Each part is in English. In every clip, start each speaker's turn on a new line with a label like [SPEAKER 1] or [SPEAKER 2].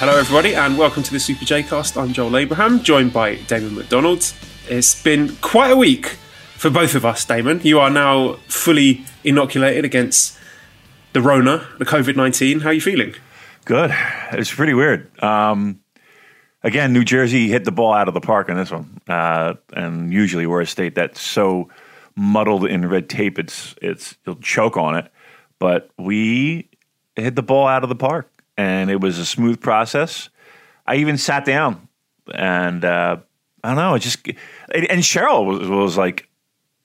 [SPEAKER 1] Hello, everybody, and welcome to the Super J Cast. I'm Joel Abraham, joined by Damon McDonald. It's been quite a week for both of us, Damon. You are now fully inoculated against the Rona, the COVID 19. How are you feeling?
[SPEAKER 2] Good. It's pretty weird. Um, again, New Jersey hit the ball out of the park on this one, uh, and usually we're a state that's so muddled in red tape, it's it's you'll choke on it. But we hit the ball out of the park, and it was a smooth process. I even sat down, and uh, I don't know. It just and Cheryl was, was like,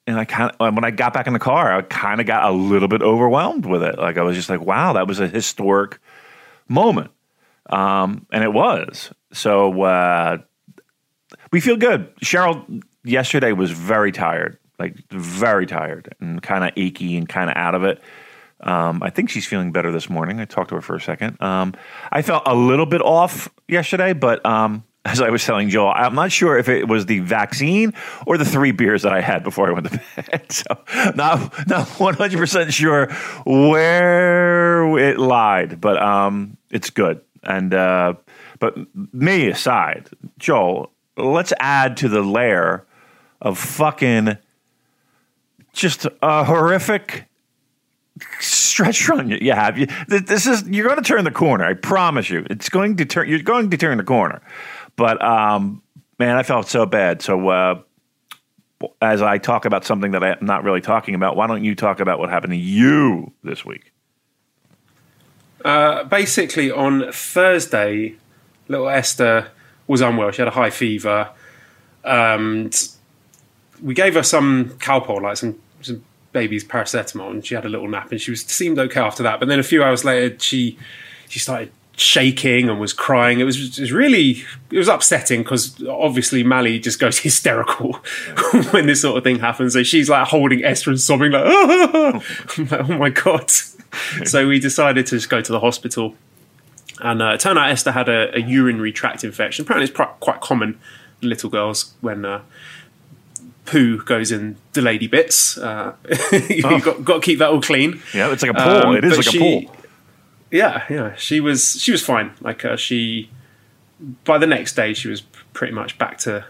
[SPEAKER 2] and I kind of when I got back in the car, I kind of got a little bit overwhelmed with it. Like I was just like, wow, that was a historic moment, um, and it was. So uh, we feel good. Cheryl yesterday was very tired, like very tired and kind of achy and kind of out of it. Um, I think she's feeling better this morning. I talked to her for a second. Um, I felt a little bit off yesterday, but um, as I was telling Joel, I'm not sure if it was the vaccine or the three beers that I had before I went to bed. So not not 100 percent sure where it lied, but um, it's good. And uh, but me aside, Joel, let's add to the layer of fucking just a horrific stretch run you have. You, this is you're going to turn the corner. I promise you. It's going to turn. You're going to turn the corner. But um, man, I felt so bad. So uh, as I talk about something that I'm not really talking about, why don't you talk about what happened to you this week?
[SPEAKER 1] Uh, basically, on Thursday, little Esther was unwell. She had a high fever. Um, we gave her some Calpol, like some, some baby's paracetamol, and she had a little nap, and she was seemed okay after that. But then a few hours later, she she started shaking and was crying. It was, it was really it was upsetting because obviously Mally just goes hysterical when this sort of thing happens. So she's like holding Esther and sobbing like, oh, like, oh my god. so we decided to just go to the hospital. And uh, it turned out Esther had a, a urinary tract infection. Apparently, it's pr- quite common in little girls when uh, poo goes in the lady bits. Uh, you've
[SPEAKER 2] Oh.
[SPEAKER 1] got, got to keep that all clean.
[SPEAKER 2] Yeah, it's like a pool.
[SPEAKER 1] Um,
[SPEAKER 2] it is like
[SPEAKER 1] she-
[SPEAKER 2] a pool.
[SPEAKER 1] Yeah, yeah. She was she was fine. Like uh, she by the next day she was pretty much back to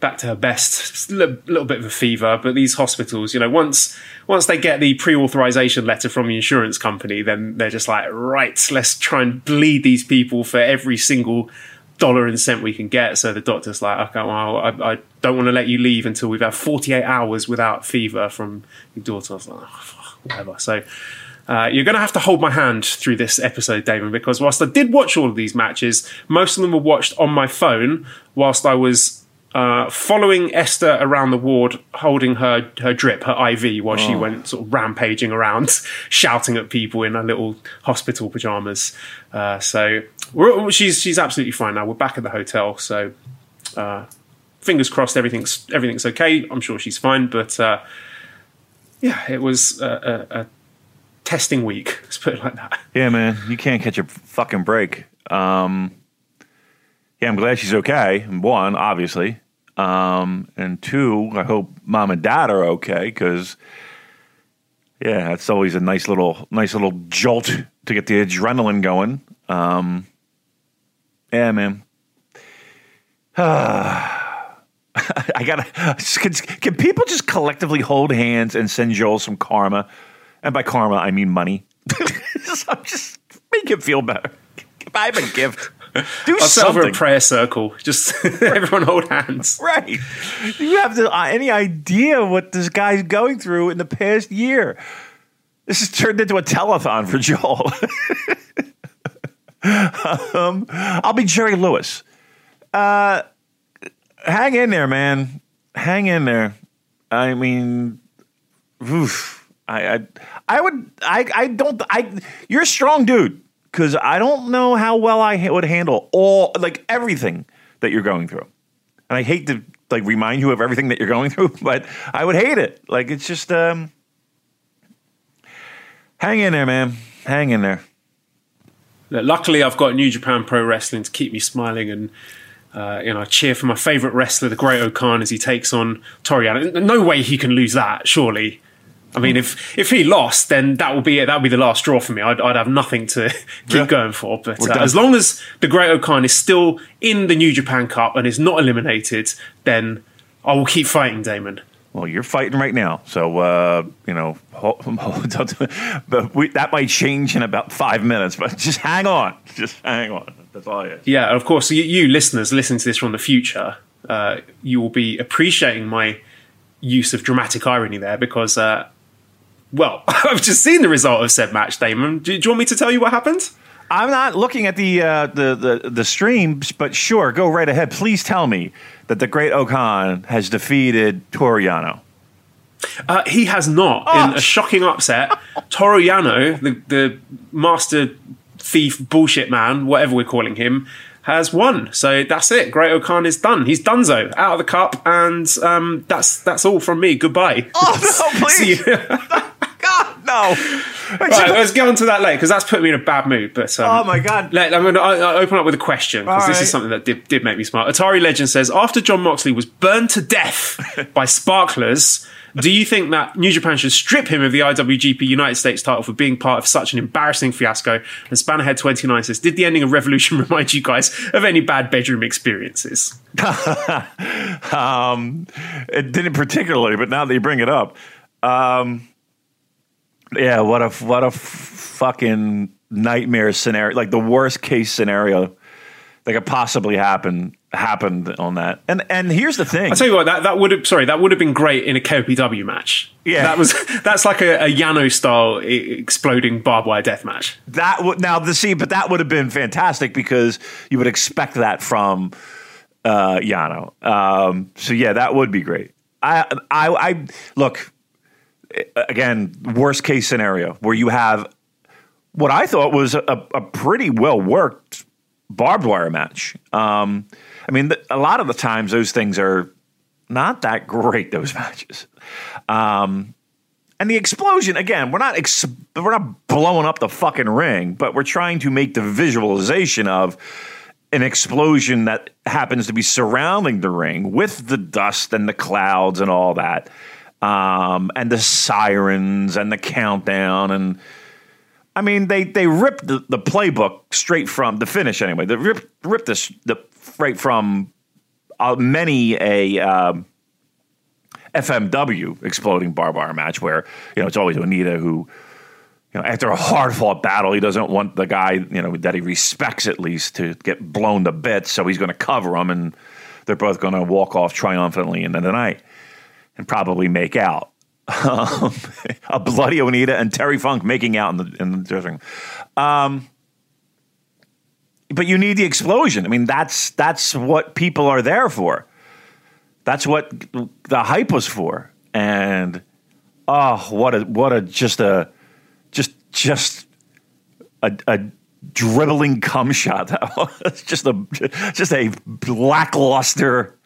[SPEAKER 1] back to her best. A little, little bit of a fever, but these hospitals, you know, once once they get the pre-authorization letter from the insurance company, then they're just like, right, let's try and bleed these people for every single dollar and cent we can get. So the doctor's like, okay, well, I, I don't want to let you leave until we've had 48 hours without fever from your daughter. I was like, oh, whatever. So uh, you're going to have to hold my hand through this episode, Damon, because whilst I did watch all of these matches, most of them were watched on my phone whilst I was uh, following Esther around the ward, holding her her drip, her IV, while she went sort of rampaging around, shouting at people in her little hospital pajamas. Uh, so we're, she's she's absolutely fine now. We're back at the hotel, so uh, fingers crossed everything's everything's okay. I'm sure she's fine, but uh, yeah, it was a, a, a testing week. Let's put it like that.
[SPEAKER 2] Yeah, man, you can't catch a fucking break. Um, yeah, I'm glad she's okay. One, obviously, um, and two, I hope mom and dad are okay because, yeah, that's always a nice little, nice little jolt to get the adrenaline going. Um, yeah, man. I gotta. Can, can people just collectively hold hands and send Joel some karma? And by karma, I mean money. so just make him feel better. Buy him a gift. Do
[SPEAKER 1] I'll
[SPEAKER 2] something.
[SPEAKER 1] a prayer circle. Just everyone hold hands.
[SPEAKER 2] Right. Do you have the, uh, any idea what this guy's going through in the past year? This has turned into a telethon for Joel. um, I'll be Jerry Lewis. Uh, hang in there, man. Hang in there. I mean, oof. I, I, I would, I, I don't, I. You're a strong dude because I don't know how well I ha- would handle all, like everything that you're going through. And I hate to like remind you of everything that you're going through, but I would hate it. Like it's just um hang in there, man. Hang in there.
[SPEAKER 1] Luckily, I've got New Japan Pro Wrestling to keep me smiling and. Uh, you know, I cheer for my favourite wrestler, the Great O'Khan, as he takes on Toru Yano. No way he can lose that, surely. I mean, if if he lost, then that will be it. That will be the last draw for me. I'd, I'd have nothing to keep
[SPEAKER 2] Yeah.
[SPEAKER 1] going for. But uh, as long as the Great O'Khan is still in the New Japan Cup and is not eliminated, then I will keep fighting Damon.
[SPEAKER 2] Well, you're fighting right now, so uh, you know. But we, that might change in about five minutes. But just hang on, just hang on. That's all I ask.
[SPEAKER 1] Yeah, of course, you, you listeners listening to this from the future, uh, you will be appreciating my use of dramatic irony there because, uh, well, I've just seen the result of said match, Damon. Do, do you want me to tell you what happened?
[SPEAKER 2] I'm not looking at the, uh, the the the streams, but sure, go right ahead. Please tell me that the Great O'Khan has defeated Toru Yano.
[SPEAKER 1] Uh, he has not,
[SPEAKER 2] Oh.
[SPEAKER 1] in a shocking upset. Toru Yano, the, the master thief bullshit man, whatever we're calling him, has won. So that's it. Great O'Khan is done. He's donezo, out of the cup, and um, that's that's all from me. Goodbye.
[SPEAKER 2] Oh no, please!
[SPEAKER 1] You.
[SPEAKER 2] God, no!
[SPEAKER 1] Right, let's get on to that later because that's put me in a bad mood. But um,
[SPEAKER 2] Oh my God!
[SPEAKER 1] Let, I'm going to open up with a question because this
[SPEAKER 2] right.
[SPEAKER 1] is something that did, did make me smart. Atari Legend says after John Moxley was burned to death by sparklers, do you think that New Japan should strip him of the IWGP United States title for being part of such an embarrassing fiasco? And Spannerhead29 says, did the ending of Revolution remind you guys of any bad bedroom experiences?
[SPEAKER 2] Um, it didn't particularly, but now that you bring it up, um, yeah, what a what a fucking nightmare scenario! Like the worst case scenario that could possibly happen happened on that. And and here's the thing:
[SPEAKER 1] I'll tell you what, that, that would have sorry, that would have been great in a KOPW match.
[SPEAKER 2] Yeah.
[SPEAKER 1] that was that's like a, a Yano style exploding barbed wire death match.
[SPEAKER 2] that would now the see, but that would have been fantastic because you would expect that from uh, Yano. Um, so yeah, that would be great. I I, I look again. Worst case scenario where you have what I thought was a, a pretty well worked barbed wire match. Um, I mean, a lot of the times those things are not that great. Those matches. Um, and the explosion again, we're not ex- we're not blowing up the fucking ring, but we're trying to make the visualization of an explosion that happens to be surrounding the ring with the dust and the clouds and all that, um, and the sirens and the countdown and. I mean, they they ripped the, the playbook straight from the finish anyway. They ripped ripped this the right from uh, many a um, FMW exploding barbed wire match where you know it's always Onita who you know after a hard fought battle he doesn't want the guy you know that he respects at least to get blown to bits so he's going to cover him and they're both going to walk off triumphantly into the night and probably make out. Um, a bloody Onita and Terry Funk making out in the in the dressing room. Um, but you need the explosion. I mean, that's that's what people are there for. That's what the hype was for. And oh, what a what a just a just just a, a dribbling cum shot that was just a just a lackluster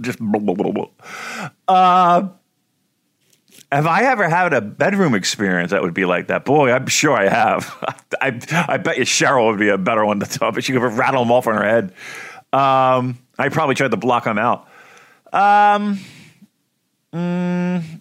[SPEAKER 2] just blah, blah, blah, blah. Uh, have I ever had a bedroom experience that would be like that? Boy, I'm sure I have. I, I bet you Cheryl would be a better one to tell, but she could rattle them off on her head. Um, I probably tried to block them out. Um, mm,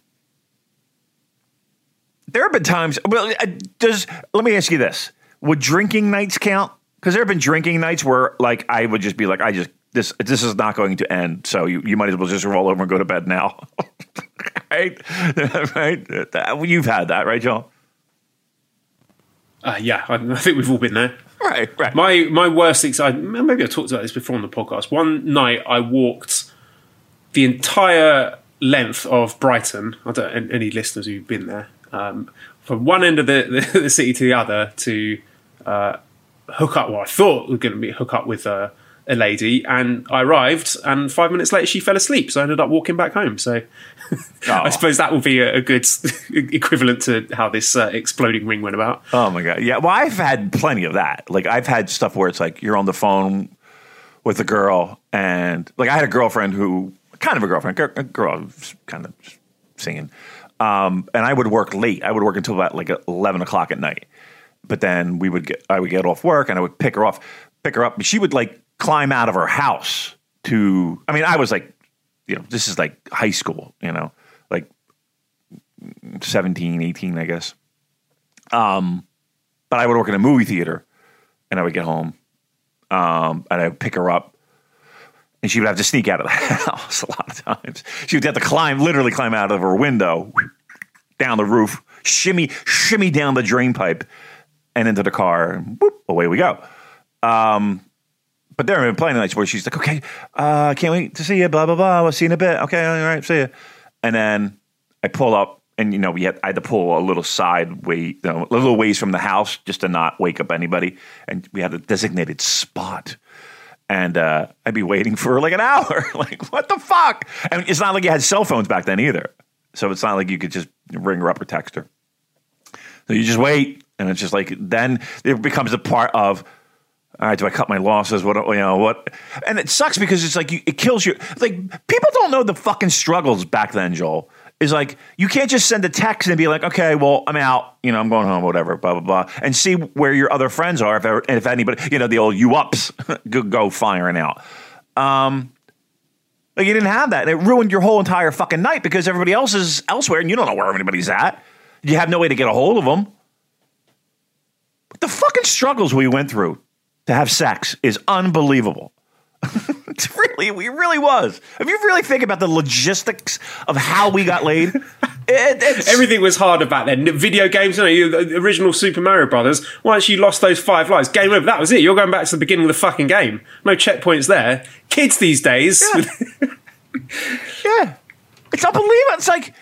[SPEAKER 2] there have been times. Well, does let me ask you this: Would drinking nights count? Because there have been drinking nights where, like, I would just be like, I just this this is not going to end, so you, you might as well just roll over and go to bed now. right, right. You've had that, right, Joe?
[SPEAKER 1] Uh, yeah, I, I think we've all been there.
[SPEAKER 2] Right, right.
[SPEAKER 1] My my worst ex- I maybe I talked about this before on the podcast. One night I walked the entire length of Brighton. I don't any listeners who've been there um, from one end of the, the, the city to the other to uh, hook up. Well, I thought we were going to be hook up with a, a lady, and I arrived, and five minutes later she fell asleep. So I ended up walking back home. So I suppose that will be a, a good equivalent to how this uh, exploding ring went about.
[SPEAKER 2] Oh my god, yeah. Well, I've had plenty of that. Like I've had stuff where it's like you're on the phone with a girl, and like I had a girlfriend who kind of a girlfriend, a girl kind of singing, um, and I would work late. I would work until about like eleven o'clock at night. But then we would get, I would get off work, and I would pick her off, pick her up. She would like climb out of her house to. I mean, I was like, you know, this is like high school, you know, like 17, 18, I guess. Um, but I would work in a movie theater, and I would get home, um, and I would pick her up, and she would have to sneak out of the house a lot of times. She would have to climb, literally climb out of her window, down the roof, shimmy, shimmy down the drain pipe, and into the car, and whoop, away we go. Um, but there have been plenty of nights where she's like, "Okay, uh, can't wait to see you." Blah blah blah. We'll see you in a bit. Okay, all right, see you. And then I pull up, and you know, we had I had to pull a little side way, you know, a little ways from the house just to not wake up anybody. And we had a designated spot. And uh, I'd be waiting for like an hour. like, what the fuck? And it's not like you had cell phones back then either. So it's not like you could just ring her up or text her. So you just wait, and it's just like then it becomes a part of. All right, do I cut my losses? What you know? What? And it sucks because it's like you, it kills you. Like people don't know the fucking struggles back then, Joel. Is like you can't just send a text and be like, okay, well, I'm out. You know, I'm going home, whatever, blah blah blah, and see where your other friends are. If ever, if anybody, you know, the old you ups go, go firing out. Um, like you didn't have that. And it ruined your whole entire fucking night because everybody else is elsewhere and you don't know where anybody's at. You have no way to get a hold of them. But the fucking struggles we went through to have sex is unbelievable. it's really, it really was. If you really think about the logistics of how we got laid, it, it's,
[SPEAKER 1] Everything was harder back then. Video games, you know, the original Super Mario Brothers. Once you lost those five lives, game over. That was it. You're going back to the beginning of the fucking game. No checkpoints there. Kids these days.
[SPEAKER 2] Yeah. It's unbelievable. It's like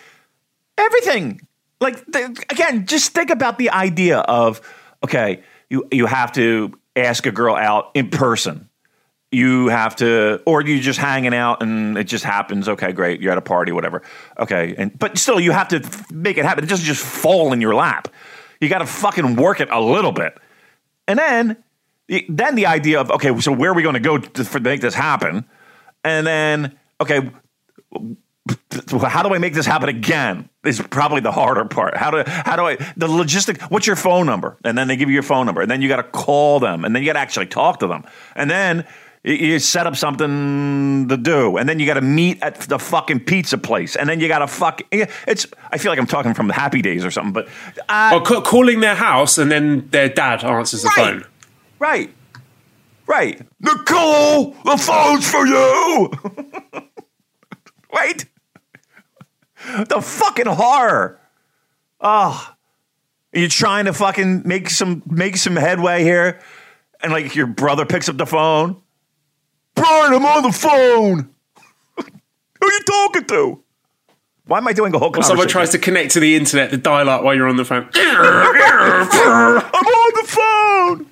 [SPEAKER 2] everything. Like the, again, just think about the idea of okay, you you have to ask a girl out in person. You have to, or you're just hanging out and it just happens. Okay, great. You're at a party, whatever. Okay, and but still, you have to make it happen. It doesn't just fall in your lap. You got to fucking work it a little bit, and then then the idea of okay, so where are we going to go to for, make this happen? And then okay, how do I make this happen again? Is probably the harder part. How do how do I the logistic? What's your phone number? And then they give you your phone number, and then you got to call them, and then you got to actually talk to them, and then you- set up something to do, and then you got to meet at the fucking pizza place, and then you got to fuck. It's I feel like I'm talking from the happy days or something, but uh,
[SPEAKER 1] or ca- calling their house and then their dad answers the
[SPEAKER 2] Right.
[SPEAKER 1] phone.
[SPEAKER 2] Right. Right. Nicole, the phone's for you. right? The fucking horror. Oh. You're trying to fucking make some make some headway here, and like your brother picks up the phone. Brian, I'm on the phone. Who are you talking to? Why am I doing a whole
[SPEAKER 1] Or someone tries to connect to the internet, the dial up while you're on the phone.
[SPEAKER 2] I'm on the phone.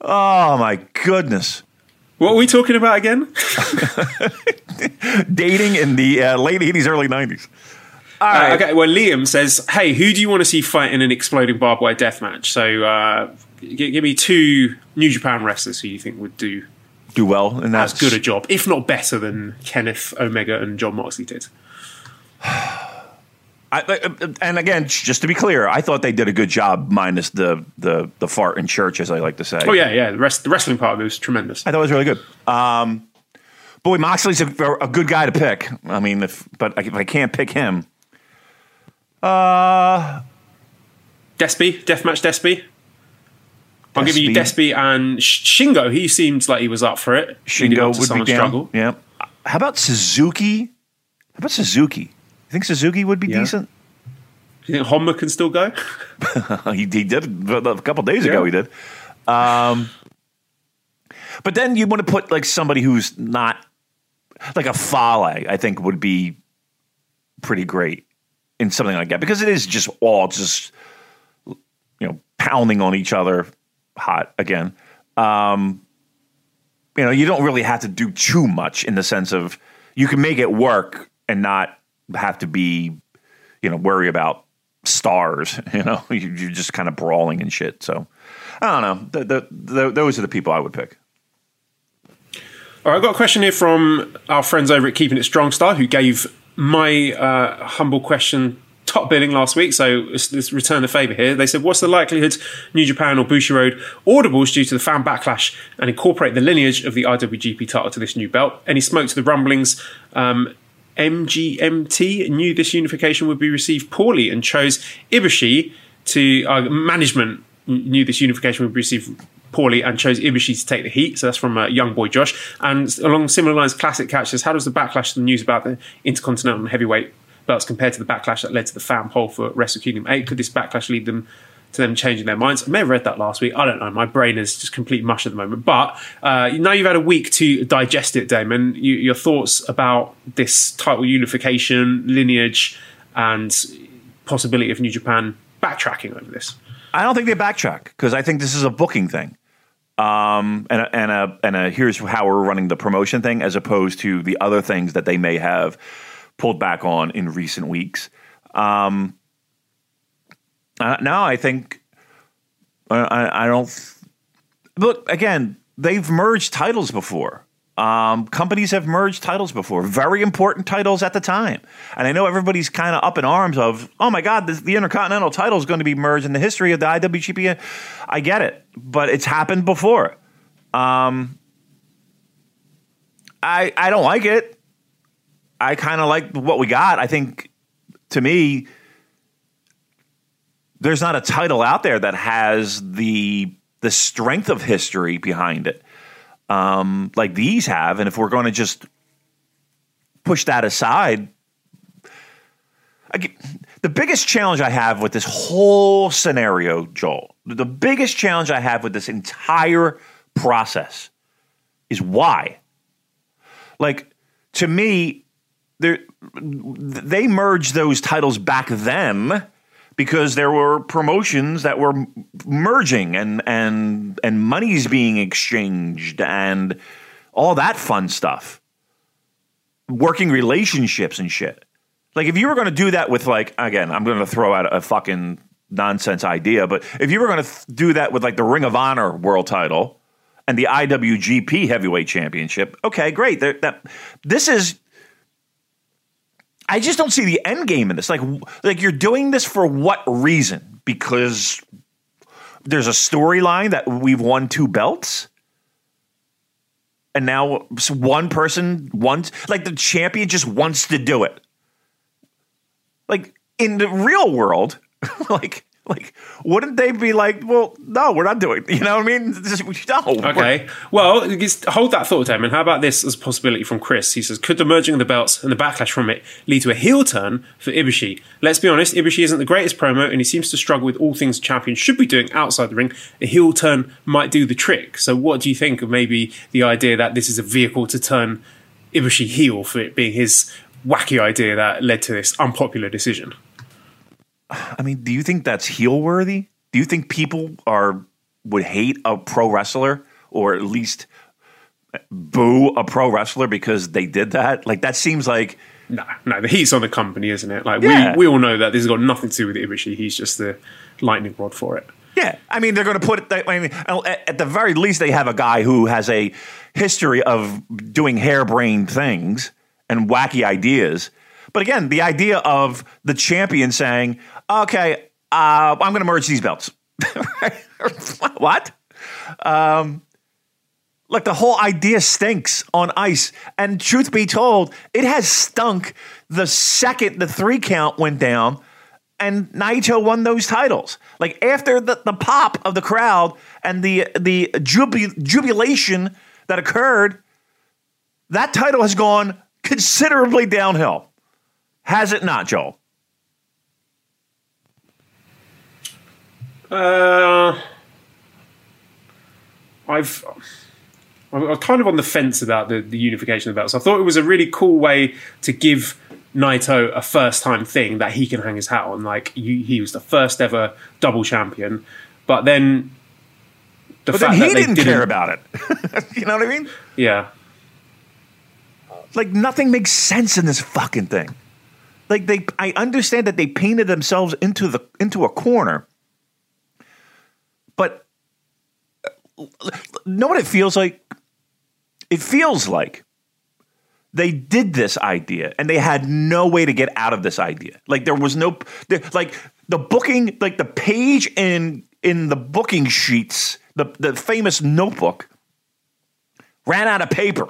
[SPEAKER 2] Oh my goodness.
[SPEAKER 1] what are we talking about again?
[SPEAKER 2] dating in the uh, late 80s, early 90s. All
[SPEAKER 1] Uh, okay, well, Liam says, "Hey, who do you want to see fight in an exploding barbed wire death match?" So, uh, g- give me two New Japan wrestlers who you think would do
[SPEAKER 2] Do well in that.
[SPEAKER 1] as good a job, if not better, than Kenneth Omega and John Moxley did.
[SPEAKER 2] I, I- and again, just to be clear, I thought they did a good job, minus the the the fart in church, as I like to say.
[SPEAKER 1] Oh yeah, yeah. The rest, the wrestling part of it was tremendous.
[SPEAKER 2] I thought it was really good. Um, boy, Moxley's a, a good guy to pick. I mean, if but if I can't pick him, uh,
[SPEAKER 1] Despy, deathmatch Despy. I'll give you
[SPEAKER 2] Despy.
[SPEAKER 1] And Shingo. He seemed like he was up for it.
[SPEAKER 2] Shingo would be down.
[SPEAKER 1] Struggle.
[SPEAKER 2] Yeah. How about Suzuki? How about Suzuki? You think Suzuki would be
[SPEAKER 1] Yeah.
[SPEAKER 2] decent?
[SPEAKER 1] Do you think Honma can still go?
[SPEAKER 2] he, he did a couple days ago. He did. Um, but then you want to put like somebody who's not like a Fale. I think would be pretty great in something like that because it is just all just you know pounding on each other hot again. Um, you know, you don't really have to do too much in the sense of you can make it work and not have to be you know worry about stars. You know, You- you're just kind of brawling and shit. So I don't know. The, the, the, those are the people I would pick.
[SPEAKER 1] All right, I've got a question here from our friends over at Keeping It Strong Style who gave my uh, humble question top billing last week, so let's return the favour here. They said, What's the likelihood New Japan or Bushiroad audibles due to the fan backlash and incorporate the lineage of the IWGP title to this new belt? Any smoke to the rumblings? Um, MGMT knew this unification would be received poorly and chose Ibushi to uh, management knew this unification would be received poorly and chose Ibushi to take the heat. So that's from uh, young boy Josh. And along similar lines, classic catch says, how does the backlash to the news about the Intercontinental Heavyweight belts compared to the backlash that led to the fan poll for Wrestle Kingdom 8? Could this backlash lead them to them changing their minds? I may have read that last week. I don't know. My brain is just complete mush at the moment. But uh, now you've had a week to digest it, Damon. You, your thoughts about this title unification, lineage, and possibility of New Japan backtracking over this?
[SPEAKER 2] I don't think they backtrack because I think this is a booking thing. Um, and a, and a and a here's how we're running the promotion thing, as opposed to the other things that they may have pulled back on in recent weeks. Um, uh, now I think I, I don't look again. They've merged titles before. Um, companies have merged titles before, very important titles at the time. And I know everybody's kind of up in arms of, oh my God, this, the Intercontinental title is going to be merged in the history of the IWGP. I get it, but it's happened before. Um, I I don't like it. I kind of like what we got. I think, to me, there's not a title out there that has the the strength of history behind it um, like these have. And if we're going to just push that aside, get, the biggest challenge I have with this whole scenario, Joel, the biggest challenge I have with this entire process is why. Like, to me, they merged those titles back then because there were promotions that were merging and and and money's being exchanged and all that fun stuff. Working relationships and shit. Like if you were going to do that with like again, I'm going to throw out a fucking nonsense idea, but if you were going to th- do that with like the Ring of Honor world title and the IWGP Heavyweight Championship, okay, great. that this is I just don't see the end game in this. Like, like you're doing this for what reason? Because there's a storyline that we've won two belts, and now one person wants, like the champion, just wants to do it. Like in the real world, like like, wouldn't they be like, well, no, we're not doing, you know what I mean? no.
[SPEAKER 1] Okay. Well, hold that thought, Damon. How about this as a possibility from Chris? He says, could the merging of the belts and the backlash from it lead to a heel turn for Ibushi? Let's be honest, Ibushi isn't the greatest promo and he seems to struggle with all things champions should be doing outside the ring. A heel turn might do the trick. So what do you think of maybe the idea that this is a vehicle to turn Ibushi heel for it being his wacky idea that led to this unpopular decision?
[SPEAKER 2] I mean, do you think that's heel worthy? Do you think people are would hate a pro wrestler or at least boo a pro wrestler because they did that? Like that seems like
[SPEAKER 1] no, no. The heat's on the company, isn't it? Like yeah. we we all know that this has got nothing to do with Ibushi. He's just the lightning rod for it.
[SPEAKER 2] Yeah, I mean they're going to put it. I mean, at the very least, they have a guy who has a history of doing harebrained things and wacky ideas. But again, the idea of the champion saying, okay, uh, I'm going to merge these belts. what? Um, look, the whole idea stinks on ice. And truth be told, it has stunk the second the three count went down and Naito won those titles. Like after the, the pop of the crowd and the the jubil- jubilation that occurred, that title has gone considerably downhill. Has it not, Joel?
[SPEAKER 1] Uh, I've I'm kind of on the fence about the, the unification of the belts. I thought it was a really cool way to give Naito a first time thing that he can hang his hat on. Like he, he was the first ever double champion, but then
[SPEAKER 2] the but fact then he didn't, didn't care about it. you know what I mean?
[SPEAKER 1] Yeah.
[SPEAKER 2] Like nothing makes sense in this fucking thing. Like they, I understand that they painted themselves into the into a corner but know what it feels like? it feels like they did this idea and they had no way to get out of this idea. Like there was no like the booking, like the page in in the booking sheets, the the famous notebook ran out of paper.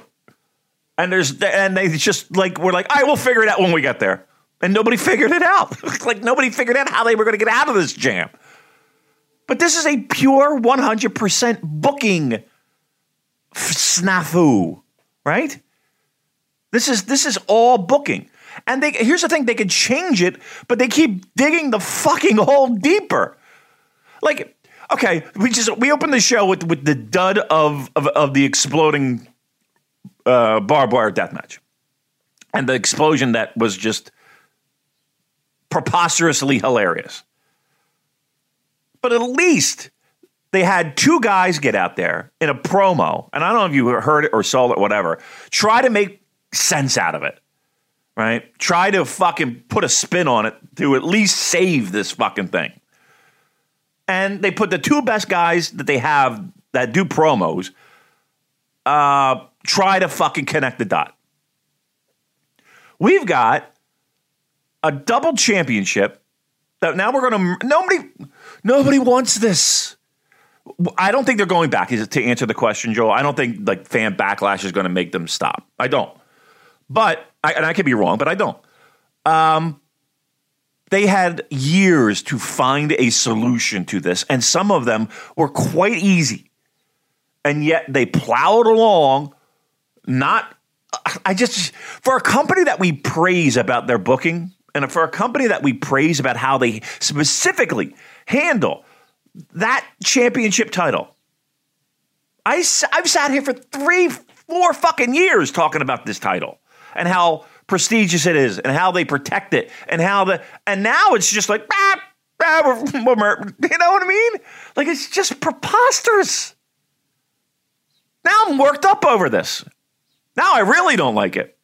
[SPEAKER 2] And there's and they just like were like, "I will figure it out when we get there." And nobody figured it out. like nobody figured out how they were going to get out of this jam. But this is a pure 100% booking snafu, right? This is this is all booking. And they here's the thing, they could change it, but they keep digging the fucking hole deeper. Like, okay, we just we opened the show with with the dud of of, of the exploding uh, barbed wire death match. And the explosion that was just preposterously hilarious. But at least they had two guys get out there in a promo, and I don't know if you heard it or saw it, whatever, try to make sense out of it, right? Try to fucking put a spin on it to at least save this fucking thing. And they put the two best guys that they have that do promos, uh, try to fucking connect the dot. We've got a double championship that now we're going to nobody nobody wants this. I don't think they're going back. To answer the question, Joel? I don't think like fan backlash is going to make them stop. I don't. But I, and I could be wrong, but I don't. Um, they had years to find a solution to this, and some of them were quite easy, and yet they plowed along. Not, I just for a company that we praise about their booking, and for a company that we praise about how they specifically handle that championship title. I, I've sat here for three, four fucking years talking about this title and how prestigious it is and how they protect it and how the and now it's just like ah, you know what I mean? Like it's just preposterous. Now I'm worked up over this. Now I really don't like it.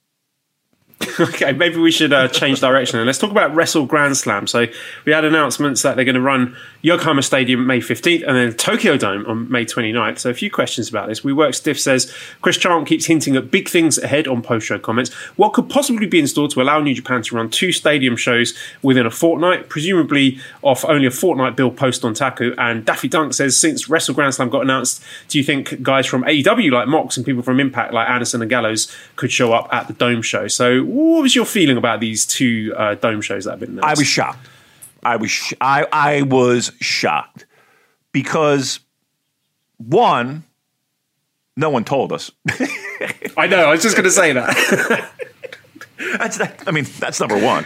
[SPEAKER 1] okay, maybe we should uh, change direction and let's talk about Wrestle Grand Slam. So we had announcements that they're going to run Yokohama Stadium May 15th and then Tokyo Dome on May 29th. So a few questions about this. We Work Stiff says Chris Charlton keeps hinting at big things ahead on post show comments. What could possibly be installed to allow New Japan to run two stadium shows within a fortnight, presumably off only a fortnight bill post Dontaku? And Daffy Dunk says since Wrestle Grand Slam got announced, do you think guys from AEW like Mox and people from Impact like Anderson and Gallows could show up at the Dome show? So what was your feeling about these two uh, Dome shows that have been announced?
[SPEAKER 2] I was shocked. I was sh- I I was shocked because one, no one told us.
[SPEAKER 1] I know. I was just going to say that.
[SPEAKER 2] that's that, I mean that's number one.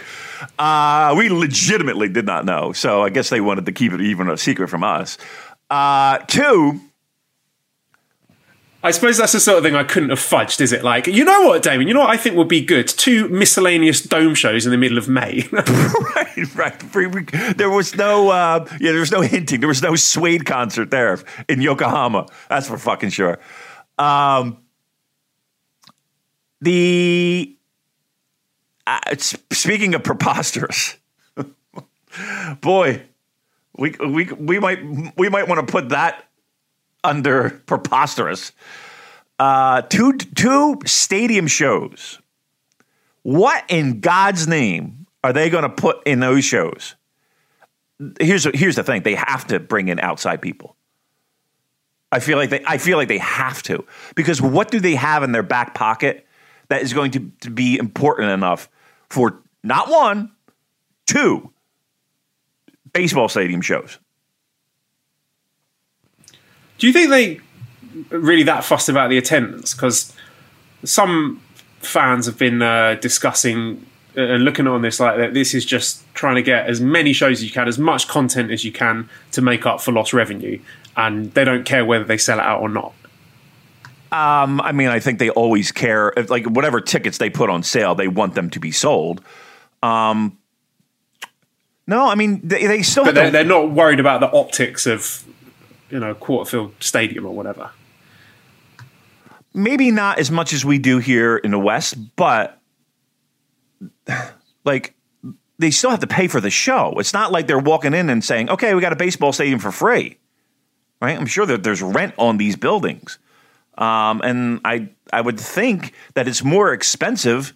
[SPEAKER 2] Uh, we legitimately did not know, so I guess they wanted to keep it even a secret from us. Uh, two,
[SPEAKER 1] I suppose that's the sort of thing I couldn't have fudged, is it? Like, you know what, Damon? You know what I think would be good? Two miscellaneous dome shows in the middle of May.
[SPEAKER 2] right, right. There was no, uh, yeah, there was no hinting. There was no Suede concert there in Yokohama. That's for fucking sure. Um, the uh, speaking of preposterous, boy, we we we might we might want to put that under preposterous. Uh, two two stadium shows. What in God's name are they going to put in those shows? Here's here's the thing: they have to bring in outside people. I feel like they I feel like they have to because what do they have in their back pocket that is going to, to be important enough for not one, two baseball stadium shows?
[SPEAKER 1] Do you think they really that fussed about the attendance? Because some fans have been uh, discussing uh, and looking on this like that. This is just trying to get as many shows as you can, as much content as you can to make up for lost revenue, and they don't care whether they sell it out or not.
[SPEAKER 2] Um, I mean, I think they always care. If, like whatever tickets they put on sale, they want them to be sold. Um, no, I mean they, they still.
[SPEAKER 1] But they're, they're, not worried about the optics of you know Quarterfield Stadium or whatever.
[SPEAKER 2] Maybe not as much as we do here in the West, but like they still have to pay for the show. It's not like they're walking in and saying, "Okay, we got a baseball stadium for free." Right? I'm sure that there's rent on these buildings. Um, and I I would think that it's more expensive,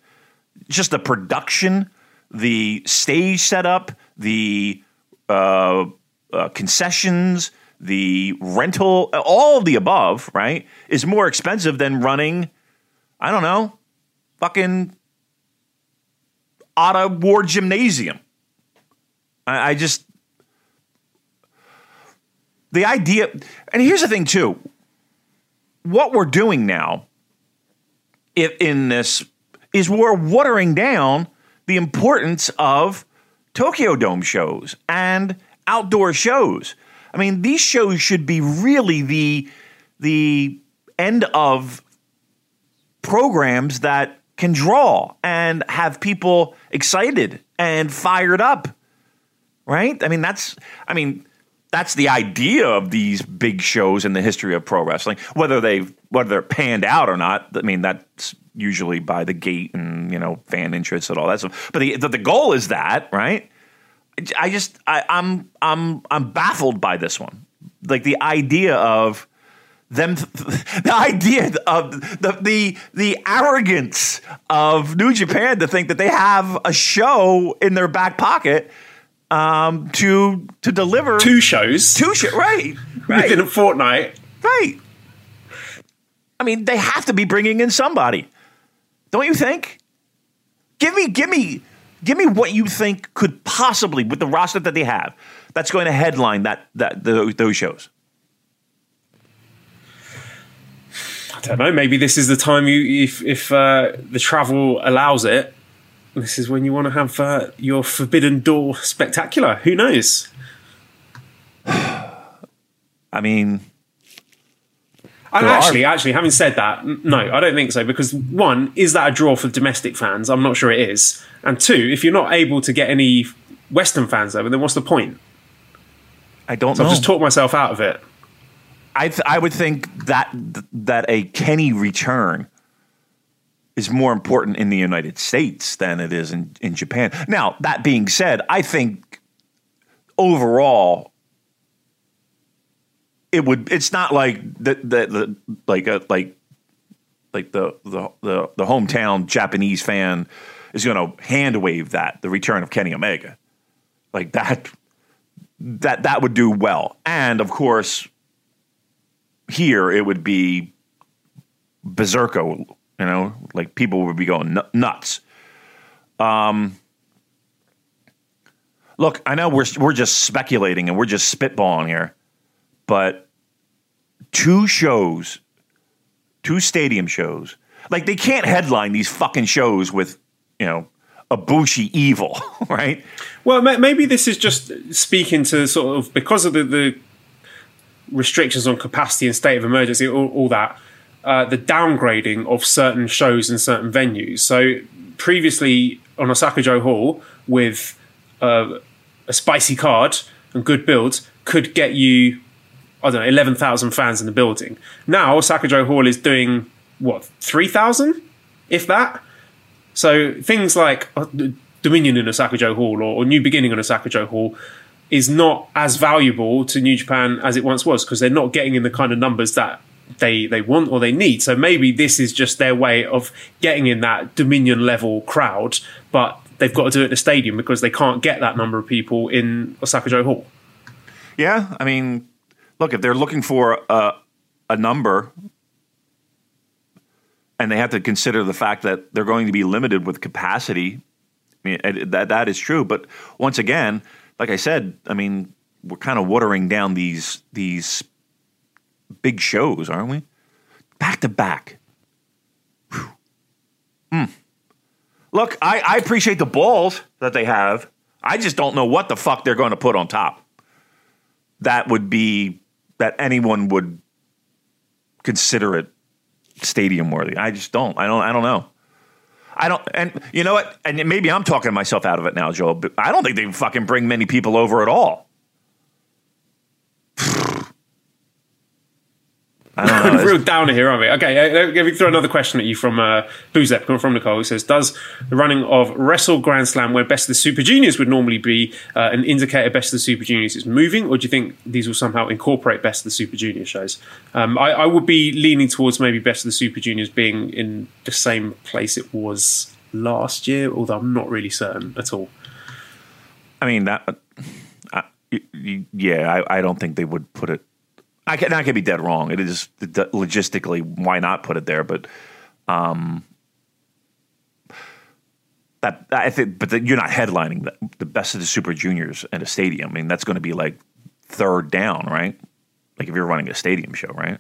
[SPEAKER 2] just the production, the stage setup, the uh, uh, concessions, the rental, all of the above, right, is more expensive than running. I don't know, fucking Ota Ward Gymnasium. I, I just the idea, and here's the thing too. What we're doing now, in this, is we're watering down the importance of Tokyo Dome shows and outdoor shows. I mean, these shows should be really the the end of programs that can draw and have people excited and fired up. Right? I mean, that's I mean, that's the idea of these big shows in the history of pro wrestling. Whether they whether they're panned out or not, I mean that's usually by the gate and you know fan interest and all that stuff. But the the, the goal is that right. I just I, I'm I'm I'm baffled by this one. Like the idea of them the idea of the the the arrogance of New Japan to think that they have a show in their back pocket um, to to deliver
[SPEAKER 1] Two shows
[SPEAKER 2] two show right right
[SPEAKER 1] within a fortnight.
[SPEAKER 2] right. I mean, they have to be bringing in somebody, don't you think? Give me give me give me what you think could possibly with the roster that they have that's going to headline that that those, those shows.
[SPEAKER 1] I don't know. Maybe this is the time you, if if uh, the travel allows it, this is when you want to have uh, your Forbidden Door spectacular. Who knows?
[SPEAKER 2] I mean,
[SPEAKER 1] And actually, actually, having said that, no, I don't think so. Because one, is that a draw for domestic fans? I'm not sure it is. And two, if you're not able to get any Western fans over, then what's the point?
[SPEAKER 2] I don't
[SPEAKER 1] So
[SPEAKER 2] know.
[SPEAKER 1] I've just talked myself out of it.
[SPEAKER 2] I th- I would think that that a Kenny return is more important in the United States than it is in, in Japan. Now, that being said, I think overall it would it's not like the the, the like a, like like the, the the the hometown Japanese fan is going to hand wave that the return of Kenny Omega. Like that that that would do well. And of course here it would be berserko, you know, like people would be going nuts. Um, look, I know we're we're just speculating and we're just spitballing here, but two shows, two stadium shows, like they can't headline these fucking shows with, you know, Ibushi evil, right?
[SPEAKER 1] Well, maybe this is just speaking to sort of because of the, the restrictions on capacity and state of emergency, all, all that, uh, the downgrading of certain shows and certain venues. So previously on Osaka-jo Hall with uh, a spicy card and good builds could get you, I don't know, 11,000 fans in the building. Now Osaka-jo Hall is doing, what, 3,000? If that? So things like uh, Dominion in Osaka-jo Hall or, or New Beginning in Osaka-jo Hall is not as valuable to New Japan as it once was because they're not getting in the kind of numbers that they they want or they need. So maybe this is just their way of getting in that Dominion level crowd, but they've got to do it in the stadium because they can't get that number of people in Osaka-jo Hall.
[SPEAKER 2] Yeah, I mean, look, if they're looking for a, a number and they have to consider the fact that they're going to be limited with capacity, I mean, that, that is true. But once again, like I said, I mean, we're kind of watering down these these big shows, aren't we? Back to back. Mm. Look, I, I appreciate the balls that they have. I just don't know what the fuck they're going to put on top that would be that anyone would consider it stadium worthy. I just don't. I don't. I don't know. I don't. And you know what? And maybe I'm talking myself out of it now, Joe. But I don't think they fucking bring many people over at all. I I don't know.
[SPEAKER 1] Real downer here, aren't we? Okay, uh, let me throw another question at you from uh, Booze Ep, from Nicole, who says, Does the running of Wrestle Grand Slam, where Best of the Super Juniors would normally be uh, an indicator Best of the Super Juniors is moving, or do you think these will somehow incorporate Best of the Super Junior shows? Um, I, I would be leaning towards maybe Best of the Super Juniors being in the same place it was last year, although I'm not really certain at all.
[SPEAKER 2] I mean that. Uh, yeah, I, I don't think they would put it I can I could be dead wrong. It is logistically why not put it there, but um, that I think, but the, you're not headlining the, the, best of the Super Juniors at a stadium. I mean, that's going to be like third down, right? Like if you're running a stadium show, right?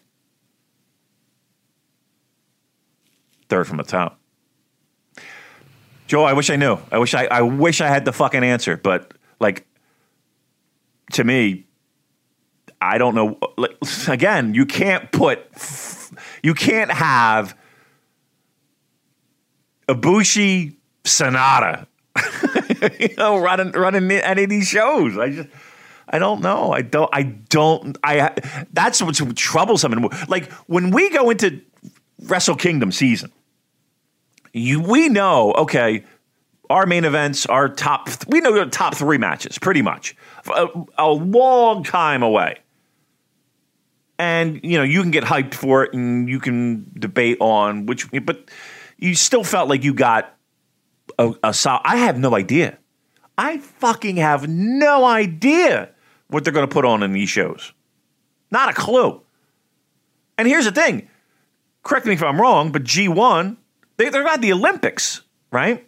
[SPEAKER 2] Third from the top. Joe, I wish I knew. I wish I I wish I had the fucking answer, but like to me, I don't know. Again, you can't put, you can't have Ibushi Sanada, you know, running running any of these shows. I just. I don't know. I don't. I don't. I. That's what's troublesome. Like when we go into Wrestle Kingdom season, you we know. Okay, our main events, our top. We know the top three matches, pretty much. A, a long time away and you know you can get hyped for it and you can debate on which but you still felt like you got a, a solid i have no idea. I fucking have no idea what they're going to put on in these shows. Not a clue. And here's the thing. Correct me if i'm wrong but g1 they, they're at the olympics right?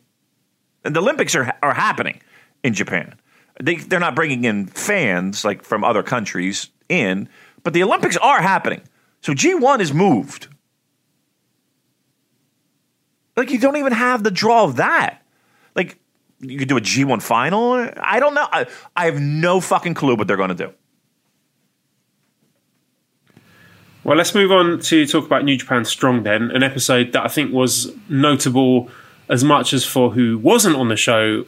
[SPEAKER 2] And the olympics are, are happening in japan. They, they're not bringing in fans like from other countries in but the Olympics are happening. So G1 is moved. Like you don't even have the draw of that. Like you could do a G1 final. I don't know. I, I have no fucking clue what they're going to do.
[SPEAKER 1] Well, let's move on to talk about New Japan Strong then, an episode that I think was notable as much as for who wasn't on the show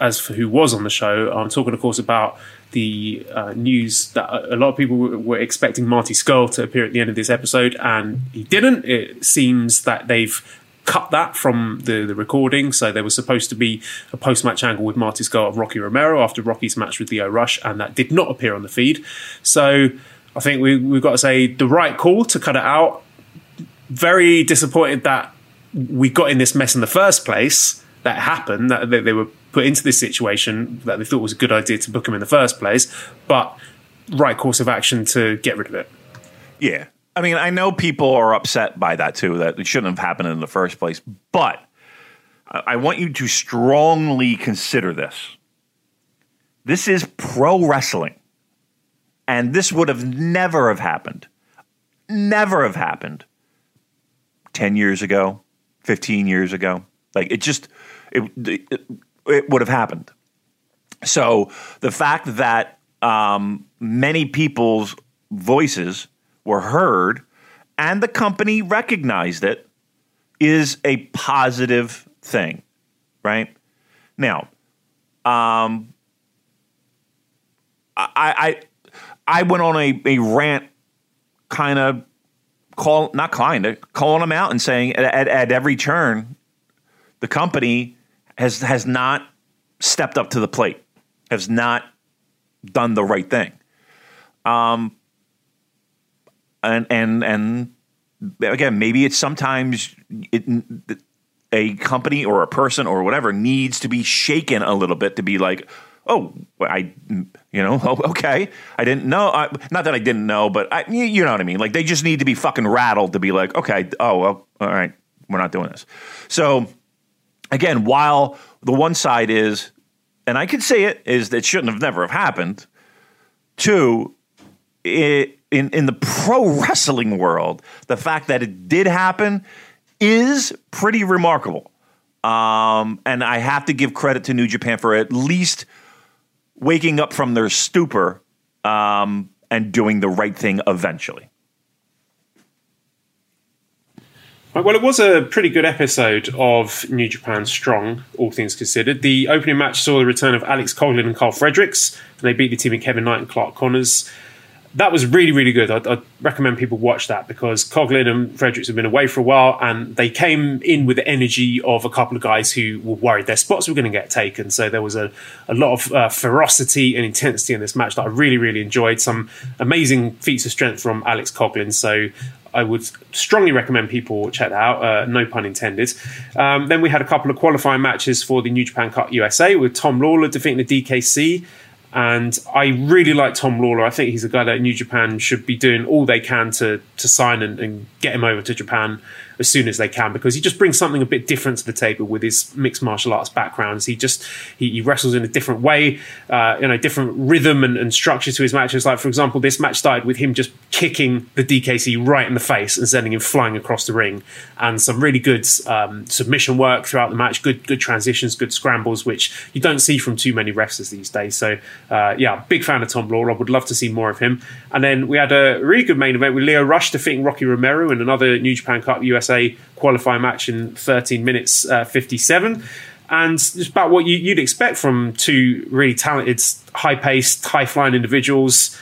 [SPEAKER 1] as for who was on the show. I'm talking, of course, about the uh, news that a lot of people were expecting Marty Scurll to appear at the end of this episode, and he didn't. It seems that they've cut that from the, the recording. So there was supposed to be a post match angle with Marty Scurll of Rocky Romero after Rocky's match with Lio Rush, and that did not appear on the feed. So I think we, we've got to say the right call to cut it out. Very disappointed that we got in this mess in the first place. That happened. That they were put into this situation that they thought was a good idea to book him in the first place, but right course of action to get rid of it.
[SPEAKER 2] Yeah. I mean, I know people are upset by that too, that it shouldn't have happened in the first place, but I want you to strongly consider this. This is pro wrestling. And this would have never have happened. Never have happened 10 years ago, 15 years ago. Like it just it, it, it would have happened. So the fact that um, many people's voices were heard and the company recognized it is a positive thing, right? Now, um, I, I I went on a, a rant, kind of call not kind of calling them out and saying at, at, at every turn, the company has has not stepped up to the plate, has not done the right thing. Um, and and and again, maybe it's sometimes it, a company or a person or whatever needs to be shaken a little bit to be like, oh, I, you know, oh, okay, I didn't know. I, not that I didn't know, but I, you know what I mean. Like they just need to be fucking rattled to be like, okay, oh well, all right, we're not doing this. So again, while the one side is, and I could say it, is that shouldn't have never have happened. Two, it, in in the pro wrestling world, the fact that it did happen is pretty remarkable. Um, and I have to give credit to New Japan for at least waking up from their stupor um, and doing the right thing eventually.
[SPEAKER 1] Well, it was a pretty good episode of New Japan Strong, all things considered. The opening match saw the return of Alex Coughlin and Carl Fredericks, and they beat the team of Kevin Knight and Clark Connors. That was really, really good. I'd, I'd, recommend people watch that because Coughlin and Fredericks have been away for a while and they came in with the energy of a couple of guys who were worried their spots were going to get taken. So there was a, a lot of uh, ferocity and intensity in this match that I really, really enjoyed. Some amazing feats of strength from Alex Coughlin. So I would strongly recommend people check that out. Uh, no pun intended. Um, then we had a couple of qualifying matches for the New Japan Cup USA with Tom Lawlor defeating the DKC and I really like Tom Lawlor. I think he's a guy that New Japan should be doing all they can to to sign and, and get him over to Japan as soon as they can because he just brings something a bit different to the table with his mixed martial arts backgrounds. He just he, he wrestles in a different way, uh, you know, different rhythm and, and, structure to his matches. Like for example, this match started with him just kicking the DKC right in the face and sending him flying across the ring, and some really good um, submission work throughout the match. Good good transitions, good scrambles, which you don't see from too many wrestlers these days. So uh, yeah, big fan of Tom Lawlor. Would love to see more of him. And then we had a really good main event with Lio Rush defeating Rocky Romero in another New Japan Cup USA USA qualifying match in 13 minutes uh, 57. And just about what you, would expect from two really talented, high paced, high flying individuals.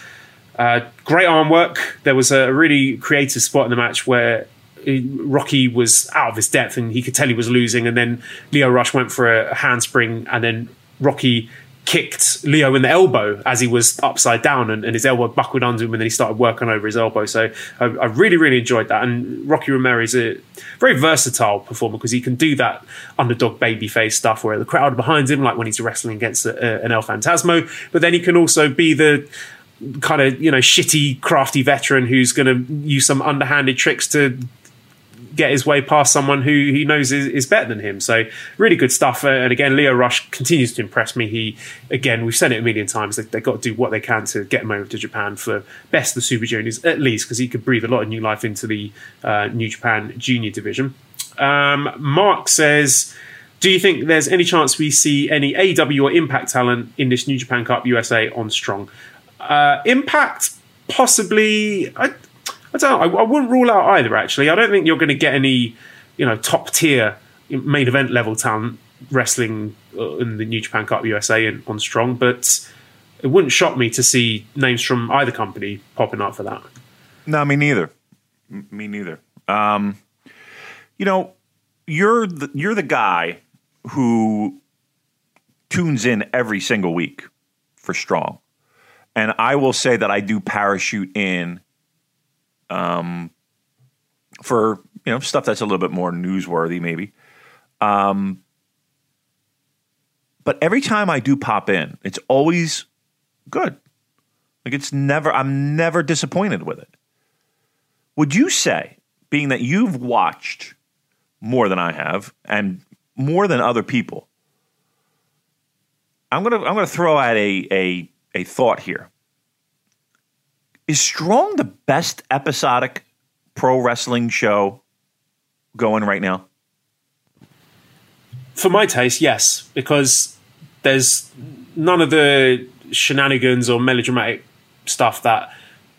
[SPEAKER 1] Uh, great arm work. There was a really creative spot in the match where Rocky was out of his depth and he could tell he was losing. And then Lio Rush went for a handspring, and then Rocky kicked Lio in the elbow as he was upside down and, and, his elbow buckled under him and then he started working over his elbow. So I, I really, really enjoyed that. And Rocky Romero is a very versatile performer because he can do that underdog babyface stuff where the crowd behind him, like when he's wrestling against a, a, an El Phantasmo, but then he can also be the kind of you know shitty crafty veteran who's going to use some underhanded tricks to get his way past someone who he knows is, is better than him. So really good stuff. Uh, and again, Lio Rush continues to impress me. He again, we've said it a million times. They, have got to do what they can to get him over to Japan for best of the Super Juniors at least because he could breathe a lot of new life into the uh, New Japan Junior division. Um, Mark says. Do you think there's any chance we see any AEW or Impact talent in this New Japan Cup USA on Strong? Uh, Impact, possibly. I, I don't. I, I wouldn't rule out either. Actually, I don't think you're going to get any, you know, top tier main event level talent wrestling uh, in the New Japan Cup USA and on Strong, but it wouldn't shock me to see names from either company popping up for that.
[SPEAKER 2] No, me neither. M- me neither. Um, you know, you're the, you're the guy who tunes in every single week for Strong, and I will say that I do parachute in um, for you know stuff that's a little bit more newsworthy, maybe. Um, but every time I do pop in, it's always good. Like it's never, I'm never disappointed with it. Would you say, being that you've watched more than I have and more than other people, I'm gonna I'm gonna throw out a a a thought here. Is Strong the best episodic pro wrestling show going right now?
[SPEAKER 1] For my taste, yes, because there's none of the shenanigans or melodramatic stuff that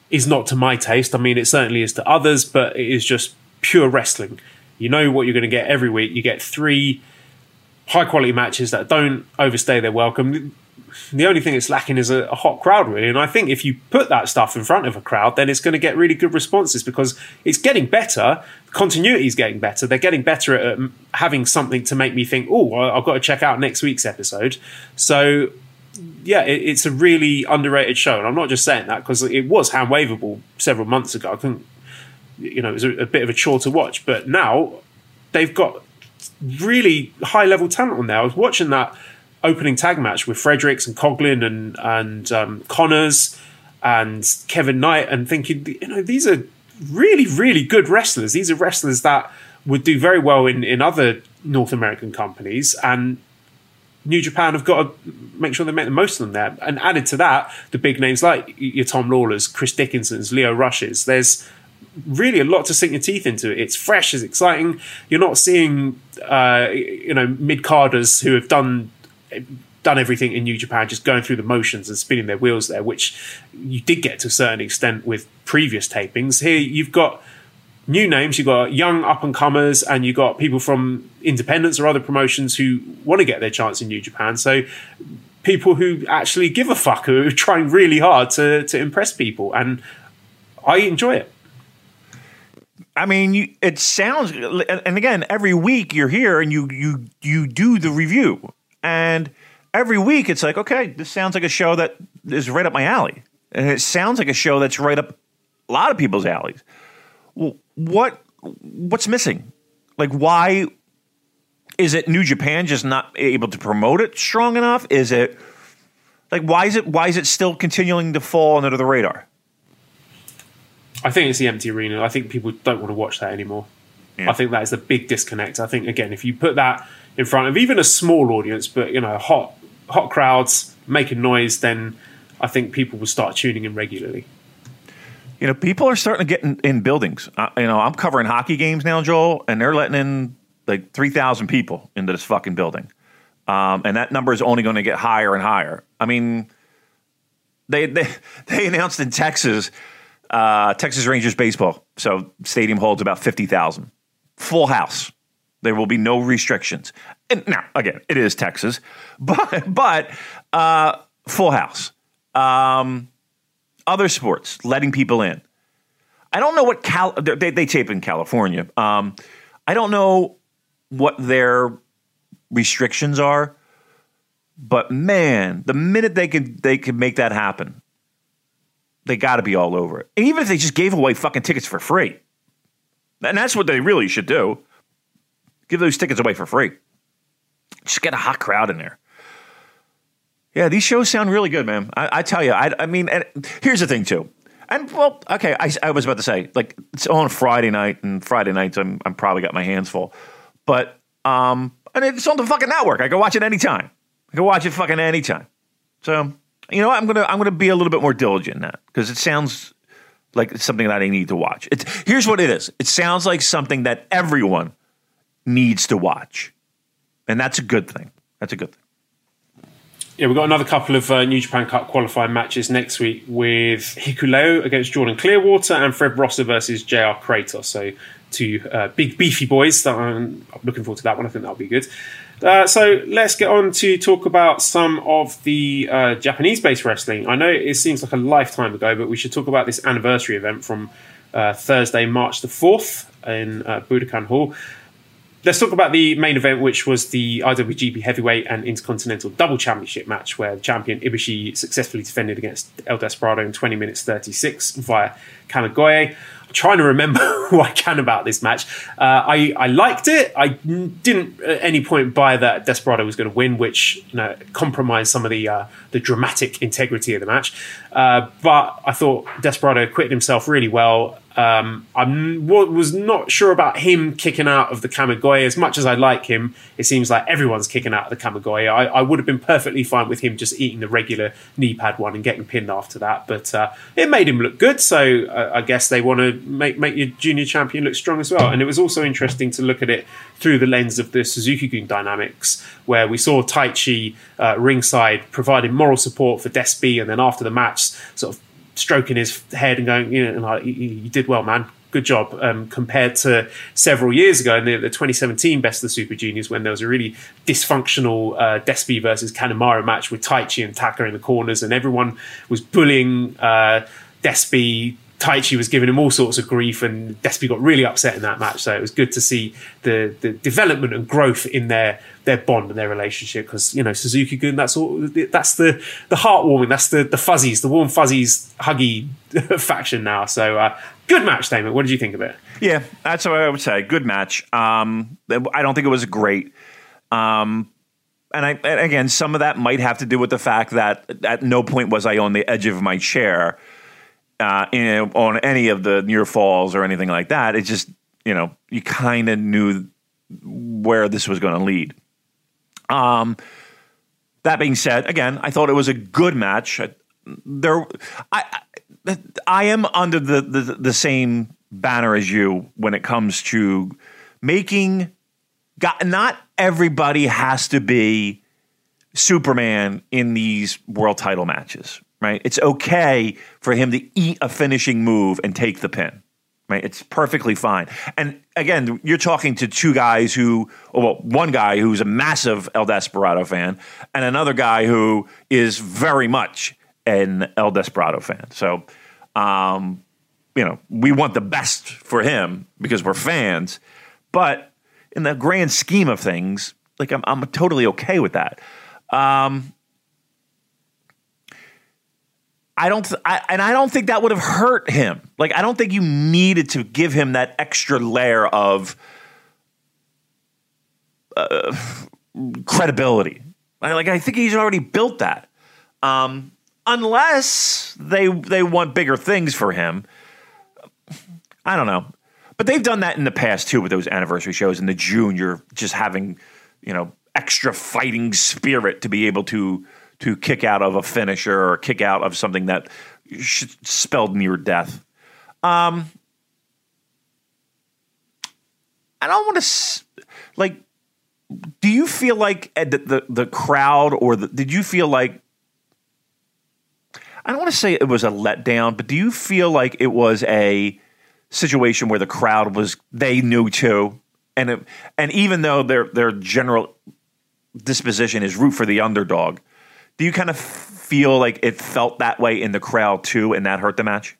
[SPEAKER 1] is not to my taste. I mean, it certainly is to others, but it is just pure wrestling. You know what you're going to get every week. You get three high quality matches that don't overstay their welcome the only thing it's lacking is a, a, hot crowd, really. And I think if you put that stuff in front of a crowd, then it's going to get really good responses because it's getting better. Continuity is getting better. They're getting better at um, having something to make me think, oh, I've got to check out next week's episode. So, yeah, it, it's a really underrated show. And I'm not just saying that because it was hand waveable several months ago. I couldn't, you know, it was a, a bit of a chore to watch. But now they've got really high level talent on there. I was watching that opening tag match with Fredericks and Coughlin and and um, Connors and Kevin Knight, and thinking, you know, these are really really good wrestlers. These are wrestlers that would do very well in in other North American companies, and New Japan have got to make sure they make the most of them there. And added to that, the big names like your Tom Lawlers, Chris Dickinson's, Lio Rushes. There's really a lot to sink your teeth into. It's fresh, it's exciting. You're not seeing, uh, you know, mid carders who have done done everything in New Japan, just going through the motions and spinning their wheels there, which you did get to a certain extent with previous tapings. Here you've got new names, you've got young up and comers, and you've got people from independents or other promotions who want to get their chance in New Japan. So people who actually give a fuck, who are trying really hard to to impress people, and I enjoy it.
[SPEAKER 2] I mean, you, it sounds, and again, every week you're here and you you you do the review, and every week it's like, okay, this sounds like a show that is right up my alley, and it sounds like a show that's right up a lot of people's alleys. Well, what what's missing? Like, why is it New Japan just not able to promote it strong enough? Is it like why is it why is it still continuing to fall under the radar?
[SPEAKER 1] I think it's the empty arena. I think people don't want to watch that anymore.
[SPEAKER 2] Yeah.
[SPEAKER 1] I think that is the big disconnect. I think again, if you put that in front of even a small audience, but you know, hot hot crowds making noise, then I think people will start tuning in regularly.
[SPEAKER 2] You know, people are starting to get in, in buildings. You know, I'm covering hockey games now, Joel, and they're letting in like 3,000 people into this fucking building. Um, and that number is only going to get higher and higher. I mean, they they, they announced in Texas, uh, Texas Rangers baseball. So stadium holds about 50,000. Full house. There will be no restrictions. And now, again, it is Texas, but but uh, full house. Um, other sports, letting people in. I don't know what Cal they, they tape in California. Um, I don't know what their restrictions are, but man, the minute they can they can make that happen, they got to be all over it. And even if they just gave away fucking tickets for free, and that's what they really should do, give those tickets away for free. Just get a hot crowd in there. Yeah, these shows sound really good, man. I, I tell you, I, I mean, and here's the thing too. And well, okay, I, I was about to say, like, it's on Friday night, and Friday nights I'm I'm probably got my hands full, but um, and it's on the fucking network. I can watch it anytime. I can watch it fucking anytime. So you know, what? I'm gonna I'm gonna be a little bit more diligent in that because it sounds like something that I need to watch. It's here's what it is. It sounds like something that everyone needs to watch, and that's a good thing. That's a good thing.
[SPEAKER 1] Yeah, we've got another couple of uh, New Japan Cup qualifying matches next week with Hikuleo against Jordan Clearwater and Fred Rosser versus JR Kratos. So, two uh, big beefy boys. That I'm, looking forward to that one. I think that'll be good. Uh, so let's get on to talk about some of the uh, Japanese-based wrestling. I know it seems like a lifetime ago, but we should talk about this anniversary event from uh, Thursday, March the fourth, in uh, Budokan Hall let's talk about the main event, which was the IWGP Heavyweight and Intercontinental Double Championship match, where the champion Ibushi successfully defended against El Desperado in 20 minutes 36 via Kamigoye. I'm trying to remember what I can about this match. Uh, I, I liked it. I didn't at any point buy that Desperado was going to win, which you know compromised some of the uh, the dramatic integrity of the match. Uh, but I thought Desperado acquitted himself really well. Um, I was not sure about him kicking out of the Kamigoye as much as I like him. It seems like everyone's kicking out of the Kamigoye. I, I would have been perfectly fine with him just eating the regular knee pad one and getting pinned after that, but uh, it made him look good. So uh, I guess they want to make make your junior champion look strong as well. And it was also interesting to look at it through the lens of the Suzuki-gun dynamics, where we saw Taichi uh, ringside providing moral support for Despi, and then after the match, sort of stroking his head and going, you know, like, you, did well, man. Good job. Um, compared to several years ago in the, the, 2017 Best of the Super Juniors, when there was a really dysfunctional uh, Despi versus Kanemaru match with Taichi and Taka in the corners, and everyone was bullying uh, Despi. Taichi was giving him all sorts of grief, and Despi got really upset in that match. So it was good to see the the development and growth in their their bond and their relationship because you know Suzuki Gun that's all that's the the heartwarming that's the the fuzzies the warm fuzzies huggy faction now. So uh, good match Damon. What did you think of it?
[SPEAKER 2] Yeah that's what I would say. Good match. Um, I don't think it was great. Um, and I and again some of that might have to do with the fact that at no point was I on the edge of my chair uh, in, on any of the near falls or anything like that it just you know you kind of knew where this was going to lead um, that being said, again, I thought it was a good match. There, I, I am under the, the, the same banner as you when it comes to making. Not everybody has to be Superman in these world title matches, right? It's okay for him to eat a finishing move and take the pin. Right, it's perfectly fine. And again, you're talking to two guys who, well, one guy who's a massive El Desperado fan, and another guy who is very much an El Desperado fan. So, um, you know, we want the best for him because we're fans. But in the grand scheme of things, like I'm, I'm totally okay with that. Um, I don't, I, and I don't think that would have hurt him. Like, I don't think you needed to give him that extra layer of uh, credibility. Like, I think he's already built that. Um, unless they they want bigger things for him. I don't know, but they've done that in the past too with those anniversary shows in the June. You're just having, you know, extra fighting spirit to be able to to kick out of a finisher or kick out of something that spelled near death. Um, I don't want to like. Do you feel like the the, the crowd or the, did you feel like? I don't want to say it was a letdown, but do you feel like it was a situation where the crowd was they knew too, and it, and even though their their general disposition is root for the underdog, do you kind of feel like it felt that way in the crowd too, and that hurt the match?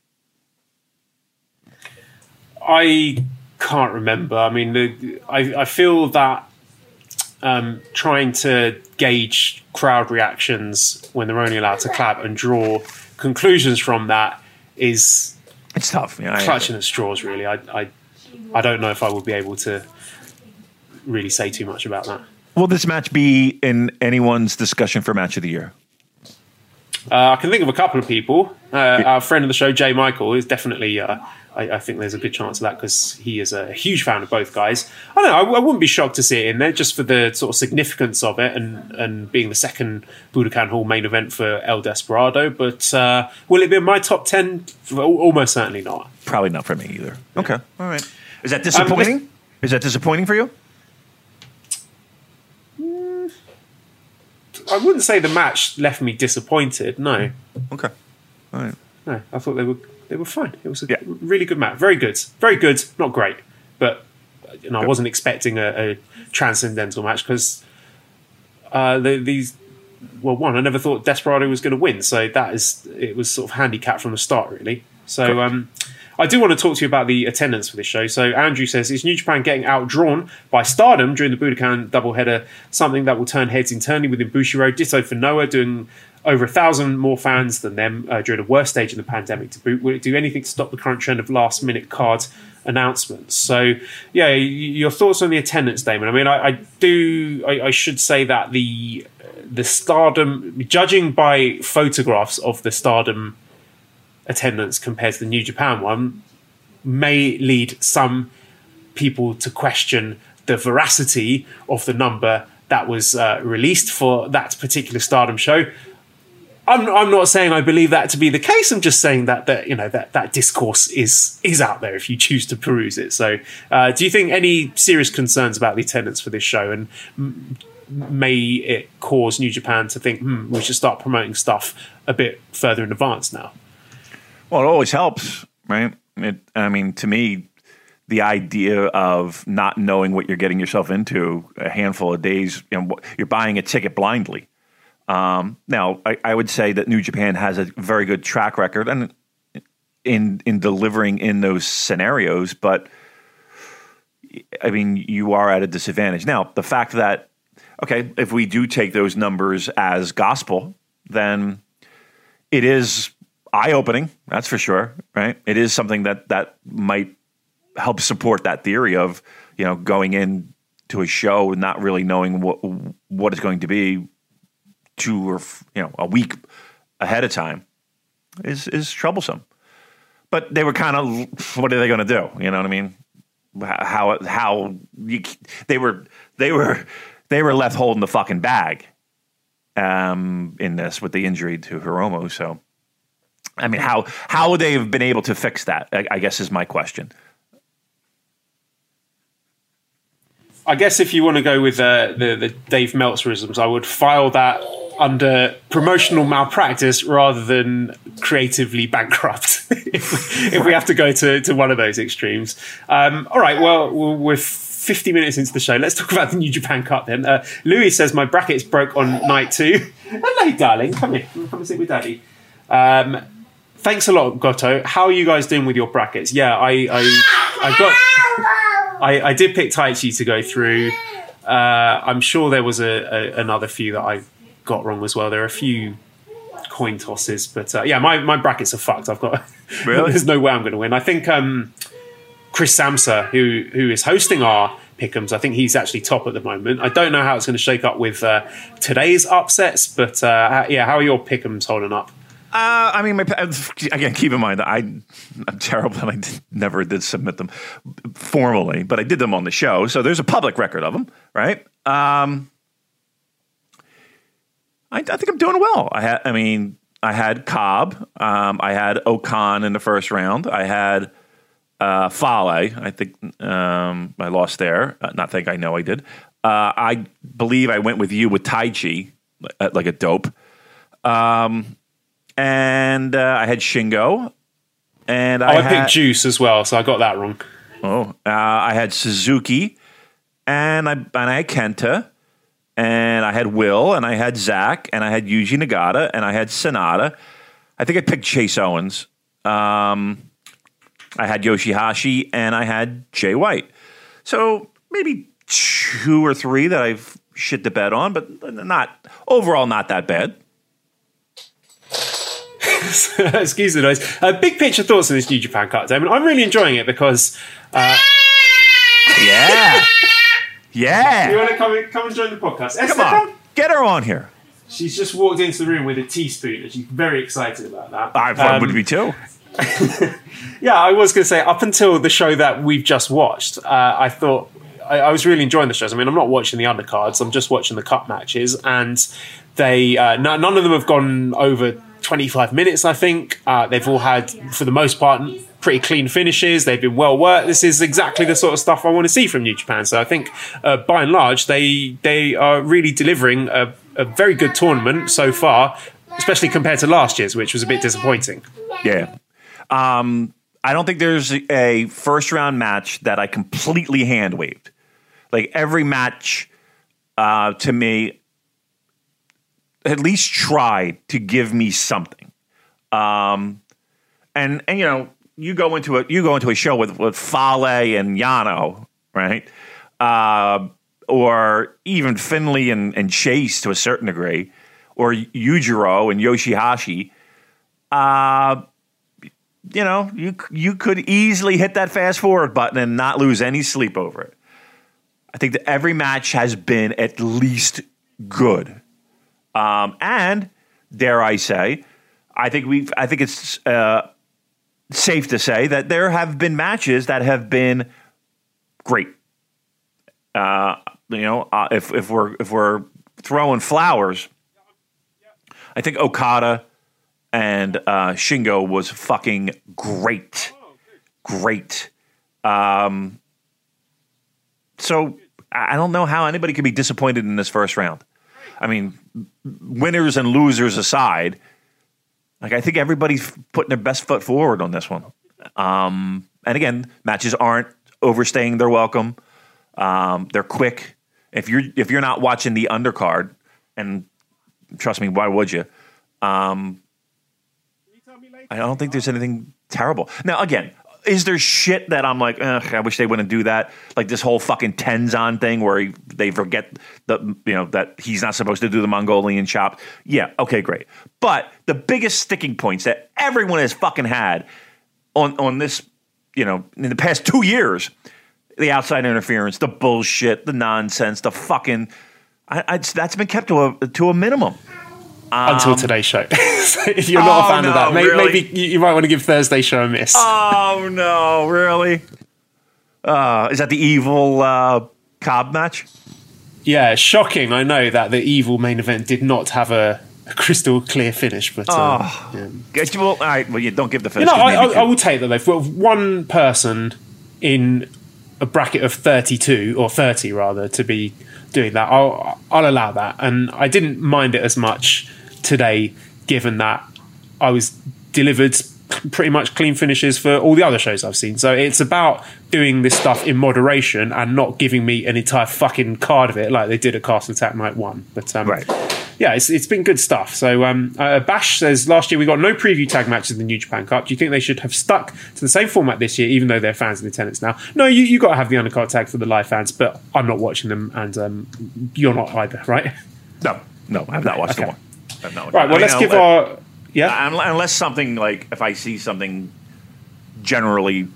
[SPEAKER 1] I can't remember. I mean, the, I, I feel that um, trying to gauge crowd reactions when they're only allowed to clap and draw conclusions from that is
[SPEAKER 2] it's tough.
[SPEAKER 1] Yeah, clutching at straws. Really, I, I I don't know if I would be able to really say too much about that.
[SPEAKER 2] Will this match be in anyone's discussion for match of the year?
[SPEAKER 1] Uh, I can think of a couple of people. Uh, our friend of the show, Jay Michael, is definitely. Uh, I, I, think there's a good chance of that because he is a huge fan of both guys. I don't know. I, I, wouldn't be shocked to see it in there just for the sort of significance of it and and being the second Budokan Hall main event for El Desperado. But uh, will it be in my top ten? Almost certainly not.
[SPEAKER 2] Probably not for me either. Okay, all right. Is that disappointing? Um, is that disappointing for you?
[SPEAKER 1] I wouldn't say the match left me disappointed. No.
[SPEAKER 2] Okay. All right.
[SPEAKER 1] No, I thought they were they were fine. It was a yeah. really good match. Very good. Very good. Not great, but you know, I wasn't expecting a, a transcendental match because uh, the, these. Well, one, I never thought Desperado was going to win, so that is it was sort of handicapped from the start, really. So, um, I do want to talk to you about the attendance for this show. So Andrew says, is New Japan getting outdrawn by Stardom during the Budokan doubleheader something that will turn heads internally within Bushiroad? Ditto for Noah doing over a thousand more fans than them uh, during the worst stage of the pandemic to boot. Will it do anything to stop the current trend of last minute card announcements? So, yeah, your thoughts on the attendance, Damon? I mean, I, I do. I, I, should say that the the Stardom, judging by photographs of the Stardom attendance compared to the New Japan one may lead some people to question the veracity of the number that was uh, released for that particular Stardom show. I'm, I'm not saying I believe that to be the case. I'm just saying that that you know that that discourse is is out there if you choose to peruse it. So, uh, do you think any serious concerns about the attendance for this show, and m- may it cause New Japan to think hmm, we should start promoting stuff a bit further in advance now?
[SPEAKER 2] Well, it always helps, right? It, I mean, to me, the idea of not knowing what you're getting yourself into a handful of days, you know, you're buying a ticket blindly. Um, now, I, I, would say that New Japan has a very good track record and in in delivering in those scenarios, but I mean, you are at a disadvantage. Now, the fact that okay, if we do take those numbers as gospel, then it is eye opening. That's for sure. Right. It is something that that might help support that theory of you know going in to a show and not really knowing what what it's going to be two or you know a week ahead of time is is troublesome. But they were kind of what are they going to do? You know what I mean? How how you, they were they were they were left holding the fucking bag um, in this with the injury to Hiromu. So I mean, how how would they have been able to fix that? I, I guess is my question.
[SPEAKER 1] I guess if you want to go with uh, the the Dave Meltzerisms, I would file that under promotional malpractice rather than creatively bankrupt if, if we have to go to, to one of those extremes. Um, all right, well, we're 50 minutes into the show. Let's talk about the New Japan Cup then. Uh, Louis says, My brackets broke on night two. Hello, darling. Come here. Come and sit with daddy. Um, thanks a lot, Goto. How are you guys doing with your brackets? Yeah, I, I, I got. I, I did pick Taichi to go through. Uh, I'm sure there was a, a, another few that I got wrong as well. There are a few coin tosses, but uh, yeah, my, my brackets are fucked. I've got
[SPEAKER 2] Really?
[SPEAKER 1] there's no way I'm going to win. I think um, Chris Samsa, who who is hosting our pickums, I think he's actually top at the moment. I don't know how it's going to shake up with uh, today's upsets, but uh, yeah, how are your pickums holding up?
[SPEAKER 2] Uh, I mean, my, again, keep in mind that I, I'm terrible and I did, never did submit them formally, but I did them on the show. So there's a public record of them, right? Um, I, I think I'm doing well. I had, I mean, I had Cobb. Um, I had O-Khan in the first round. I had uh, Fale. I think um, I lost there. Uh, not think I know I did. Uh, I believe I went with you with Taichi, like a dope. Um, and uh, I had Shingo. And
[SPEAKER 1] Oh,
[SPEAKER 2] I,
[SPEAKER 1] I,
[SPEAKER 2] had,
[SPEAKER 1] picked Juice as well, so I got that wrong.
[SPEAKER 2] Oh, uh, I had Suzuki, and I and I had Kenta, and I had Will, and I had Zack, and I had Yuji Nagata, and I had Sanada. I think I picked Chase Owens. Um, I had Yoshihashi, and I had Jay White. So maybe two or three that I've shit the bed on, but not overall not that bad.
[SPEAKER 1] Excuse the noise. Uh, big picture thoughts on this New Japan Cup, Damon. I'm really enjoying it because
[SPEAKER 2] Uh,
[SPEAKER 1] Yeah,
[SPEAKER 2] yeah.
[SPEAKER 1] you want to come and, come and join the podcast. Esther,
[SPEAKER 2] Come on, get her on here.
[SPEAKER 1] She's just walked into the room with a teaspoon, and she's very excited about that.
[SPEAKER 2] I
[SPEAKER 1] Um,
[SPEAKER 2] would be too.
[SPEAKER 1] Yeah, I was going to say up until the show that we've just watched, uh, I thought I, I was really enjoying the shows. I mean, I'm not watching the undercards; I'm just watching the cup matches, and they uh, no, none of them have gone over 25 minutes. I think uh, they've all had, for the most part, pretty clean finishes. They've been well worked. This is exactly the sort of stuff I want to see from New Japan. So I think, uh, by and large, they they are really delivering a, a very good tournament so far. Especially compared to last year's, which was a bit disappointing.
[SPEAKER 2] Yeah. Um, I don't think there's a first round match that I completely hand waved. Like every match uh, to me at least tried to give me something. Um, and and you know, you go into a you go into a show with with Fale and Yano, right? Uh, or even Finlay and, and Chase to a certain degree, or Yujiro and Yoshihashi. Uh, you know, you you could easily hit that fast forward button and not lose any sleep over it. I think that every match has been at least good, um, and dare I say, I think we I think it's uh, safe to say that there have been matches that have been great. Uh, you know, uh, if if we're if we're throwing flowers, I think Okada and uh, Shingo was fucking great, great. Um, so I I don't know how anybody could be disappointed in this first round. I mean, winners and losers aside, like I think everybody's putting their best foot forward on this one. Um, and again, matches aren't overstaying their welcome. Um, they're quick. If you're if you're not watching the undercard, and trust me, why would you? Um, I don't think there's anything terrible. Now, again, is there shit that I'm like, I wish they wouldn't do that? Like this whole fucking Tenzan thing where he, they forget the you know that he's not supposed to do the Mongolian chop. Yeah, okay, great. But the biggest sticking points that everyone has fucking had on on this, you know, in the past two years, the outside interference, the bullshit, the nonsense, the fucking, I, I, that's been kept to a to a minimum.
[SPEAKER 1] Until today's show. if you're not
[SPEAKER 2] Oh,
[SPEAKER 1] a fan of that, maybe,
[SPEAKER 2] really?
[SPEAKER 1] maybe you, you might want to give Thursday show a miss.
[SPEAKER 2] Oh no, really? Uh, is that the evil uh, Cobb match?
[SPEAKER 1] yeah, shocking. I know that the evil main event did not have a, crystal clear finish, but uh,
[SPEAKER 2] Oh.
[SPEAKER 1] yeah.
[SPEAKER 2] Well, all right. Well, you don't give the
[SPEAKER 1] you
[SPEAKER 2] finish.
[SPEAKER 1] know, I, I, I will take that though. For one person in a bracket of 32 or 30 rather to be doing that. I'll I'll allow that, and I didn't mind it as much today, given that I was delivered pretty much clean finishes for all the other shows I've seen. So it's about doing this stuff in moderation and not giving me an entire fucking card of it like they did at Castle Attack Night One. But um,
[SPEAKER 2] Right.
[SPEAKER 1] yeah, it's, it's been good stuff. So um, uh, Bash says last year we got no preview tag matches in the New Japan Cup. Do you think they should have stuck to the same format this year, even though they're fans in attendance now? No, you you got to have the undercard tag for the live fans, but I'm not watching them, and um, you're not either, right?
[SPEAKER 2] No, no, I have not watched
[SPEAKER 1] Okay.
[SPEAKER 2] the one. I have not watched
[SPEAKER 1] Right. Well,
[SPEAKER 2] I
[SPEAKER 1] let's
[SPEAKER 2] mean,
[SPEAKER 1] give
[SPEAKER 2] uh,
[SPEAKER 1] our yeah.
[SPEAKER 2] unless something like if I see something generally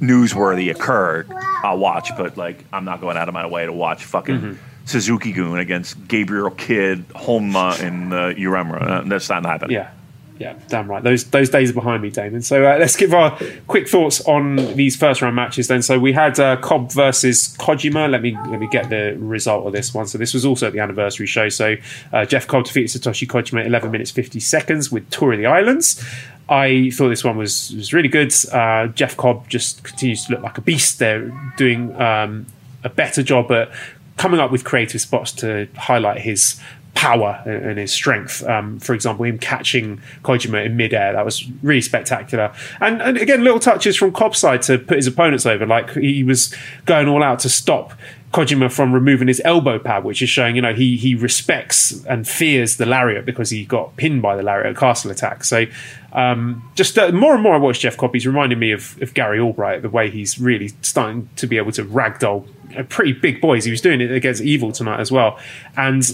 [SPEAKER 2] newsworthy occurred, I'll watch. But like, I'm not going out of my way to watch fucking
[SPEAKER 1] Mm-hmm.
[SPEAKER 2] Suzuki-gun against Gabriel Kidd, Honma, and uh, Uemura. Uh, that's not happening.
[SPEAKER 1] Yeah, yeah, damn right. Those those days are behind me, Damon. So uh, let's give our quick thoughts on these first round matches. Then, so we had uh, Cobb versus Kojima. Let me let me get the result of this one. So this was also at the anniversary show. So uh, Jeff Cobb defeated Satoshi Kojima at 11 minutes 50 seconds with Tour of the Islands. I thought this one was was really good. Uh, Jeff Cobb just continues to look like a beast. They're doing um, a better job at coming up with creative spots to highlight his power and his strength. Um, for example, him catching Kojima in midair that was really spectacular. And, and again, little touches from Cobb's side to put his opponents over. Like he was going all out to stop Kojima from removing his elbow pad, which is showing you know he he respects and fears the lariat because he got pinned by the lariat Castle Attack. So. Um, just uh, more and more I watch Jeff Cobb, he's reminding me of, of Gary Albright, the way he's really starting to be able to ragdoll pretty big boys. He was doing it against Evil tonight as well. And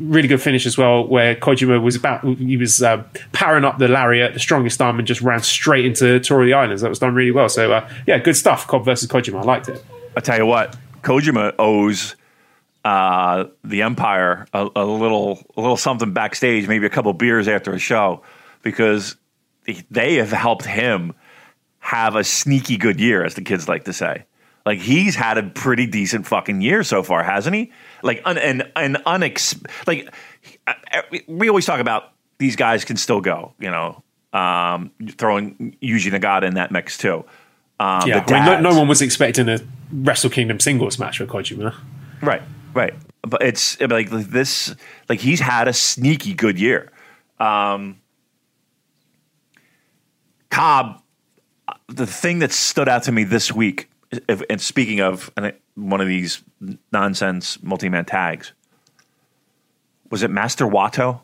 [SPEAKER 1] really good finish as well, where Kojima was about he was uh, powering up the lariat, the strongest arm, and just ran straight into the Islands. That was done really well. So uh, yeah, good stuff. Cobb versus Kojima, I liked it.
[SPEAKER 2] I tell you what, Kojima owes uh, the Empire a, a little, a little something backstage, maybe a couple beers after a show, because they have helped him have a sneaky good year, as the kids like to say. Like he's had a pretty decent fucking year so far, hasn't he? Like un, and and unex like uh, we always talk about these guys can still go, you know. Um, throwing Yuji Nagata in that mix too. Um,
[SPEAKER 1] Yeah, I mean, no, no one was expecting a Wrestle Kingdom singles match for Kojima.
[SPEAKER 2] Right, right. But it's like this, like he's had a sneaky good year. Um, Cobb, the thing that stood out to me this week, if, and speaking of and one of these nonsense multi-man tags, was it Master Wato?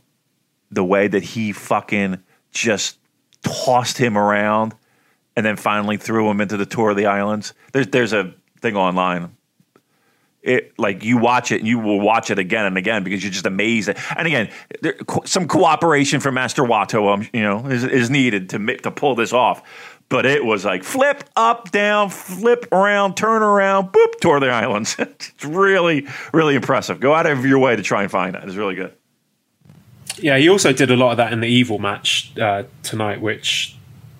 [SPEAKER 2] The way that he fucking just tossed him around and then finally threw him into the tour of the islands. There's there's a thing online it like you watch it and you will watch it again and again because you're just amazed. And again, there, co- some cooperation from Master Wato, um, you know, is, is needed to to pull this off. But it was like flip up, down, flip around, turn around, boop, tour the islands. it's really, really impressive. Go out of your way to try and find that. It's really good.
[SPEAKER 1] Yeah, he also did a lot of that in the Evil match uh, tonight, which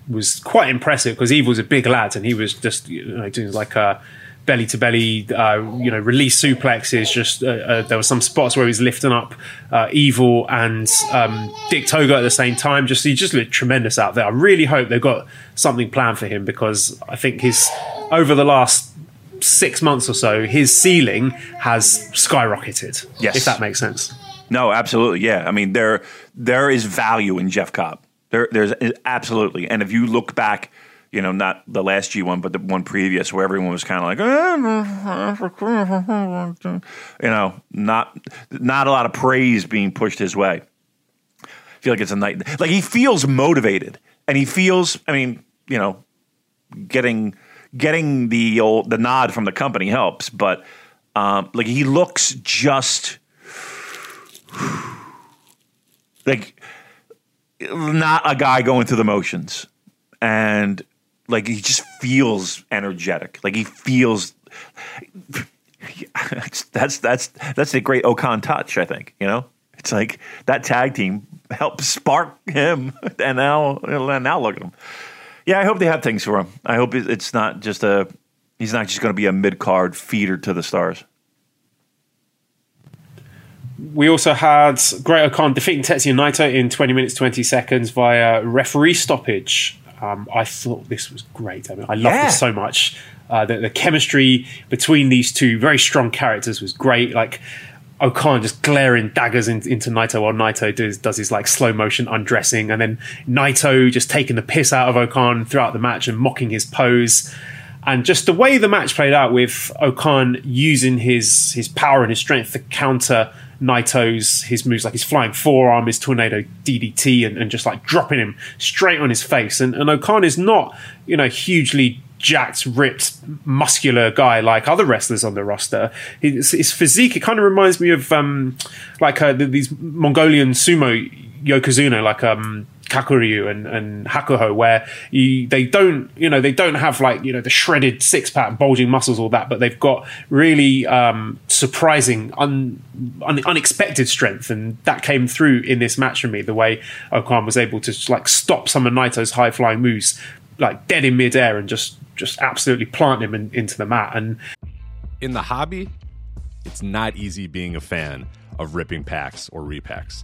[SPEAKER 1] was quite impressive because Evil's a big lad and he was just you know doing like a belly to belly, uh, you know, release suplexes. Just uh, uh, there were some spots where he was lifting up uh, Evil and um, Dick Togo at the same time. Just he just looked tremendous out there. I really hope they've got something planned for him because I think his over the last six months or so, his ceiling has skyrocketed.
[SPEAKER 2] Yes.
[SPEAKER 1] if that makes sense.
[SPEAKER 2] No, absolutely. Yeah. I mean, there there is value in Jeff Cobb. There there's absolutely. And if you look back, you know, not the last G one, but the one previous where everyone was kind of like, "Eh, you know, not not a lot of praise being pushed his way. I feel like it's a night. Like he feels motivated, and he feels. I mean, you know, getting getting the old the nod from the company helps, but um, like he looks just like not a guy going through the motions and like he just feels energetic. Like he feels that's that's that's a great O-Khan touch I think you know? It's like that tag team helped spark him and now and now look at him. Yeah I hope they have things for him. I hope it's not just a he's not just going to be a mid-card feeder to the stars.
[SPEAKER 1] We also had Great O-Khan defeating Tetsuya Naito in 20 minutes 20 seconds via referee stoppage. Um, I thought this was great. I mean, I love
[SPEAKER 2] Yeah.
[SPEAKER 1] this so much. Uh, the, the chemistry between these two very strong characters was great. Like O-Khan just glaring daggers in, into Naito while Naito does, does his like slow motion undressing, and then Naito just taking the piss out of O-Khan throughout the match and mocking his pose. And just the way the match played out with O-Khan using his his power and his strength to counter Naito's his moves, like his flying forearm, his tornado DDT, and, and just like dropping him straight on his face. And, and O-Khan is not, you know, hugely jacked, ripped, muscular guy like other wrestlers on the roster. His, his physique, it kind of reminds me of um, like uh, these Mongolian sumo yokozuna, like um, Kakuryu and, and Hakuho, where you, they don't, you know, they don't have like, you know, the shredded six pack, bulging muscles, all that, but they've got really um, surprising, un, un, unexpected strength. And that came through in this match for me, the way O-Khan was able to like stop some of Naito's high flying moves, like dead in midair and just just absolutely plant him in, into the mat. And
[SPEAKER 3] in the hobby, it's not easy being a fan of ripping packs or repacks.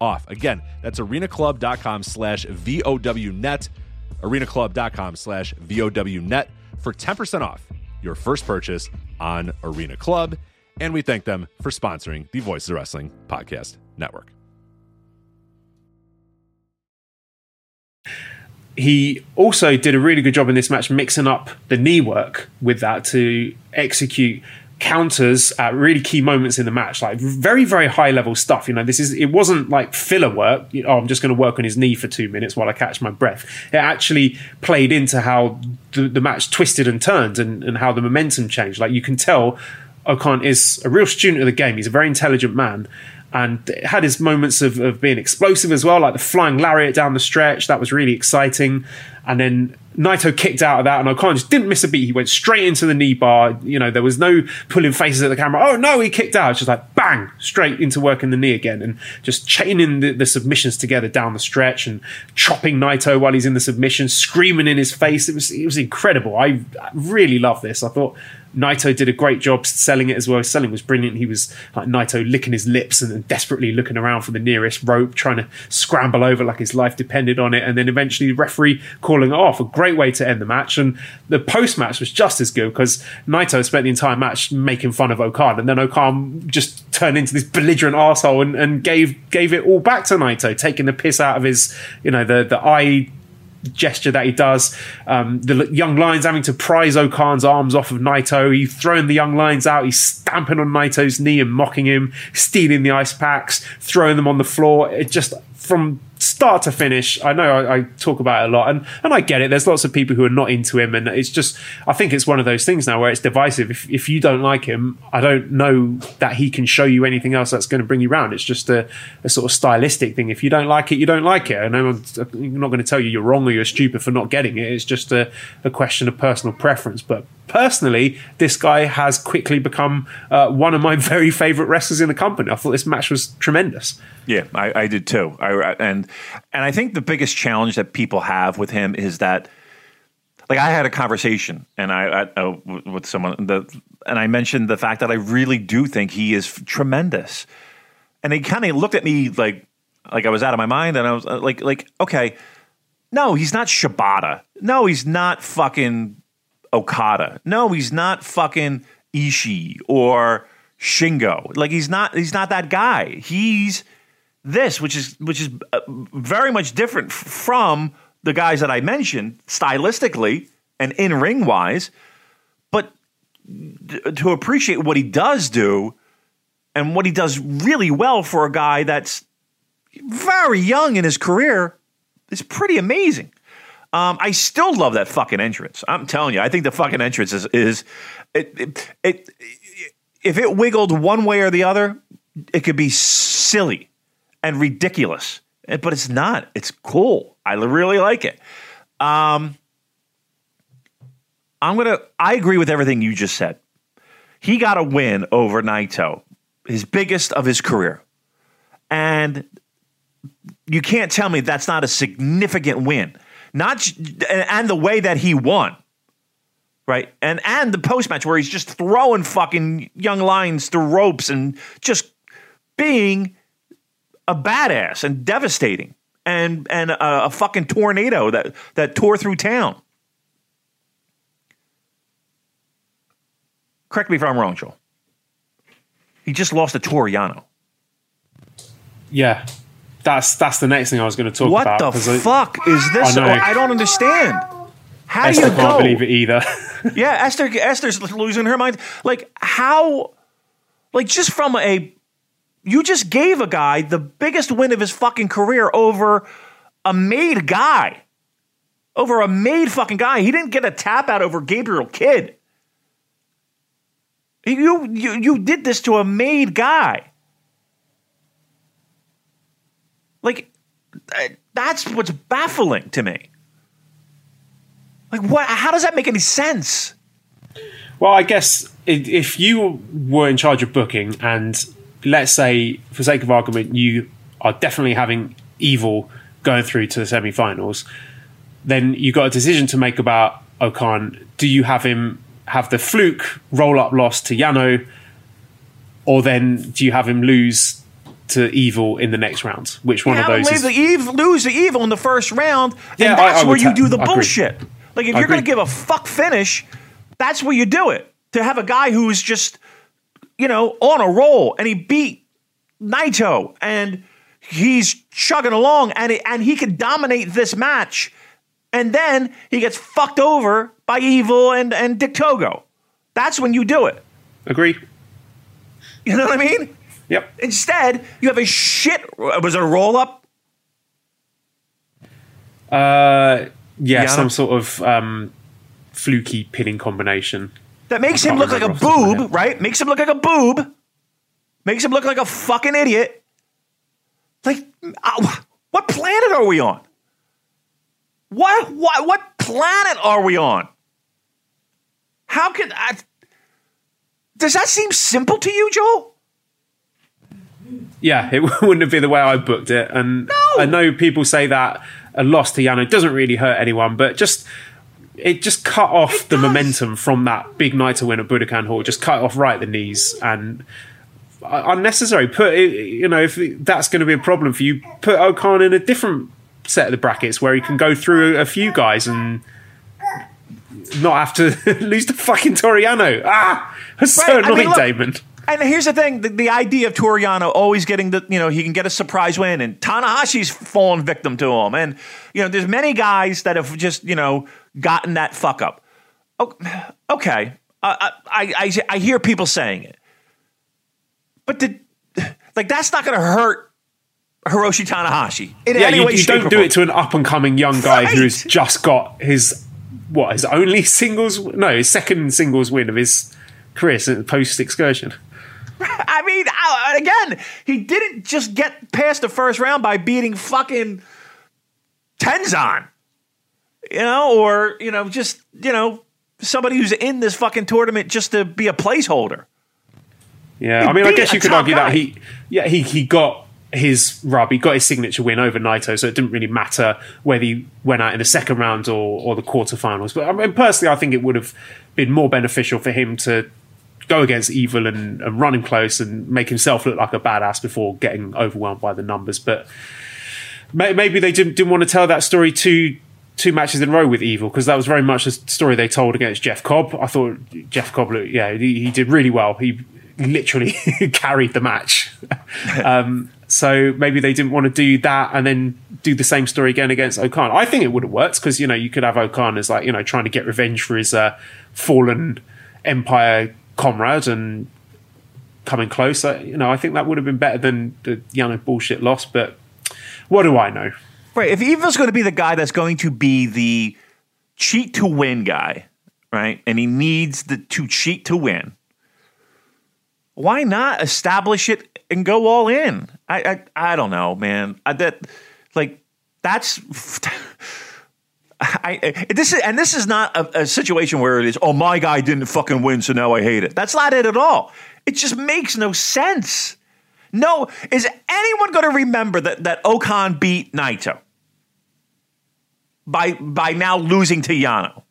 [SPEAKER 3] off. Again, that's arenaclub.com slash VOWnet. arenaclub.com slash VOWnet for 10% off your first purchase on Arena Club and we thank them for sponsoring the Voices of Wrestling Podcast Network.
[SPEAKER 1] He also did a really good job in this match mixing up the knee work with that to execute counters at really key moments in the match like very very high level stuff you know this is it wasn't like filler work you know, oh, i'm just going to work on his knee for two minutes while i catch my breath it actually played into how the, the match twisted and turned and, and how the momentum changed like you can tell O-Khan is a real student of the game. He's a very intelligent man and had his moments of, of being explosive as well, like the flying lariat down the stretch. That was really exciting. And then Naito kicked out of that, and O-Khan just didn't miss a beat. He went straight into the knee bar. You know, there was no pulling faces at the camera. Oh no, he kicked out. It's just like bang, straight into working the knee again, and just chaining the, the submissions together down the stretch and chopping Naito while he's in the submission, screaming in his face. It was it was incredible. I really love this. I thought Naito did a great job selling it as well. Selling was brilliant. He was like Naito licking his lips and, desperately looking around for the nearest rope, trying to scramble over like his life depended on it. And then eventually the referee calling it off. A great way to end the match. And the post match was just as good because Naito spent the entire match making fun of O-Khan, and then O-Khan just turned into this belligerent asshole and, and gave gave it all back to Naito, taking the piss out of his, you know, the the eye gesture that he does. Um, the young lions having to prise O-Khan's arms off of Naito. He's throwing the young lions out. He's stamping on Naito's knee and mocking him, stealing the ice packs, throwing them on the floor. It just from start to finish. I know I, I, talk about it a lot, and and I get it. There's lots of people who are not into him, and it's just I think it's one of those things now where it's divisive. If if you don't like him, I don't know that he can show you anything else that's going to bring you round. It's just a, a sort of stylistic thing. If you don't like it, you don't like it, and I'm, I'm not going to tell you you're wrong or you're stupid for not getting it. It's just a, a question of personal preference. But personally, this guy has quickly become uh, one of my very favourite wrestlers in the company. I thought this match was tremendous.
[SPEAKER 2] Yeah, I, I did too. I, and and I think the biggest challenge that people have with him is that, like, I had a conversation and I, I uh, with someone the and I mentioned the fact that I really do think he is tremendous, and they kind of looked at me like like I was out of my mind, and I was uh, like like okay, no, he's not Shibata, no, he's not fucking Okada. No, he's not fucking Ishii or Shingo. Like he's not he's not that guy. He's this, which is which is uh, very much different from the guys that I mentioned stylistically and in ring wise. But to appreciate what he does do and what he does really well for a guy that's very young in his career is pretty amazing. Um, I still love that fucking entrance. I'm telling you, I think the fucking entrance is is it, it, it if it wiggled one way or the other, it could be silly and ridiculous, eh, but it's not. It's cool. I really like it. Um, I'm gonna. I agree with everything you just said. He got a win over Naito, his biggest of his career, and you can't tell me that's not a significant win not and the way that he won, right? And and the post match where he's just throwing fucking young lions through ropes and just being a badass and devastating and and a, a fucking tornado that that tore through town. Correct me if I'm wrong, Joel. He just lost to Toru Yano.
[SPEAKER 1] Yeah, that's that's the next thing I was going to talk
[SPEAKER 2] what
[SPEAKER 1] about.
[SPEAKER 2] What the fuck I, is this? I, I, don't understand. How
[SPEAKER 1] Esther
[SPEAKER 2] do you
[SPEAKER 1] can't
[SPEAKER 2] go?
[SPEAKER 1] believe it either.
[SPEAKER 2] yeah, Esther Esther's losing her mind. Like how? Like just from a, you just gave a guy the biggest win of his fucking career over a made guy, over a made fucking guy. He didn't get a tap out over Gabriel Kidd. You you you did this to a made guy. Like, that's what's baffling to me. Like, what? How does that make any sense?
[SPEAKER 1] Well, I guess if you were in charge of booking, and let's say, for sake of argument, you are definitely having Evil going through to the semi-finals, then you've got a decision to make about O-Khan. Do you have him have the fluke roll up loss to Yano, or then do you have him lose to evil in the next round. Which one
[SPEAKER 2] yeah,
[SPEAKER 1] of those?
[SPEAKER 2] Is... The evil, lose the evil in the first round, and yeah, that's I, I where you do the bullshit. Agree. Like if you're going to give a fuck finish, that's where you do it. To have a guy who's just you know on a roll and he beat Naito and he's chugging along and it, and he can dominate this match, and then he gets fucked over by Evil and and Dick Togo. That's when you do it.
[SPEAKER 1] Agree.
[SPEAKER 2] You know what I mean?
[SPEAKER 1] Yep.
[SPEAKER 2] Instead, you have a shit. Was it a roll up?
[SPEAKER 1] Uh, yeah, Yano? some sort of um, fluky pinning combination.
[SPEAKER 2] That makes him look like a boob, right? Makes him look like a boob. Makes him look like a fucking idiot. Like, uh, what planet are we on? What what what planet are we on? How can I? Does that seem simple to you, Joel?
[SPEAKER 1] yeah, it wouldn't have been the way I booked it. And
[SPEAKER 2] no!
[SPEAKER 1] I know people say that a loss to Yano doesn't really hurt anyone, but just it just cut off the momentum from that big night to win at Budokan Hall. Just cut off right at the knees and uh, unnecessary. Put you know if that's going to be a problem for you, put O-Khan in a different set of the brackets where he can go through a few guys and not have to lose to fucking Toru Yano. Ah, that's so
[SPEAKER 2] Right, I mean,
[SPEAKER 1] annoying, Damon.
[SPEAKER 2] And here's the thing: the, the idea of Toru Yano always getting the, you know, he can get a surprise win, and Tanahashi's fallen victim to him, and you know, there's many guys that have just, you know, gotten that fuck up. O- Okay, uh, I, I, I, I hear people saying it, but did, like that's not going to hurt Hiroshi Tanahashi in
[SPEAKER 1] Yeah,
[SPEAKER 2] any
[SPEAKER 1] you,
[SPEAKER 2] way,
[SPEAKER 1] you don't do
[SPEAKER 2] form.
[SPEAKER 1] it to an up and coming young guy
[SPEAKER 2] Right.
[SPEAKER 1] who's just got his what his only singles no his second singles win of his career since post excursion.
[SPEAKER 2] I mean, I- again, he didn't just get past the first round by beating fucking Tenzan, you know, or you know, just you know, somebody who's in this fucking tournament just to be a placeholder.
[SPEAKER 1] Yeah,
[SPEAKER 2] He
[SPEAKER 1] I mean, I guess you could argue
[SPEAKER 2] guy.
[SPEAKER 1] that he, yeah, he he got his rub, he got his signature win over Naito, so it didn't really matter whether he went out in the second round or or the quarterfinals. But I mean, personally, I think it would have been more beneficial for him to go against Evil and, and run him close and make himself look like a badass before getting overwhelmed by the numbers. But maybe they didn't didn't want to tell that story two two matches in a row with Evil because that was very much the story they told against Jeff Cobb. I thought Jeff Cobb, looked- yeah, he, he did really well. He literally carried the match. um, so maybe they didn't want to do that and then do the same story again against O-Khan. I think it would have worked because you know you could have O-Khan as like you know trying to get revenge for his uh, fallen Empire comrade and coming close. Uh, you know, I think that would have been better than the Yano bullshit loss. But what do I know?
[SPEAKER 2] Right. If Evil's going to be the guy that's going to be the cheat to win guy, right, and he needs the to cheat to win, why not establish it and go all in? I I, I don't know, man. I, that like that's. I, I- this is and this is not a, a situation where it is. Oh, my guy didn't fucking win, so now I hate it. That's not it at all. It just makes no sense. No, is anyone going to remember that that O-Khan beat Naito by by now losing to Yano?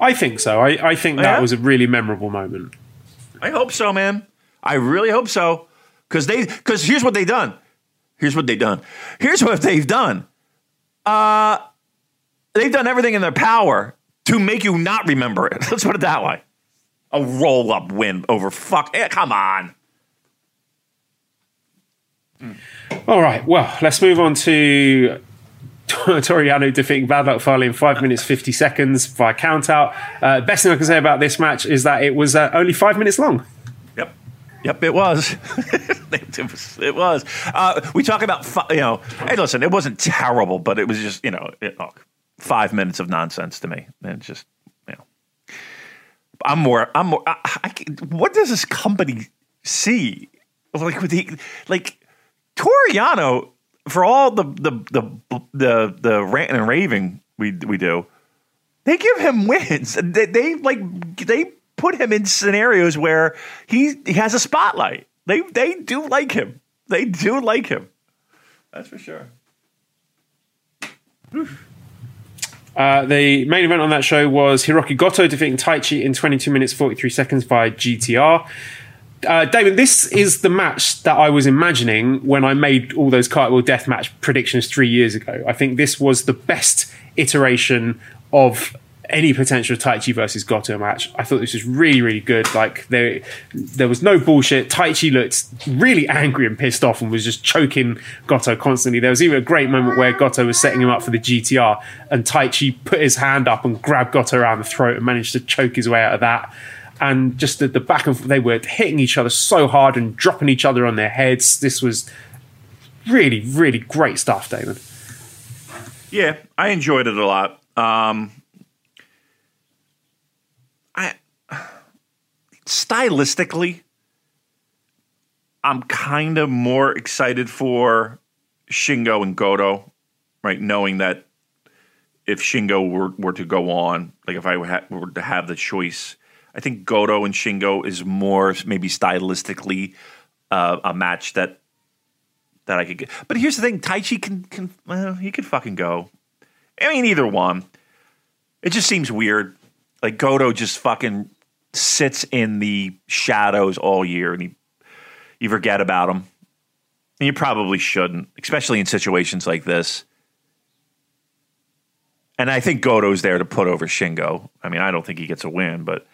[SPEAKER 1] I think so. I, I think that
[SPEAKER 2] Yeah?
[SPEAKER 1] was a really memorable moment.
[SPEAKER 2] I hope so, man. I really hope so. Because they because here's what they done. Here's what they done. Here's what they've done. Uh they've done everything in their power to make you not remember it. Let's put it that way. A roll up win over fuck. eh, come on.
[SPEAKER 1] All right. Well, let's move on to Toru Yano defeating Bad Luck Fale in five minutes fifty seconds via count out. Uh, best thing I can say about this match is that it was uh, only five minutes long.
[SPEAKER 2] Yep. Yep, it was. it was. It was. Uh, we talk about, you know, hey, listen, it wasn't terrible, but it was just, you know, it, five minutes of nonsense to me. And it's just, you know, I'm more, I'm more, I, I, what does this company see? Like, with the, like, Toru Yano, for all the, the, the, the, the ranting and raving we, we do, they give him wins. They, they like they put him in scenarios where he he has a spotlight. They they do like him. They do like him. That's for sure.
[SPEAKER 1] Uh, the main event on that show was Hiroki Goto defeating Taichi in 22 minutes 43 seconds by GTR. Uh, David, this is the match that I was imagining when I made all those cartwheel deathmatch predictions three years ago. I think this was the best iteration of any potential Taichi versus Goto match. I thought this was really, really good. Like there, there was no bullshit. Taichi looked really angry and pissed off and was just choking Goto constantly. There was even a great moment where Goto was setting him up for the GTR, and Taichi put his hand up and grabbed Goto around the throat and managed to choke his way out of that. And just the, the back and they were hitting each other so hard and dropping each other on their heads. This was really, really great stuff, Damon.
[SPEAKER 2] Yeah, I enjoyed it a lot. Um, I stylistically, I'm kind of more excited for Shingo and Goto, right? Knowing that if Shingo were, were to go on, like if I were, ha- were to have the choice, I think Goto and Shingo is more maybe stylistically uh, a match that that I could get. But here's the thing: Taichi can can well, he could fucking go. I mean, either one. It just seems weird. Like Goto just fucking sits in the shadows all year, and he, you forget about him. And you probably shouldn't, especially in situations like this. And I think Goto's there to put over Shingo. I mean, I don't think he gets a win, but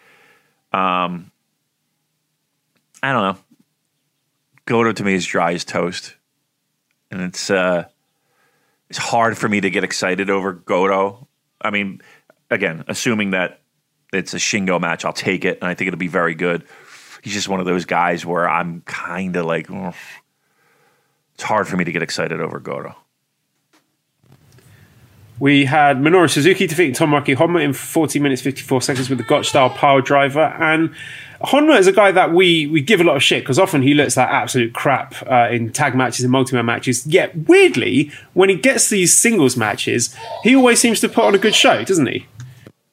[SPEAKER 2] um, I don't know. Goto to me is dry as toast, and it's uh, it's hard for me to get excited over Goto. I mean, again, assuming that it's a Shingo match, I'll take it, and I think it'll be very good. He's just one of those guys where I'm kind of like, it's hard for me to get excited over Goto.
[SPEAKER 1] We had Minoru Suzuki defeating Tomoaki Honma in 40 minutes 54 seconds with the Gotch style power driver. And Honma is a guy that we we give a lot of shit because often he looks like absolute crap uh, in tag matches and multi-man matches. Yet weirdly, when he gets these singles matches, he always seems to put on a good show, doesn't he?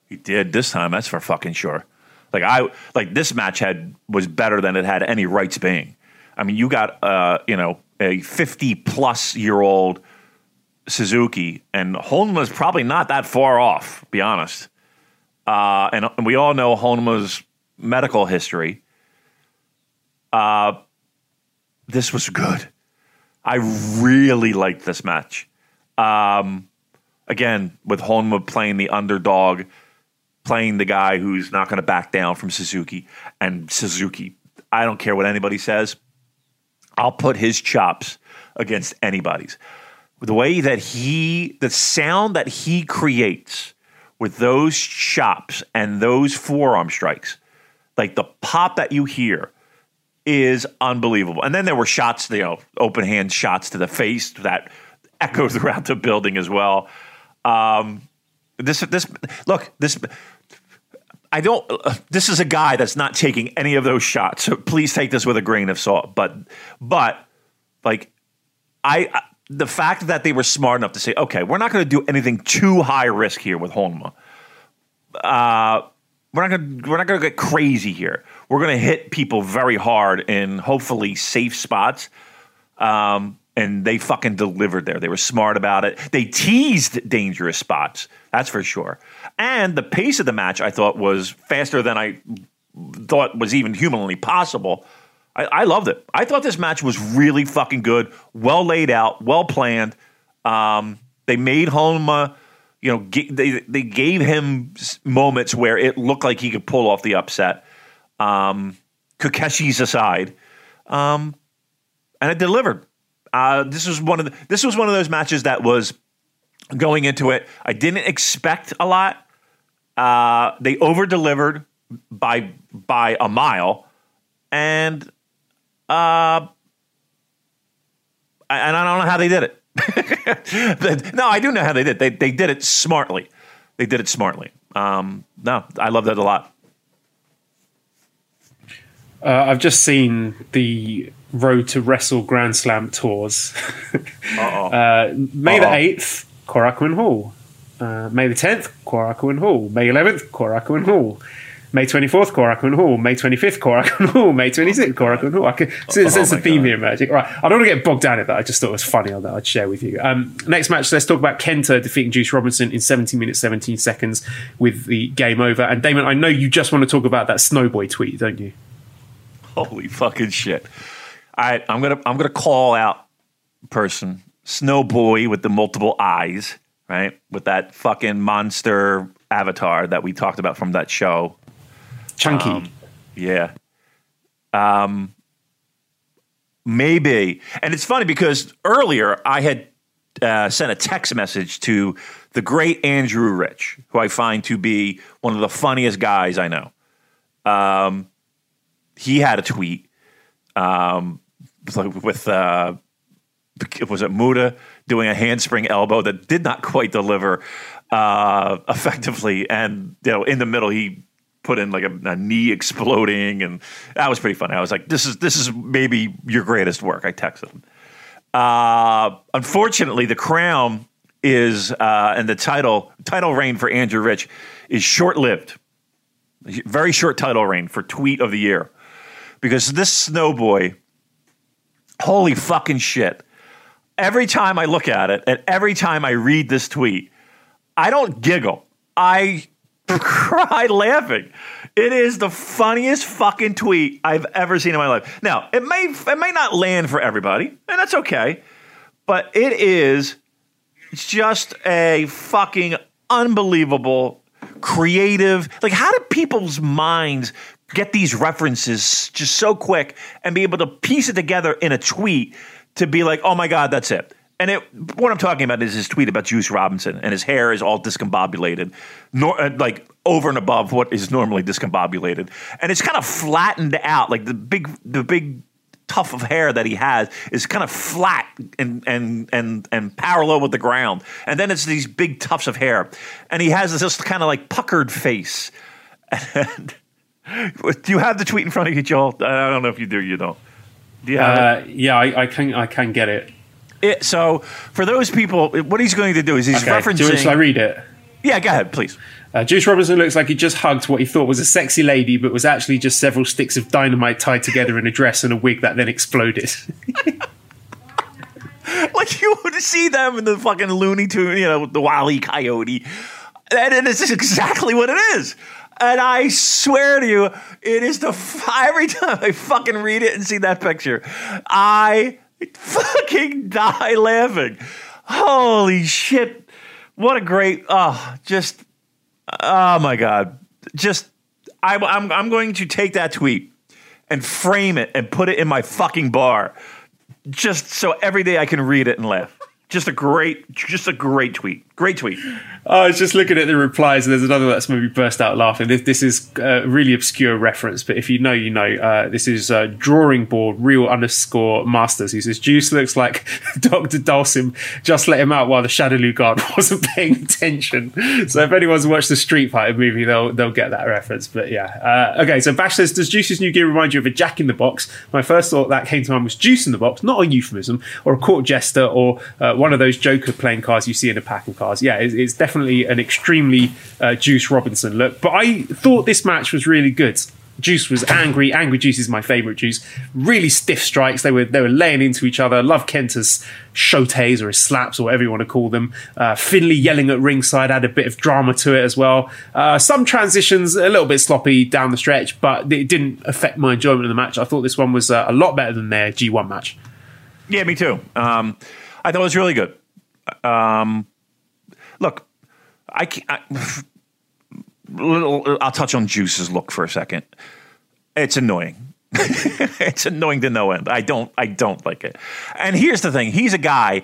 [SPEAKER 2] He did this time. That's for fucking sure. Like I like this match had was better than it had any rights being. I mean, you got uh, you know a 50 plus year old Suzuki, and Honma's probably not that far off, be honest. Uh, and, and we all know Honma's medical history. Uh, this was good. I really liked this match. Um, again, with Honma playing the underdog, playing the guy who's not going to back down from Suzuki, and Suzuki, I don't care what anybody says, I'll put his chops against anybody's the way that he, the sound that he creates with those chops and those forearm strikes, like the pop that you hear is unbelievable. And then there were shots, you know, open hand shots to the face that echo throughout the building as well. Um, this, this, look, this, I don't. Uh, this is a guy that's not taking any of those shots, so please take this with a grain of salt. But, but, like, I the fact that they were smart enough to say, okay, we're not going to do anything too high risk here with Honma. Uh, we're not going we're not going to get crazy here. We're going to hit people very hard in hopefully safe spots. Um, and they fucking delivered there. They were smart about it. They teased dangerous spots. That's for sure. And the pace of the match I thought was faster than I thought was even humanly possible. I, I, loved it. I thought this match was really fucking good, well laid out, well planned. Um, they made Honma, you know, g- they they gave him moments where it looked like he could pull off the upset. Um, aside, um, and it delivered. Uh, this was one of the, this was one of those matches that was going into it. I didn't expect a lot. Uh, they over delivered by by a mile, and uh, and I don't know how they did it. no, I do know how they did. They they did it smartly. They did it smartly. Um, no, I love that a lot.
[SPEAKER 1] Uh, I've just seen the Road to Wrestle Grand Slam tours. uh, May Uh-oh. the eighth, Korakuen Hall. Uh, May the tenth, Korakuen Hall. May eleventh, Korakuen Hall. May 24th, Korakuen Hall. May 25th, Korakuen Hall. May 26th, Korakuen Hall. I can, so oh, it's, a theme God. here, Magic. All right. I don't want to get bogged down in that. I just thought it was funny that I'd share with you. Um, next match, let's talk about Kenta defeating Juice Robinson in 17 minutes, 17 seconds with the game over. And Damon, I know you just want to talk about that Snowboy tweet, don't you?
[SPEAKER 2] Holy fucking shit. All right. I'm going to, I'm going to call out person, Snowboy with the multiple eyes, right? With that fucking monster avatar that we talked about from that show
[SPEAKER 1] Chunky. Um,
[SPEAKER 2] yeah. Um, maybe. And it's funny because earlier I had uh, sent a text message to the great Andrew Rich, who I find to be one of the funniest guys I know. Um, he had a tweet um, with uh, was it Muta doing a handspring elbow that did not quite deliver uh, effectively, and you know in the middle he put in like a, a, knee exploding, and that was pretty funny. I was like, "This is this is maybe your greatest work." I texted him. Uh, unfortunately, the crown is uh, and the title title reign for Andrew Rich is short lived. Very short title reign for tweet of the year because this snowboy, holy fucking shit! Every time I look at it and every time I read this tweet, I don't giggle. I cried laughing. It is the funniest fucking tweet I've ever seen in my life. Now, it may it may not land for everybody, and that's okay. But it is just a fucking unbelievable creative like how do people's minds get these references just so quick and be able to piece it together in a tweet to be like oh my god that's it and it, what I'm talking about is his tweet about Juice Robinson, and his hair is all discombobulated, nor, uh, like over and above what is normally discombobulated, and it's kind of flattened out, like the big, the big tuft of hair that he has is kind of flat and and and and parallel with the ground, and then it's these big tufts of hair, and he has this kind of like puckered face. And do you have the tweet in front of you, Joel? I don't know if you do. You don't. Do you
[SPEAKER 1] Uh, yeah, I, I can I can get it.
[SPEAKER 2] It? So for those people, what he's going to do is he's
[SPEAKER 1] Okay.
[SPEAKER 2] Referencing.
[SPEAKER 1] shall I read it?
[SPEAKER 2] yeah, go ahead, please.
[SPEAKER 1] Uh, Juice Robinson looks like he just hugged what he thought was a sexy lady, but was actually just several sticks of dynamite tied together in a dress and a wig that then exploded.
[SPEAKER 2] Like you would see them in the fucking Looney Tune, you know, the Wally Coyote, and it is exactly what it is. And I swear to you, it is the f- every time I fucking read it and see that picture, I fucking die laughing. Holy shit! What a great, oh, just, oh my god, just, I, I'm I'm going to take that tweet and frame it and put it in my fucking bar just so every day I can read it and laugh. Just a great, just a great tweet. Great tweet.
[SPEAKER 1] I was just looking at the replies, and there's another that's made me burst out laughing. This, this is a really obscure reference, but if you know, you know. Uh, this is uh, drawing board real underscore masters. He says Juice looks like Doctor Dhalsim. Just let him out while the Shadaloo guard wasn't paying attention. So if anyone's watched the Street Fighter movie, they'll they'll get that reference. But yeah, uh, okay. So Bash says, does Juice's new gear remind you of a Jack in the Box? My first thought that came to mind was Juice in the Box, not a euphemism or a court jester or uh, one of those Joker playing cards you see in a pack of cards. Yeah, it's definitely an extremely uh, Juice Robinson look. But I thought this match was really good. Juice was angry. Angry Juice is my favourite Juice. Really stiff strikes. They were they were laying into each other. Love Kenta's shotes or his slaps or whatever you want to call them. Uh, Finlay yelling at ringside had a bit of drama to it as well. Uh, some transitions a little bit sloppy down the stretch, but it didn't affect my enjoyment of the match. I thought this one was uh, a lot better than their G1 match.
[SPEAKER 2] Yeah, me too. Um, I thought it was really good. Um, look, I, can't, I little. I'll touch on Juice's look for a second. It's annoying. it's annoying to no end. I don't. I don't like it. And here's the thing: he's a guy.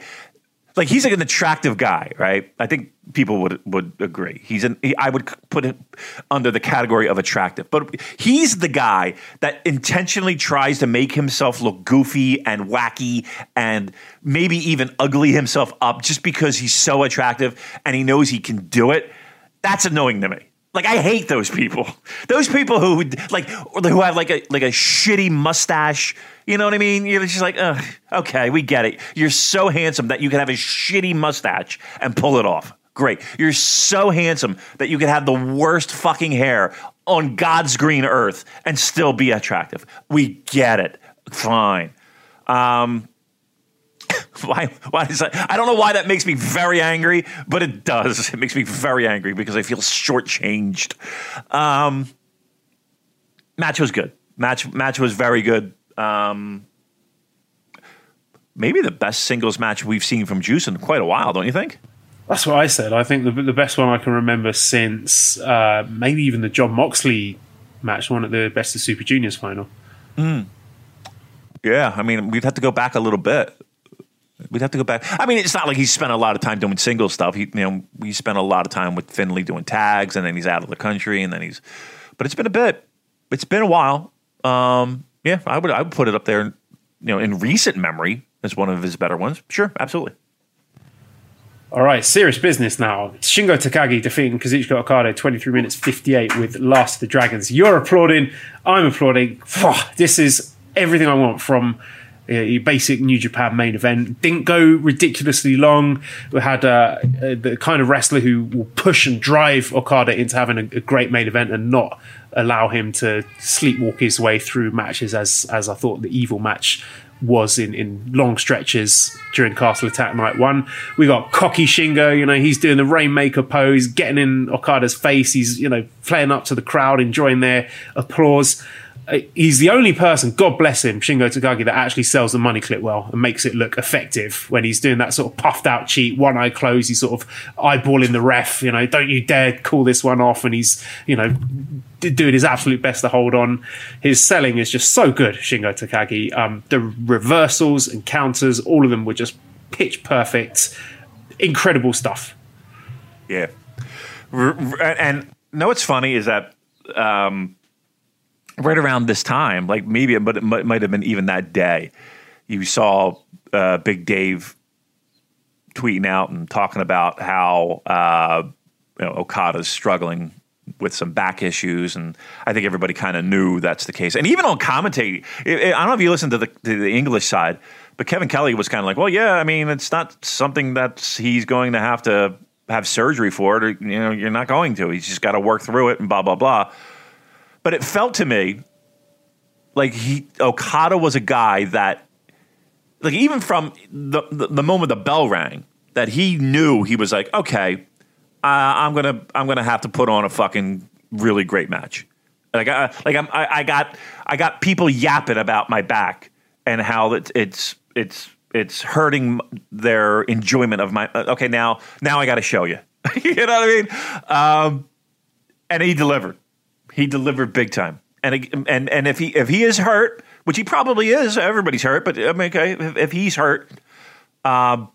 [SPEAKER 2] Like he's like an attractive guy, right? I think people would would agree. He's an. He, I would put it under the category of attractive, but he's the guy that intentionally tries to make himself look goofy and wacky and maybe even ugly himself up just because he's so attractive and he knows he can do it. That's annoying to me. Like I hate those people. Those people who like who have like a like a shitty mustache. You know what I mean? You're just like, Ugh, okay, we get it. You're so handsome that you can have a shitty mustache and pull it off. Great. You're so handsome that you can have the worst fucking hair on God's green earth and still be attractive. We get it. Fine. Um, why why is that? I don't know why that makes me very angry, but it does. It makes me very angry because I feel shortchanged. Um, match was good. Match match was very good. Um, maybe the best singles match we've seen from Juice in quite a while, don't you think?
[SPEAKER 1] That's what I said. I think the the best one I can remember since uh, maybe even the Jon Moxley match, one at the Best of Super Juniors final.
[SPEAKER 2] Yeah, I mean, we'd have to go back a little bit. We'd have to go back. I mean, it's not like he spent a lot of time doing single stuff. He, you know, we spent a lot of time with Finlay doing tags, and then he's out of the country, and then he's. But it's been a bit. It's been a while. Um, yeah, I would. I would put it up there. You know, in recent memory as one of his better ones. Sure, absolutely.
[SPEAKER 1] All right, serious business now. Shingo Takagi defeating Kazuchika Okada 23 minutes 58 with Last of the Dragons. You're applauding. I'm applauding. This is everything I want from uh, your basic New Japan main event. Didn't go ridiculously long. We had uh, uh, the kind of wrestler who will push and drive Okada into having a, a great main event and not allow him to sleepwalk his way through matches as as I thought the evil match was in, in long stretches during Castle Attack Night 1. We got Cocky Shingo, you know, he's doing the Rainmaker pose, getting in Okada's face. He's, you know, playing up to the crowd, enjoying their applause. Uh, he's the only person, God bless him, Shingo Takagi, that actually sells the money clip well and makes it look effective when he's doing that sort of puffed out cheat, one eye closed, he's sort of eyeballing the ref, you know, don't you dare call this one off. And he's, you know, doing his absolute best to hold on. His selling is just so good, Shingo Takagi. Um, the reversals and counters, all of them were just pitch perfect. Incredible stuff.
[SPEAKER 2] Yeah. And no, what's funny is that um, right around this time, like maybe, but it might, might have been even that day, you saw uh, Big Dave tweeting out and talking about how uh, you know, Okada's struggling with some back issues, and I think everybody kind of knew that's the case. And even on commentating, I don't know if you listen to the, to the English side, but Kevin Kelly was kind of like, "Well, yeah, I mean, it's not something that he's going to have to have surgery for it, or you know, you're not going to. He's just got to work through it, and blah blah blah." But it felt to me like he Okada was a guy that, like, even from the the, the moment the bell rang, that he knew he was like, okay uh, I'm gonna I'm gonna have to put on a fucking really great match. Like I like I'm, I, I got I got people yapping about my back and how it's it's it's it's hurting their enjoyment of my. Okay, now now I got to show you. you know what I mean? Um, and he delivered. He delivered big time. And and and if he if he is hurt, which he probably is, everybody's hurt. But I mean, okay, if, if he's hurt, um,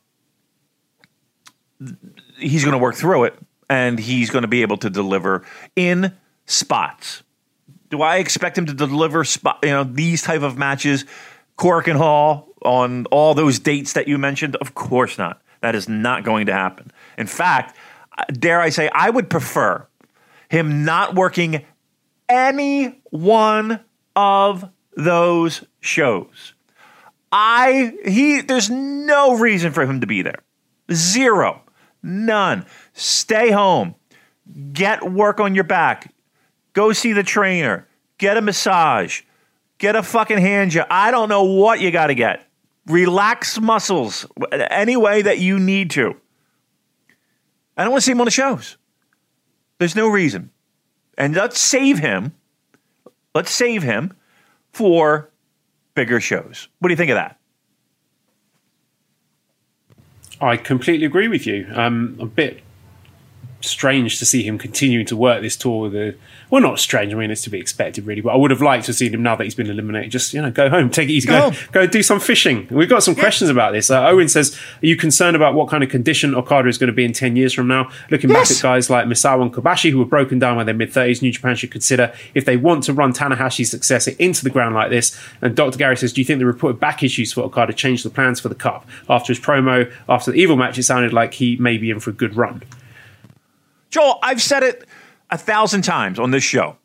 [SPEAKER 2] he's going to work through it and he's going to be able to deliver in spots. Do I expect him to deliver spot, you know, these type of matches, Korakuen Hall on all those dates that you mentioned? Of course not. That is not going to happen. In fact, dare I say, I would prefer him not working any one of those shows. I he there's no reason for him to be there. Zero. None. Stay home. Get work on your back. Go see the trainer. Get a massage. Get a fucking hand job. I don't know what you got to get. Relax muscles any way that you need to. I don't want to see him on the shows. There's no reason. And let's save him. Let's save him for bigger shows. What do you think of that?
[SPEAKER 1] I completely agree with you. Um, a bit strange to see him continuing to work this tour with a well not strange i mean it's to be expected really but i would have liked to see him now that he's been eliminated. Just you know go home take it easy go, go, go do some fishing. We've got some yeah. questions about this. Uh, owen says are you concerned about what kind of condition okada is going to be in 10 years from now? Looking yes. back at guys like misawa and kobashi who were broken down by their mid-30s new japan should consider if they want to run tanahashi's successor into the ground like this. And dr gary says do you think the reported back issues for okada changed the plans for the cup? After his promo after the evil match it sounded like he may be in for a good run
[SPEAKER 2] Joel, I've said it a thousand times on this show.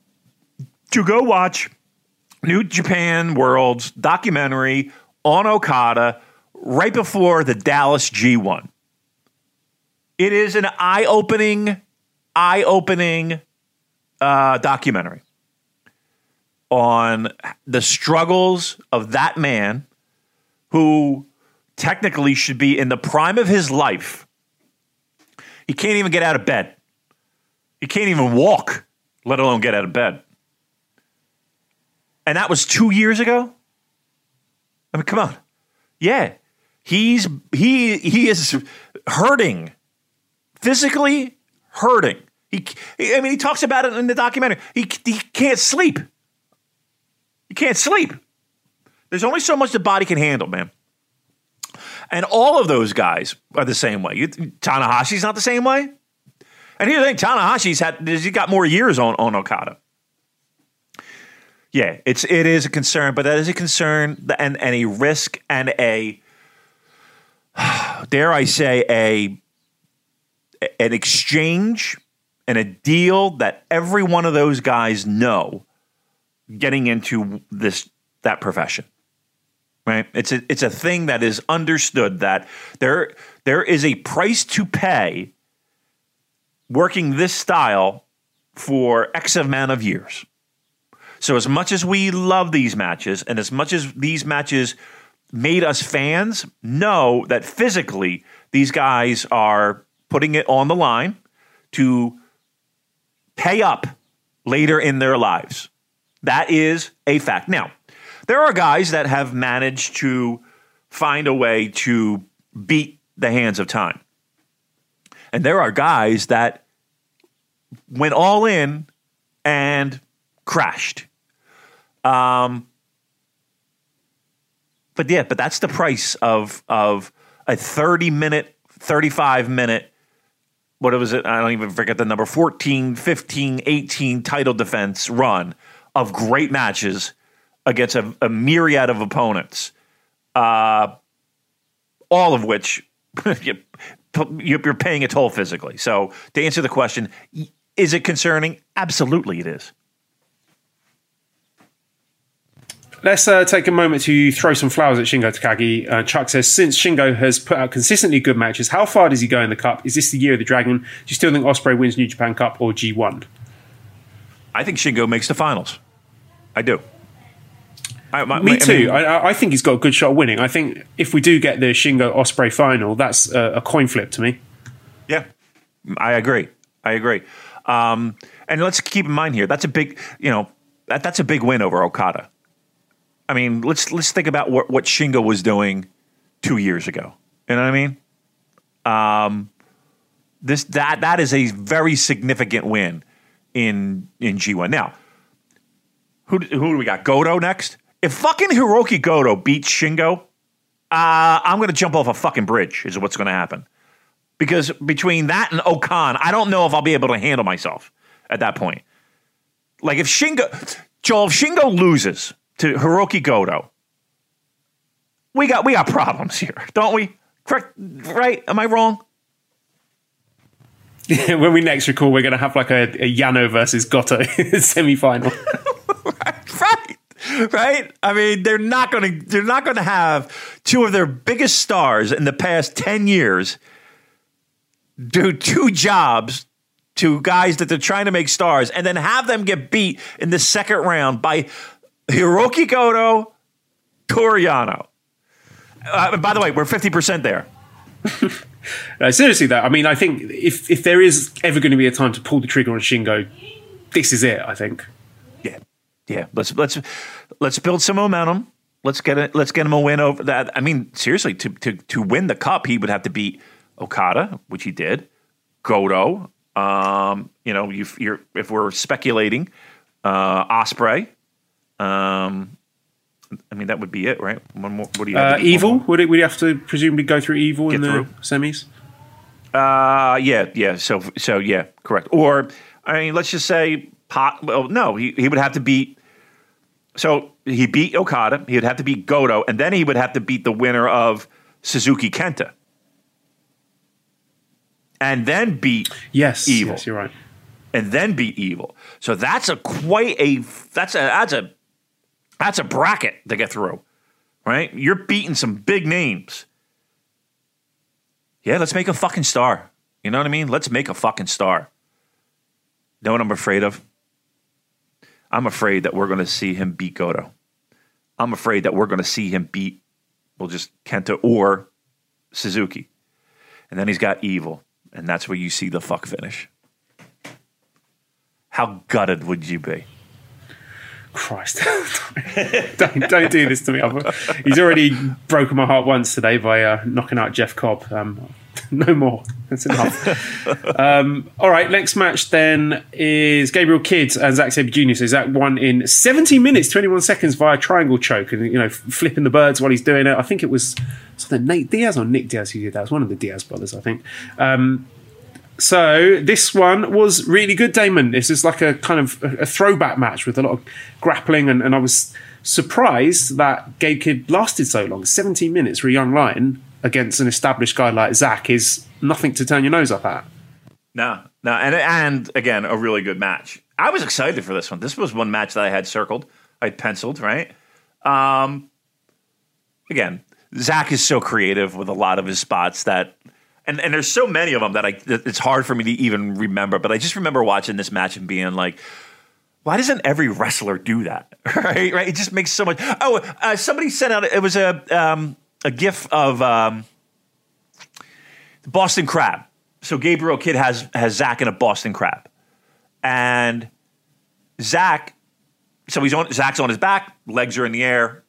[SPEAKER 2] To go watch New Japan World's documentary on Okada right before the Dallas G1. It is an eye opening, eye opening uh, documentary on the struggles of that man who technically should be in the prime of his life. He can't even get out of bed. He can't even walk, let alone get out of bed. And that was two years ago? I mean, come on. Yeah. He's he he is hurting. Physically hurting. He, I mean, he talks about it in the documentary. He, he can't sleep. He can't sleep. There's only so much the body can handle, man. And all of those guys are the same way. You, Tanahashi's not the same way. And here's the thing: Tanahashi's had he's got more years on on Okada. Yeah, it's it is a concern, but that is a concern and and a risk and a dare I say a an exchange and a deal that every one of those guys know getting into this that profession. Right? It's a it's a thing that is understood that there there is a price to pay working this style for X amount of years. So, as much as we love these matches, and as much as these matches made us fans know that physically these guys are putting it on the line to pay up later in their lives. That is a fact. Now, there are guys that have managed to find a way to beat the hands of time. And there are guys that went all in and crashed. Um, but yeah, but that's the price of of a 30 minute, 35 minute, what was it? I don't even forget the number 14, 15, 18 title defense run of great matches against a, a myriad of opponents, uh, all of which you're paying a toll physically. So, to answer the question, is it concerning? Absolutely, it is.
[SPEAKER 1] Let's uh, take a moment to throw some flowers at Shingo Takagi. Uh, Chuck says, since Shingo has put out consistently good matches, how far does he go in the Cup? Is this the year of the Dragon? Do you still think Osprey wins New Japan Cup or G1?
[SPEAKER 2] I think Shingo makes the finals. I do.
[SPEAKER 1] I, my, Me too. I, mean, I, I, think he's got a good shot of winning. I think if we do get the Shingo Osprey final, that's a, a coin flip to me.
[SPEAKER 2] Yeah, I agree. I agree. Um, and let's keep in mind here that's a big, you know, that, that's a big win over Okada. I mean, let's let's think about what, what Shingo was doing two years ago. You know what I mean? Um, this that that is a very significant win in in G1. Now, who who do we got? Goto next. If fucking Hiroki Goto beats Shingo, uh, I'm going to jump off a fucking bridge. Is what's going to happen. Because between that and O-Khan, I don't know if I'll be able to handle myself at that point. Like if Shingo, Joel, if Shingo loses to Hiroki Goto, we got we got problems here, don't we? Correct, right? Am I wrong?
[SPEAKER 1] when we next record, we're going to have like a, a Yano versus Goto semi final.
[SPEAKER 2] right, right. I mean, they're not going to they're not going to have two of their biggest stars in the past ten years do two jobs to guys that they're trying to make stars, and then have them get beat in the second round by Hiroki Goto, Toru Yano. Uh, by the way, we're 50% there.
[SPEAKER 1] seriously, though, I mean, I think if, if there is ever going to be a time to pull the trigger on Shingo, this is it, I think.
[SPEAKER 2] Yeah. Let's, let's, let's build some momentum. Let's get it. Let's get him a win over that. I mean, seriously, to, to, to win the cup, he would have to beat Okada, which he did, Goto. Um, you know, you, are if we're speculating, uh, Ospreay, um, I mean, that would be it, right? One more. What do you?
[SPEAKER 1] Uh, evil? Would it? Would you have to presumably go through evil Get in the semis?
[SPEAKER 2] Uh, yeah, yeah. So, so yeah, correct. Or, I mean, let's just say. Well, no, he he would have to beat. So he beat Okada. He would have to beat Goto, and then he would have to beat the winner of Suzuki Kenta, and then beat
[SPEAKER 1] yes,
[SPEAKER 2] evil.
[SPEAKER 1] Yes, you're right.
[SPEAKER 2] And then beat evil. So that's a quite a that's a that's a that's a bracket to get through, right? You're beating some big names. Yeah, let's make a fucking star. You know what I mean? Let's make a fucking star. Know what I'm afraid of? I'm afraid that we're going to see him beat Goto. I'm afraid that we're going to see him beat, well, just Kenta or Suzuki. And then he's got Evil. And that's where you see the fuck finish. How gutted would you be?
[SPEAKER 1] Christ, don't, don't do this to me. He's already broken my heart once today by uh, knocking out Jeff Cobb. Um, no more. That's enough. um, all right, next match then is Gabriel Kidd and Zack Sabre Jr. So Zack won in 17 minutes, 21 seconds via triangle choke and, you know, flipping the birds while he's doing it. I think it was something Nate Diaz or Nick Diaz who did that. It was one of the Diaz brothers, I think. Um, so this one was really good, Damon. This is like a kind of a, throwback match with a lot of grappling, and, and I was surprised that Gabe Kidd lasted so long. 17 minutes for a young lion against an established guy like Zack is nothing to turn your nose up at.
[SPEAKER 2] No, no, and and again, a really good match. I was excited for this one. This was one match that I had circled, I penciled, right? Um, again, Zack is so creative with a lot of his spots that and and there's so many of them that I it's hard for me to even remember. But I just remember watching this match and being like, why doesn't every wrestler do that? Right, right. It just makes so much. Oh, uh, somebody sent out. It was a um, a gif of um, the Boston Crab. So Gabriel Kidd has has Zack in a Boston Crab, and Zack. So he's on. Zack's on his back. Legs are in the air.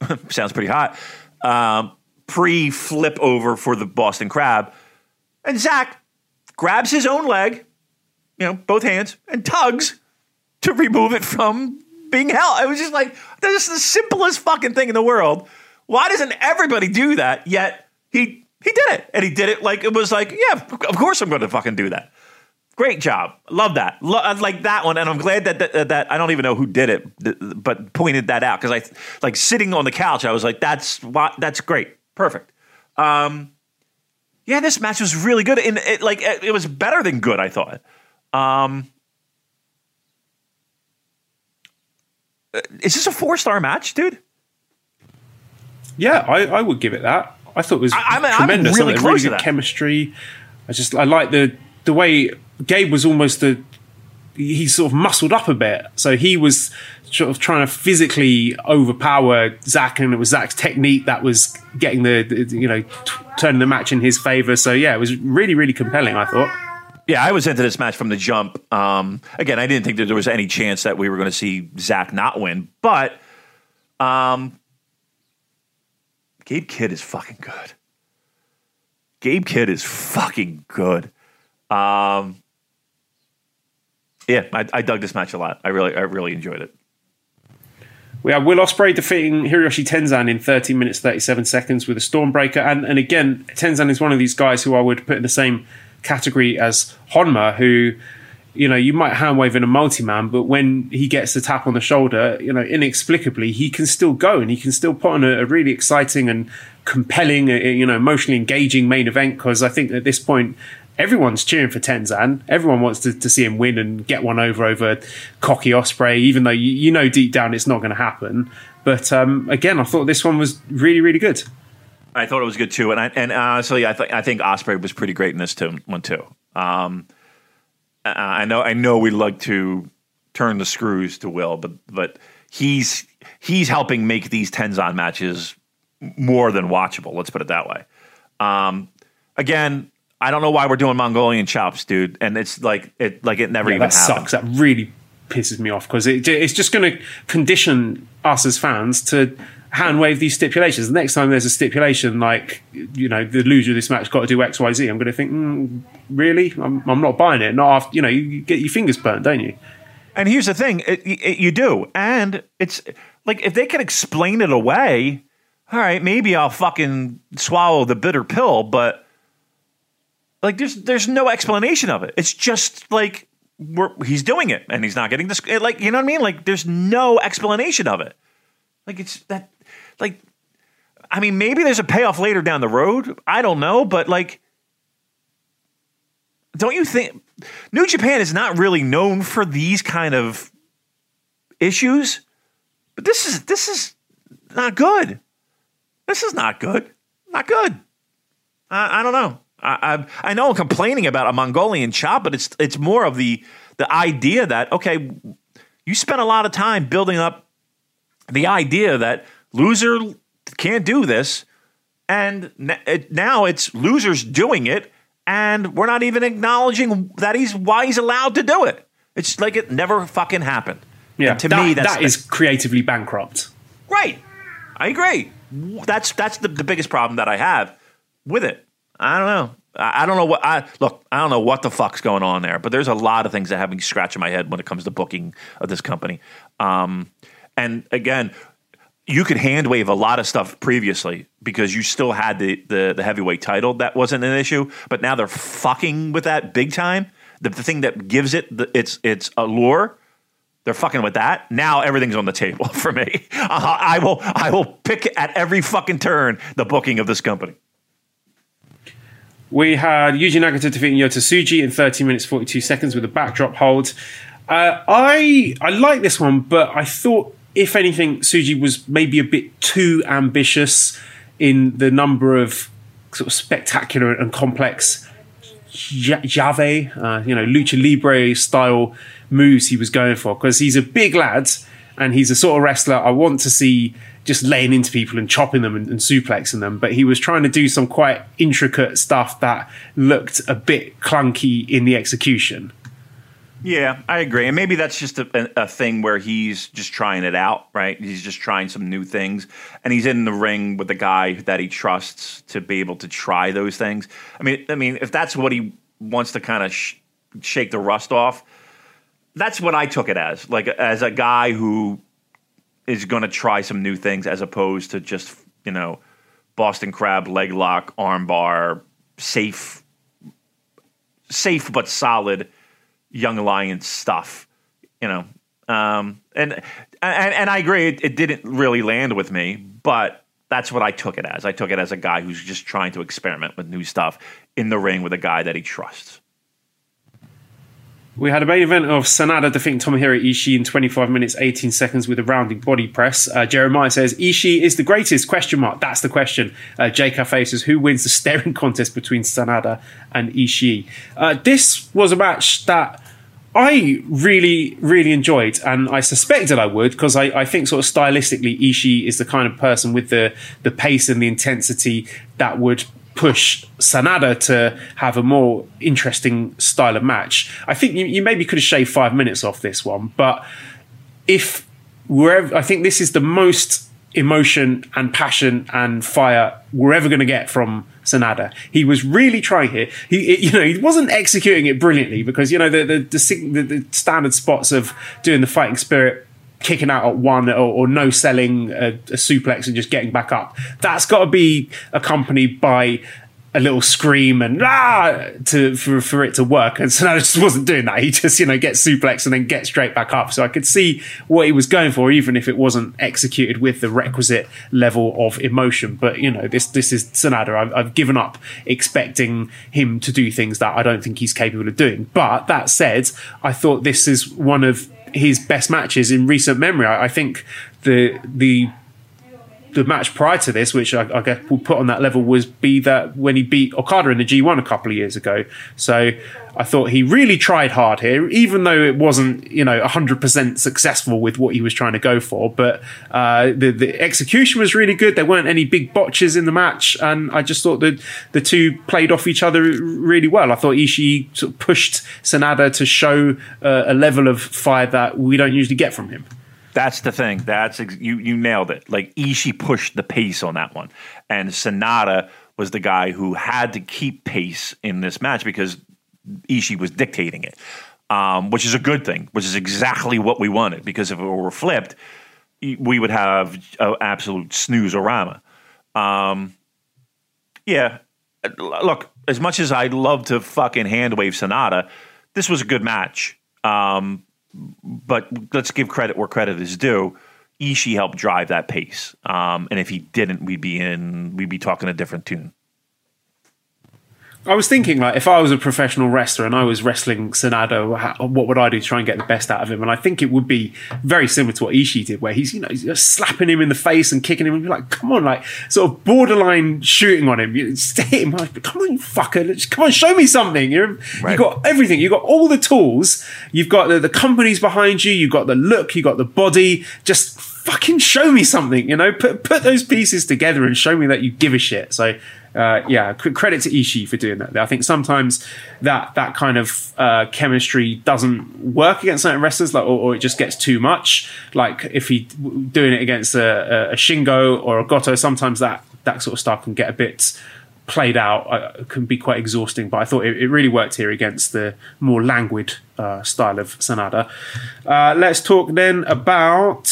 [SPEAKER 2] Sounds pretty hot. Um, Pre flip over for the Boston Crab, and Zack grabs his own leg, you know, both hands, and tugs to remove it from being held. It was just like this is the simplest fucking thing in the world. Why doesn't everybody do that? Yet he he did it, and he did it like it was like, yeah, of course I'm going to fucking do that. Great job, love that, Lo- like that one, and I'm glad that, that that I don't even know who did it, but pointed that out because I like sitting on the couch. I was like, that's what that's great, perfect. Um, yeah, this match was really good, and it like it was better than good. I thought. Um, uh, is this a four star match, dude?
[SPEAKER 1] Yeah, I, I would give it that. I thought it was
[SPEAKER 2] I, I'm,
[SPEAKER 1] tremendous.
[SPEAKER 2] I'm really
[SPEAKER 1] Like,
[SPEAKER 2] close to
[SPEAKER 1] good
[SPEAKER 2] that.
[SPEAKER 1] chemistry. I just I like the the way Gabe was almost the he sort of muscled up a bit. So he was sort of trying to physically overpower Zack, and it was Zack's technique that was getting the, the you know t- turning the match in his favor. So yeah, it was really really compelling. I thought.
[SPEAKER 2] Yeah, I was into this match from the jump. Um, again, I didn't think that there was any chance that we were going to see Zack not win, but um, Gabe Kidd is fucking good. Gabe Kidd is fucking good. Um, yeah, I, I dug this match a lot. I really, I really enjoyed it.
[SPEAKER 1] We have Will Ospreay defeating Hiroshi Tenzan in 13 minutes 37 seconds with a Stormbreaker, and and again, Tenzan is one of these guys who I would put in the same category as Honma, who you know you might hand wave in a multi man, but when he gets the tap on the shoulder, you know inexplicably he can still go and he can still put on a, a really exciting and compelling, uh, you know, emotionally engaging main event. Because I think at this point. Everyone's cheering for Tenzan. Everyone wants to, to see him win and get one over over cocky Ospreay, even though you, you know deep down it's not going to happen. But um, again, I thought this one was really, really good.
[SPEAKER 2] I thought it was good too, and I, and honestly, I think I think Ospreay was pretty great in this too, one too. Um, I- I know I know we like to turn the screws to Will, but but he's he's helping make these Tenzan matches more than watchable. Let's put it that way. Um, again, I don't know why we're doing Mongolian chops, dude, and it's like it like it never
[SPEAKER 1] Yeah,
[SPEAKER 2] even
[SPEAKER 1] that
[SPEAKER 2] happened.
[SPEAKER 1] sucks. That really pisses me off because it, it's just going to condition us as fans to hand wave these stipulations. The next time there's a stipulation like, you know, the loser of this match got to do X, Y, Z, I'm going to think, mm, really? I'm, I'm not buying it. Not after, you know, you, get your fingers burnt, don't you?
[SPEAKER 2] And here's the thing, it, it, you do, and it's like if they can explain it away, all right, maybe I'll fucking swallow the bitter pill, but like there's there's no explanation of it. It's just like he's doing it and he's not getting this. Eh, like you know what I mean? Like there's no explanation of it. Like it's that like I mean maybe there's a payoff later down the road. I don't know, but like don't you think New Japan is not really known for these kind of issues? But this is this is not good. This is not good. Not good. I, I don't know. I, I I know I'm complaining about a Mongolian chop, but it's it's more of the the idea that okay, you spent a lot of time building up the idea that loser can't do this, and n- it, now it's losers doing it, and we're not even acknowledging that he's why he's allowed to do it. It's like it never fucking happened.
[SPEAKER 1] Yeah,
[SPEAKER 2] And to
[SPEAKER 1] that,
[SPEAKER 2] me, that's
[SPEAKER 1] that is creatively bankrupt.
[SPEAKER 2] Right. I agree. That's that's the, the biggest problem that I have with it. I don't know. I, don't know what I look. I don't know what the fuck's going on there. But there's a lot of things that have me scratching my head when it comes to booking of this company. Um, and again, you could hand wave a lot of stuff previously because you still had the, the the heavyweight title. That wasn't an issue. But now they're fucking with that big time. The, the thing that gives it the, its its allure they're fucking with that. Now everything's on the table for me. Uh, I will I will pick at every fucking turn the booking of this company.
[SPEAKER 1] We had Yuji Nagata defeating Yota Tsuji in 30 minutes 42 seconds with a backdrop hold. Uh, I I like this one, but I thought if anything, Tsuji was maybe a bit too ambitious in the number of sort of spectacular and complex Jave, uh, you know, lucha libre style moves he was going for because he's a big lad and he's a sort of wrestler I want to see just laying into people and chopping them and, and, suplexing them. But he was trying to do some quite intricate stuff that looked a bit clunky in the execution.
[SPEAKER 2] Yeah, I agree. And maybe that's just a, a, thing where he's just trying it out, right? He's just trying some new things. And he's in the ring with the guy that he trusts to be able to try those things. I mean, I mean, if that's what he wants to kind of sh- shake the rust off, that's what I took it as. Like as a guy who is going to try some new things as opposed to just, you know, Boston crab, leg lock, armbar, safe safe but solid Young lion stuff, you know. Um, and, and and I agree, it, it didn't really land with me, but that's what I took it as. I took it as a guy who's just trying to experiment with new stuff in the ring with a guy that he trusts.
[SPEAKER 1] We had a main event of Sanada defeating Tomohiro Ishii in 25 minutes 18 seconds with a rounding body press. Uh, Jeremiah says Ishii is the greatest? Question mark. That's the question. Uh, J Cafe says who wins the staring contest between Sanada and Ishii. Uh, this was a match that I really, really enjoyed, and I suspected I would because I, I, think sort of stylistically, Ishii is the kind of person with the the pace and the intensity that would push Sanada to have a more interesting style of match. I think you, you maybe could have shaved five minutes off this one, but if wherever I think this is the most emotion and passion and fire we're ever going to get from Sanada. He was really trying here. He, it, you know, he wasn't executing it brilliantly because you know the the, the, the standard spots of doing the fighting spirit kicking out at one or, or no selling a, a, suplex and just getting back up. That's got to be accompanied by a little scream and ah to for, for it to work. And Sanada just wasn't doing that. He just you know gets suplex and then gets straight back up. So I could see what he was going for, even if it wasn't executed with the requisite level of emotion. But you know this this is Sanada. I've, I've given up expecting him to do things that I don't think he's capable of doing. But that said, I thought this is one of his best matches in recent memory. I, I think the the the match prior to this, which I, I guess we'll put on that level, was be that when he beat Okada in the G1 a couple of years ago. So I thought he really tried hard here, even though it wasn't, you know, 100% successful with what he was trying to go for. But uh, the, the execution was really good. There weren't any big botches in the match. And I just thought that the two played off each other really well. I thought Ishii sort of pushed Sanada to show uh, a level of fire that we don't usually get from him.
[SPEAKER 2] That's the thing. That's ex- you. You nailed it. Like Ishii pushed the pace on that one, and Sanada was the guy who had to keep pace in this match because Ishii was dictating it, um, which is a good thing. Which is exactly what we wanted. Because if it were flipped, we would have an absolute snooze-orama. Um, yeah, look. As much as I love to fucking handwave Sanada, this was a good match. Um, but let's give credit where credit is due. Ishii helped drive that pace, um, and if he didn't, we'd be in we'd be talking a different tune.
[SPEAKER 1] I was thinking, like, if I was a professional wrestler and I was wrestling Sanada, what would I do to try and get the best out of him? And I think it would be very similar to what Ishii did, where he's, you know, he's slapping him in the face and kicking him and be like, come on, like, sort of borderline shooting on him. You hit him, like, come on, you fucker, come on, show me something. you have got everything. You've got all the tools. You've got the, the companies behind you. You've got the look. You've got the body. Just fucking show me something, you know, put, put those pieces together and show me that you give a shit. So, uh, yeah, credit to Ishii for doing that. I think sometimes that that kind of uh, chemistry doesn't work against certain wrestlers, like, or, or, it just gets too much. Like if he doing it against a, a Shingo or a Goto, sometimes that that sort of stuff can get a bit played out uh, can be quite exhausting. But I thought it, it, really worked here against the more languid uh, style of Sanada. Uh, let's talk then about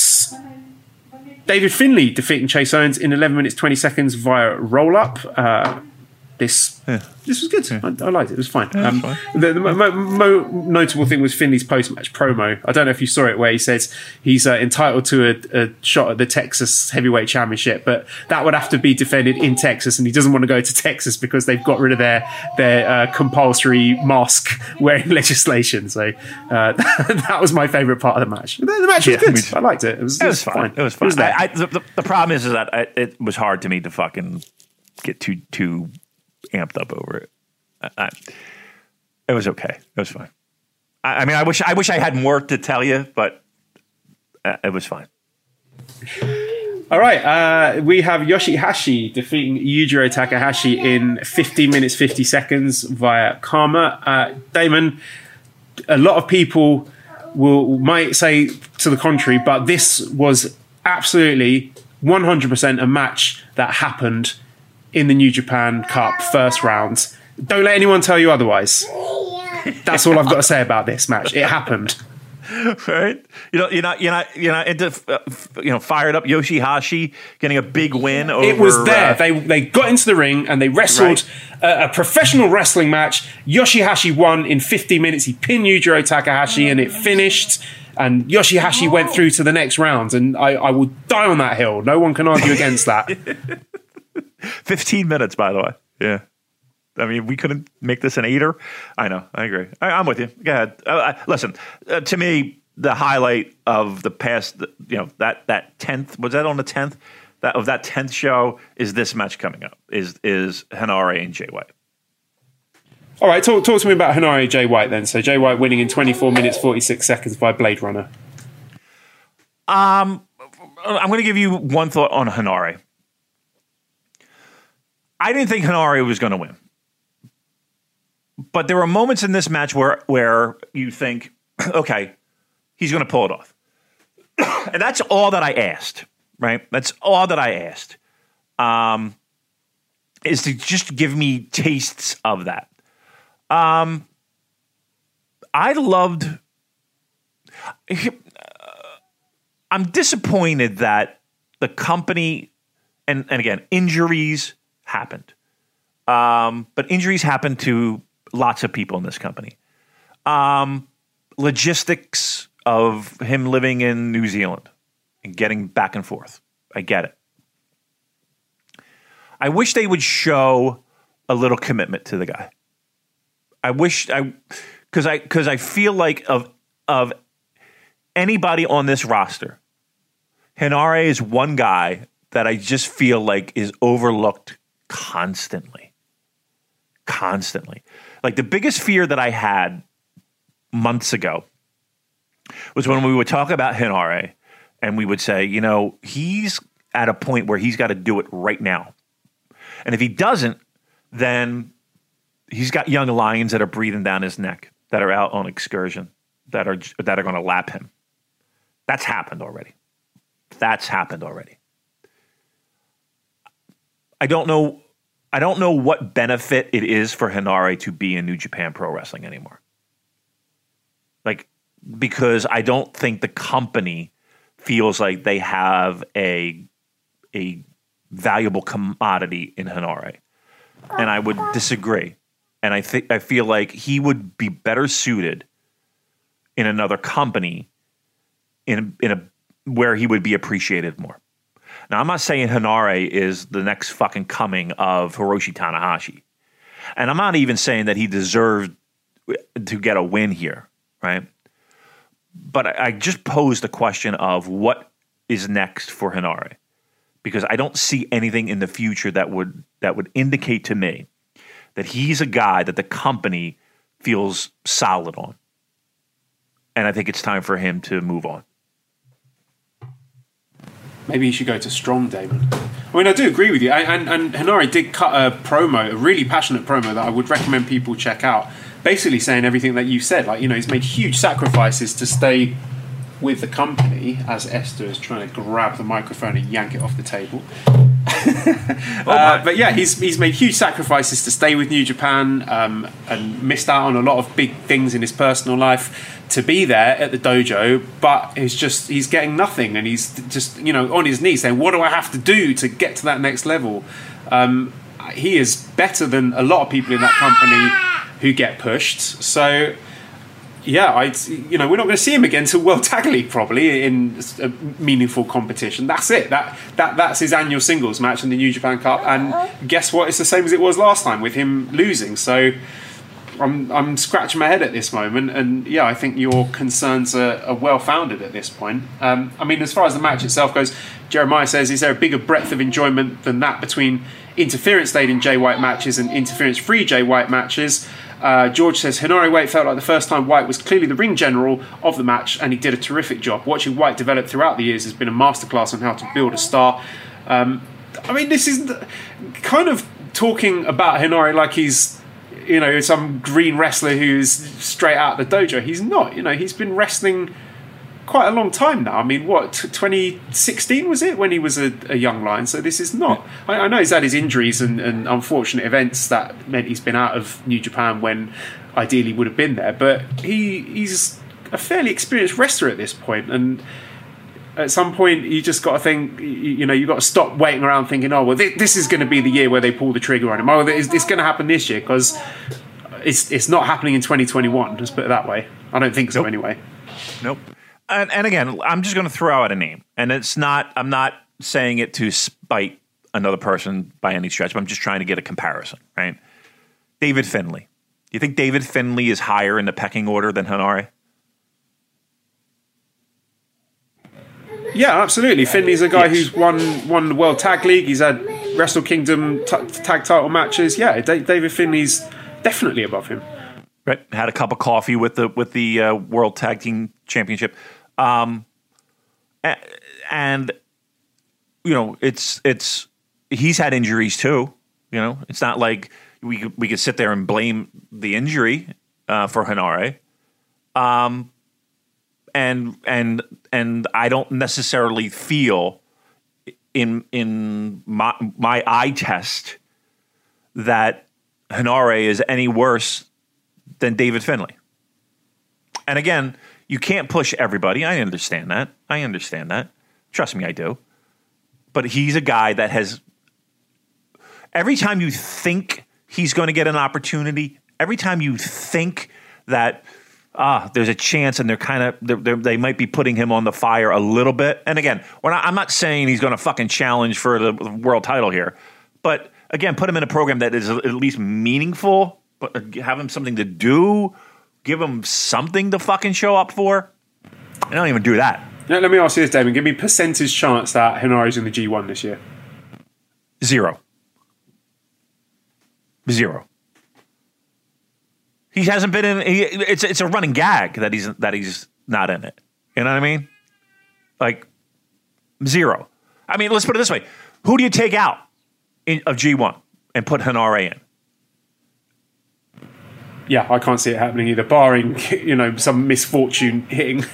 [SPEAKER 1] David Finlay defeating Chase Owens in 11 minutes 20 seconds via roll up. Uh, this yeah. this was good. Yeah. I, I, liked it. It was fine. Yeah, um, fine. The, the mo- mo- notable thing was Finlay's post match promo. I don't know if you saw it, where he says he's uh, entitled to a, a, shot at the Texas Heavyweight Championship, but that would have to be defended in Texas, and he doesn't want to go to Texas because they've got rid of their their uh, compulsory mask wearing legislation. So uh, that was my favorite part of the match. The, the match was good. I, mean, I, liked it. It was,
[SPEAKER 2] it was, it was fine. It was fine. It was I, the, the, problem is, is that I, it was hard to me to fucking get too too amped up over it. I, it was okay. It was fine. I, I mean, I wish I wish I had more to tell you, but uh, it was fine.
[SPEAKER 1] All right, uh, we have Yoshihashi defeating Yujiro Takahashi in 15 minutes 50 seconds via Karma. Uh, Damon, a lot of people will might say to the contrary, but this was absolutely 100% a match that happened in the New Japan Cup first round. Don't let anyone tell you otherwise. That's all I've got to say about this match. It happened.
[SPEAKER 2] right? You know, you're not, you're not, you're not into, uh, you know, fired up Yoshihashi getting a big win. Over,
[SPEAKER 1] It was there.
[SPEAKER 2] uh,
[SPEAKER 1] they they got into the ring and they wrestled a, a professional wrestling match. Yoshihashi won in 15 minutes. He pinned Yujiro Takahashi and it finished. And Yoshihashi went through to the next round. And I, I will die on that hill. No one can argue against that.
[SPEAKER 2] 15 minutes, by the way. Yeah. I mean, we couldn't make this an eighter. I know. I agree. I, I'm with you. Go ahead. Uh, uh, listen, uh, to me, the highlight of the past, you know, that that tenth was that on the tenth that of that tenth show is this match coming up is is Henare and Jay White.
[SPEAKER 1] All right, talk, talk to me about Henare and Jay White then. So Jay White winning in 24 minutes 46 seconds by Blade Runner.
[SPEAKER 2] Um, I'm going to give you one thought on Henare. I didn't think Henare was going to win. But there were moments in this match where where you think, okay, he's going to pull it off. and that's all that I asked, right? That's all that I asked. Um, is to just give me tastes of that. Um, I loved. I'm disappointed that the company, and, and again, injuries happened. Um, but injuries happen to lots of people in this company. Um, logistics of him living in New Zealand and getting back and forth. I get it. I wish they would show a little commitment to the guy. I wish I because I because I feel like of of anybody on this roster, Henare is one guy that I just feel like is overlooked constantly. Constantly. Like the biggest fear that I had months ago was when we would talk about Henare and we would say, you know, he's at a point where he's got to do it right now. And if he doesn't, then he's got young lions that are breathing down his neck that are out on excursion that are that are going to lap him. That's happened already. That's happened already. I don't know I don't know what benefit it is for Henare to be in New Japan Pro Wrestling anymore. Like because I don't think the company feels like they have a a valuable commodity in Henare. And I would disagree. And I think I feel like he would be better suited in another company in in a where he would be appreciated more. Now I'm not saying Henare is the next fucking coming of Hiroshi Tanahashi. And I'm not even saying that he deserved to get a win here, right? But I, just posed the question of what is next for Henare because I don't see anything in the future that would that would indicate to me that he's a guy that the company feels solid on. And I think it's time for him to move on.
[SPEAKER 1] Maybe you should go to Strong, Damon. I mean, I do agree with you. And, and, and Henare did cut a promo, a really passionate promo that I would recommend people check out. Basically saying everything that you said. Like, you know, he's made huge sacrifices to stay with the company as Esther is trying to grab the microphone and yank it off the table. uh, but yeah, he's he's made huge sacrifices to stay with New Japan um, and missed out on a lot of big things in his personal life to be there at the dojo. But he's just he's getting nothing, and he's just you know on his knees saying, "What do I have to do to get to that next level?" Um, he is better than a lot of people in that company who get pushed. So yeah, I you know we're not going to see him again till World Tag League probably in a meaningful competition. That's it. That that that's his annual singles match in the New Japan Cup. And guess what? It's the same as it was last time with him losing. So I'm I'm scratching my head at this moment. And yeah, I think your concerns are, are well founded at this point. Um, I mean, as far as the match itself goes, Jeremiah says, is there a bigger breadth of enjoyment than that between interference laden Jay White matches and interference free Jay White matches? Uh, George says Henare White felt like the first time White was clearly the ring general of the match, and he did a terrific job. Watching White develop throughout the years has been a masterclass on how to build a star. Um, I mean, this is kind of talking about Henare like he's you know some green wrestler who's straight out of the dojo. He's not. You know, he's been wrestling quite a long time now. I mean, what 2016 was it when he was a, a young lion? So this is not. I, I know he's had his injuries and, and, unfortunate events that meant he's been out of New Japan when ideally would have been there. But he he's a fairly experienced wrestler at this point, and at some point you just got to think. You, know, you got to stop waiting around thinking, oh well, this, this is going to be the year where they pull the trigger on him. Oh, it's, it's going to happen this year because. It's, it's not happening in 2021. Let's put it that way. I don't think so,
[SPEAKER 2] Nope.
[SPEAKER 1] anyway.
[SPEAKER 2] Nope. And, and again, I'm just going to throw out a name, and it's not. I'm not saying it to spite another person by any stretch. But I'm just trying to get a comparison, right? David Finlay. Do you think David Finlay is higher in the pecking order than Henare?
[SPEAKER 1] Yeah, absolutely. Finlay's a guy
[SPEAKER 2] Yes.
[SPEAKER 1] who's won won the World Tag League. He's had Wrestle Kingdom t- tag title matches. Yeah, Da- David Finlay's definitely above him.
[SPEAKER 2] Right. Had a cup of coffee with the with the uh, World Tag Team Championship, um, and you know it's it's he's had injuries too. You know, it's not like we could- we could sit there and blame the injury uh, for Henare. Um, and and and I don't necessarily feel in in my my eye test that Henare is any worse than David Finlay. And again, you can't push everybody. I understand that. I understand that. Trust me, I do. But he's a guy that has every time you think he's going to get an opportunity, every time you think that ah, there's a chance, and they're kind of they're, they're, they might be putting him on the fire a little bit. And again, we're not, I'm not saying he's going to fucking challenge for the world title here, but again, put him in a program that is at least meaningful, but uh, have him something to do, give him something to fucking show up for. I don't even do that.
[SPEAKER 1] Now, let me ask you this, Damon. Give me percentage chance that Henare's in the G1 this year.
[SPEAKER 2] Zero. Zero. He hasn't been in. He, it's it's a running gag that he's that he's not in it. You know what I mean? Like zero. I mean, let's put it this way: Who do you take out in, of G one and put Henare in?
[SPEAKER 1] Yeah, I can't see it happening either, barring you know some misfortune hitting.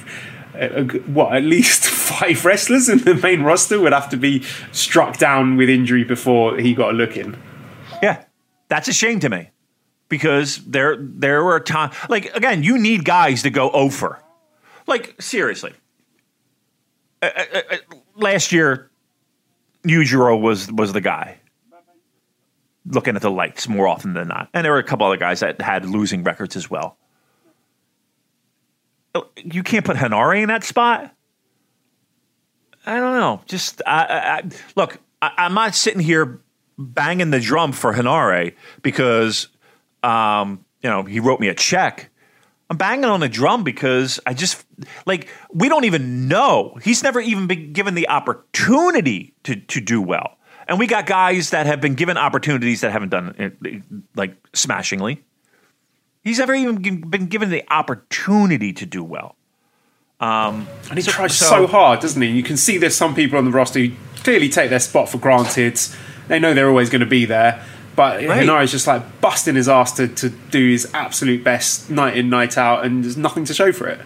[SPEAKER 1] uh, What at least five wrestlers in the main roster would have to be struck down with injury before he got a look in.
[SPEAKER 2] Yeah, that's a shame to me because there there were times like again you need guys to go over. Like seriously, Uh, uh, uh, last year, Yujiro was was the guy looking at the lights more often than not, and there were a couple other guys that had losing records as well. You can't put Henare in that spot. I don't know. Just I, I, I, look. I'm not sitting here banging the drum for Henare because um, you know he wrote me a check. I'm banging on the drum because I just like we don't even know. He's never even been given the opportunity to to do well, and we got guys that have been given opportunities that haven't done it like smashingly. He's never even been given the opportunity to do well.
[SPEAKER 1] And he tries so, hard, doesn't he? You can see there's some people on the roster who clearly take their spot for granted. They know they're always going to be there. But
[SPEAKER 2] Right.
[SPEAKER 1] Henare's just like busting his ass to, to do his absolute best night in, night out, and there's nothing to show for it.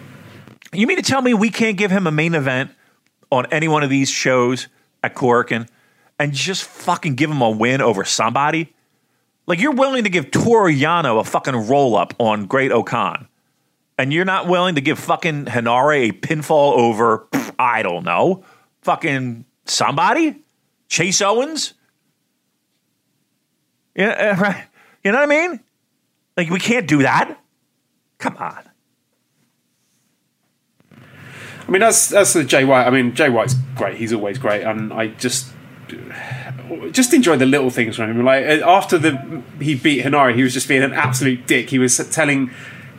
[SPEAKER 2] You mean to tell me we can't give him a main event on any one of these shows at Korakuen and just fucking give him a win over somebody? Like you're willing to give Toru Yano a fucking roll up on Great O-Khan, and you're not willing to give fucking Henare a pinfall over pff, I don't know, fucking somebody, Chase Owens. Yeah, uh, right. You know what I mean? Like we can't do that. Come on.
[SPEAKER 1] I mean, that's that's the Jay White. I mean, Jay White's great. He's always great, and I just just enjoy the little things from him. Like uh, after the he beat Henare, he was just being an absolute dick. He was telling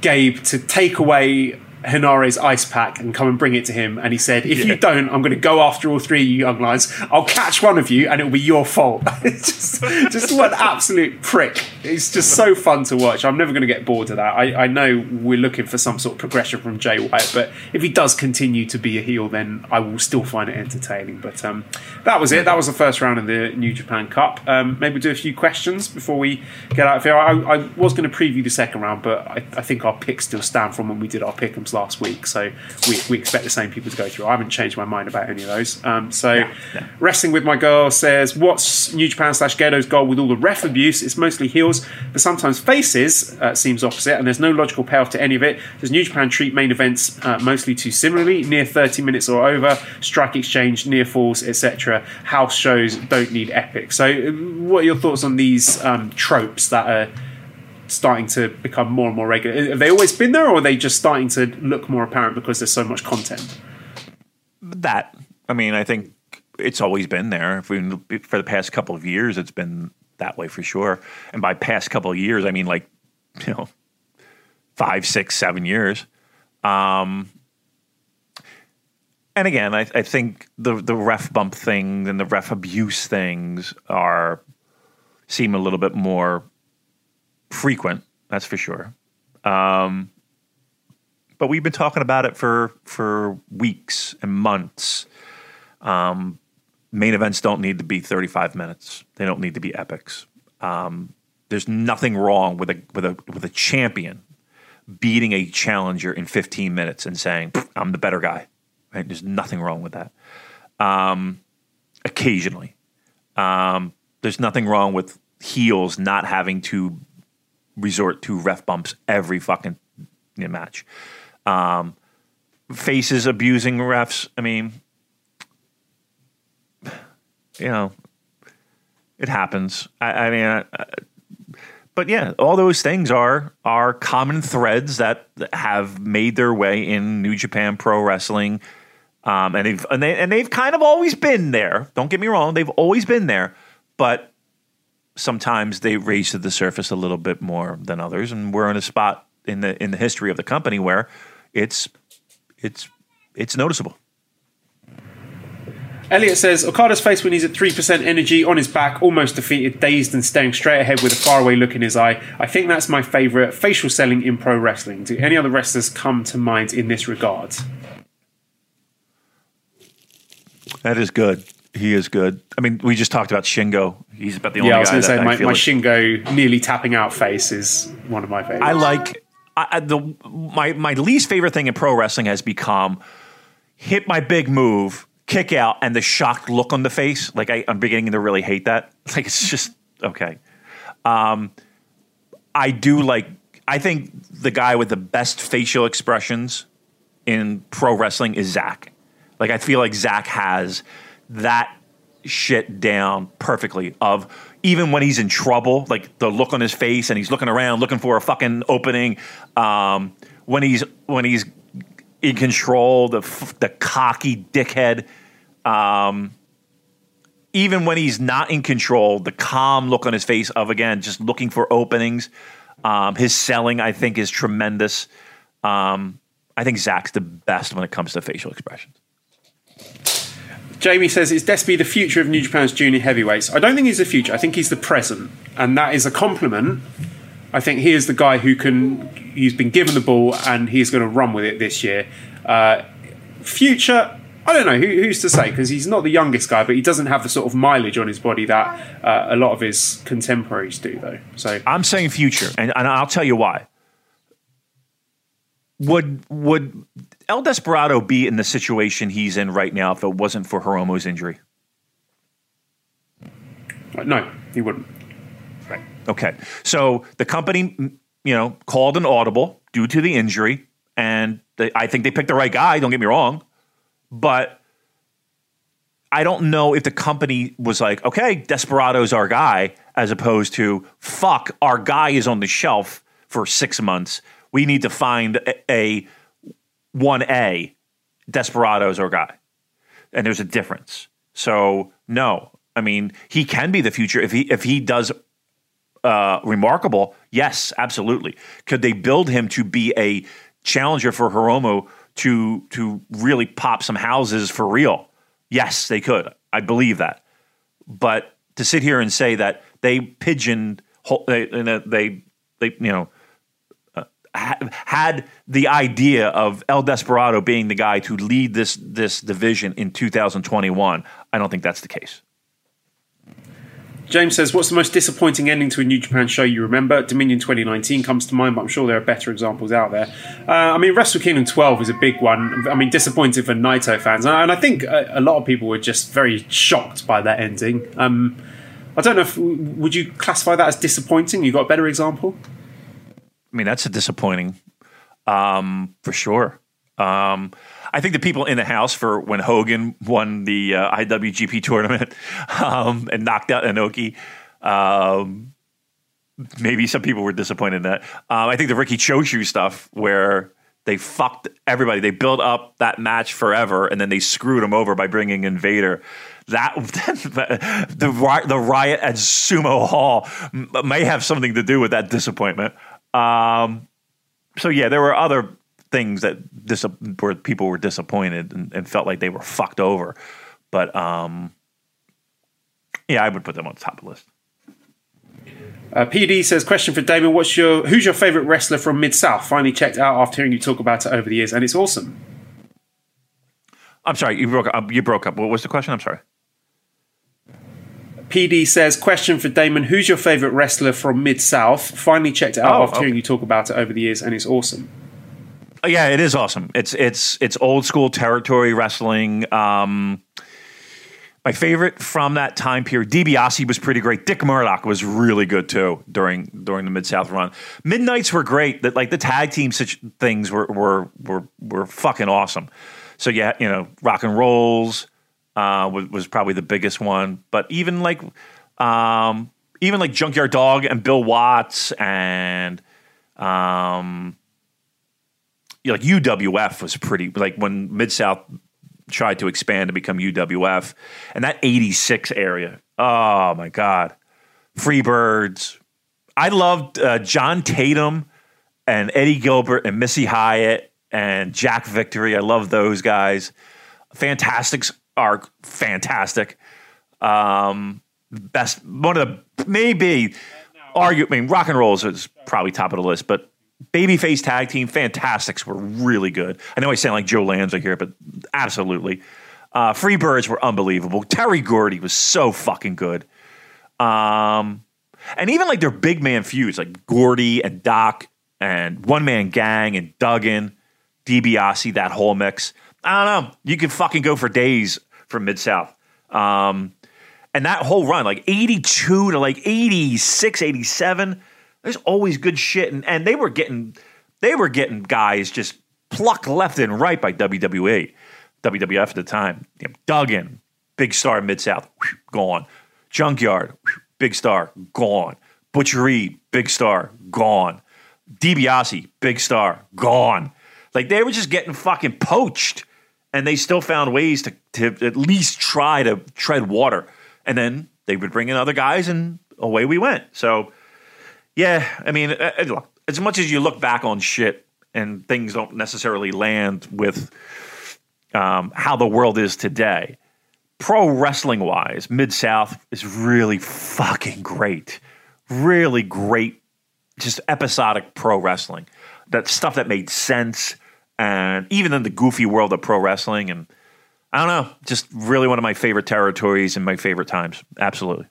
[SPEAKER 1] Gabe to take away Henare's ice pack and come and bring it to him. And he said, if you don't, I'm going to go after all three of you young lions. I'll catch one of you and it'll be your fault. just, just what absolute prick. It's just so fun to watch. I'm never going to get bored of that. I, I know we're looking for some sort of progression from Jay White, but if he does continue to be a heel, then I will still find it entertaining. But um, that was it. That was the first round of the New Japan Cup. Um, maybe do a few questions before we get out of here. I, I was going to preview the second round, but I, I think our picks still stand from when we did our last week. So we, we expect the same people to go through. I haven't changed my mind about any of those. Um, so
[SPEAKER 2] Yeah, yeah.
[SPEAKER 1] Wrestling with My Girl says, What's New Japan slash Gedo's goal with all the ref abuse? It's mostly heels, but sometimes faces uh, seems opposite, and there's no logical payoff to any of it. Does New Japan treat main events uh, mostly too similarly, near 30 minutes or over, strike exchange, near falls, etc.? House shows don't need epic. So, uh, what are your thoughts on these um, tropes that are starting to become more and more regular? Have they always been there, or are they just starting to look more apparent because there's so much content?
[SPEAKER 2] that. I mean, I think it's always been there. We, for the past couple of years, it's been that way for sure. And by past couple of years, I mean like you know five, six, seven years. Um, and again, I, I think the the ref bump things and the ref abuse things are seem a little bit more frequent. That's for sure. Um, but we've been talking about it for for weeks and months. Um, main events don't need to be 35 minutes. They don't need to be epics. Um, there's nothing wrong with a with a with a champion beating a challenger in 15 minutes and saying I'm the better guy. Right? There's nothing wrong with that. Um, occasionally, um, there's nothing wrong with heels not having to resort to ref bumps every fucking you know, match um, faces abusing refs. I mean, you know, it happens. I, I mean, I, I- but yeah, all those things are are common threads that have made their way in New Japan Pro Wrestling, um, and they've and, they, and they've kind of always been there. Don't get me wrong; they've always been there, but sometimes they raise to the surface a little bit more than others, and we're in a spot in the in the history of the company where it's it's it's noticeable.
[SPEAKER 1] Elliot says Okada's face when he's at 3% energy on his back, almost defeated, dazed, and staring straight ahead with a faraway look in his eye. I think that's my favourite facial selling in pro wrestling. Do any other wrestlers come to mind in this regard?
[SPEAKER 2] That is good. He is good. I mean, we just talked about Shingo. He's about the only
[SPEAKER 1] Yeah, I was going to say my, my Shingo nearly tapping out face is one of my favourites.
[SPEAKER 2] I like I, the my my least favorite thing in pro wrestling has become hit my big move, kick out, and the shocked look on the face. Like I, I'm beginning to really hate that. Like it's just okay. Um, I do like. I think the guy with the best facial expressions in pro wrestling is Zack. Like I feel like Zack has that shit down perfectly. Of even when he's in trouble, like the look on his face and he's looking around looking for a fucking opening. Um, when he's when he's in control, the the cocky dickhead. Um, even when he's not in control, the calm look on his face of again just looking for openings. Um, his selling, I think, is tremendous. Um, I think Zack's the best when it comes to facial expressions.
[SPEAKER 1] Jamie says, "Is Despy the future of New Japan's junior heavyweights?" I don't think he's the future. I think he's the present, and that is a compliment. I think he is the guy who can. He's been given the ball, and he's going to run with it this year. Uh, future, I don't know who, who's to say because he's not the youngest guy, but he doesn't have the sort of mileage on his body that uh, a lot of his contemporaries do, though. So
[SPEAKER 2] I'm saying future, and, and I'll tell you why. Would would El Desperado be in the situation he's in right now if it wasn't for Hiromu's injury?
[SPEAKER 1] Uh, no, he wouldn't.
[SPEAKER 2] Right. Okay. So the company, you know, called an audible due to the injury, and they, I think they picked the right guy. Don't get me wrong, but I don't know if the company was like, okay, Desperado's our guy, as opposed to fuck, our guy is on the shelf for six months. We need to find a, a 1A, Desperado's our guy. And there's a difference. So, no. I mean, he can be the future if he if he does uh, remarkable. Yes, absolutely. Could they build him to be a challenger for Hiromu to to really pop some houses for real? Yes, they could. I believe that. But to sit here and say that they pigeon they they they you know had the idea of El Desperado being the guy to lead this this division in 2021, I don't think that's the case.
[SPEAKER 1] James says, "What's the most disappointing ending to a New Japan show you remember?" Dominion 2019 comes to mind, but I'm sure there are better examples out there. Uh, I mean, Wrestle Kingdom 12 is a big one. I mean, disappointing for Naito fans, and I think a lot of people were just very shocked by that ending. Um, I don't know if would you classify that as disappointing? You got a better example?
[SPEAKER 2] I mean, that's a disappointing um, for sure. Um, I think the people in the house for when Hogan won the uh, IWGP tournament um, and knocked out Inoki, Um, maybe some people were disappointed in that. Um, I think the Riki Choshu stuff where they fucked everybody. They built up that match forever and then they screwed him over by bringing Invader. That the the riot at Sumo Hall may have something to do with that disappointment. Um, so yeah, there were other things that dis- where people were disappointed and, and, felt like they were fucked over. But um, yeah, I would put them on the top of the list.
[SPEAKER 1] Uh, PD says, question for Damon: What's your who's your favorite wrestler from Mid South? Finally checked out after hearing you talk about it over the years, and it's awesome.
[SPEAKER 2] I'm sorry, you broke up. You broke up. What was the question? I'm sorry.
[SPEAKER 1] PD says, question for Damon: Who's your favorite wrestler from Mid South? Finally checked it out oh, after okay. hearing you talk about it over the years, and it's awesome.
[SPEAKER 2] Oh, yeah, it is awesome. It's it's it's old school territory wrestling. Um, my favorite from that time period, DiBiase was pretty great. Dick Murdoch was really good too during during the Mid South run. Midnights were great. That like the tag team such things were were were were fucking awesome. So yeah, you know, rock and rolls uh, was, was probably the biggest one. But even like um, even like Junkyard Dog and Bill Watts and um, like UWF was pretty like when Mid South tried to expand to become UWF, and that '86 area. Oh my God, Freebirds. I loved uh, John Tatum and Eddie Gilbert and Missy Hyatt and Jack Victory. I love those guys. Fantastics are fantastic. Um, best one of the maybe argue. I mean, rock and rolls is probably top of the list, but babyface tag team, Fantastics were really good. I know I sound like Joe Lanza here, but absolutely. Uh, Freebirds were unbelievable. Terry Gordy was so fucking good. Um, and even like their big man feuds, like Gordy and Doc and One Man Gang and Duggan, DiBiase, that whole mix. I don't know. You could fucking go for days from Mid South. Um, and that whole run, like 82 to like 86, 87, there's always good shit, and, and they were getting they were getting guys just plucked left and right by WWE, WWF at the time. Duggan, big star Mid South, gone. Junkyard, big star, gone. Butch Reed, big star, gone. DiBiase, big star, gone. Like they were just getting fucking poached, and they still found ways to, to at least try to tread water. And then they would bring in other guys, and away we went. So yeah, I mean, uh, uh, as much as you look back on shit and things don't necessarily land with um, how the world is today, pro wrestling wise, Mid South is really fucking great. Really great, just episodic pro wrestling. That stuff that made sense, and even in the goofy world of pro wrestling, and I don't know, just really one of my favorite territories and my favorite times. Absolutely.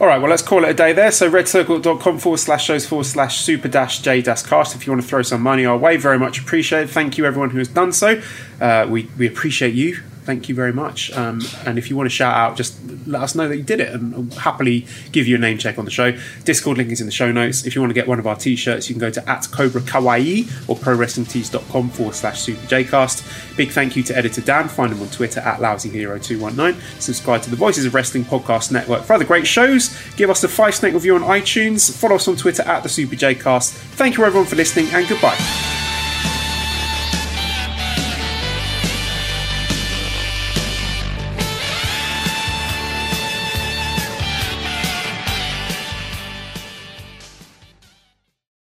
[SPEAKER 1] All right, well, let's call it a day there. So, redcircle.com forward slash shows forward slash super dash j dash cast if you want to throw some money our way. Very much appreciated. Thank you, everyone who has done so. Uh, we, we appreciate you thank you very much. Um, and if you want to shout out, just let us know that you did it and we'll happily give you a name check on the show. Discord link is in the show notes. If you want to get one of our t shirts, you can go to at Cobra Kawaii or prowrestlingtees.com forward slash Super Jcast. Big thank you to editor Dan. Find him on Twitter at LousyHero219. Subscribe to the Voices of Wrestling Podcast Network for other great shows. Give us a five snake review on iTunes. Follow us on Twitter at the Super Jcast. Thank you everyone for listening and goodbye.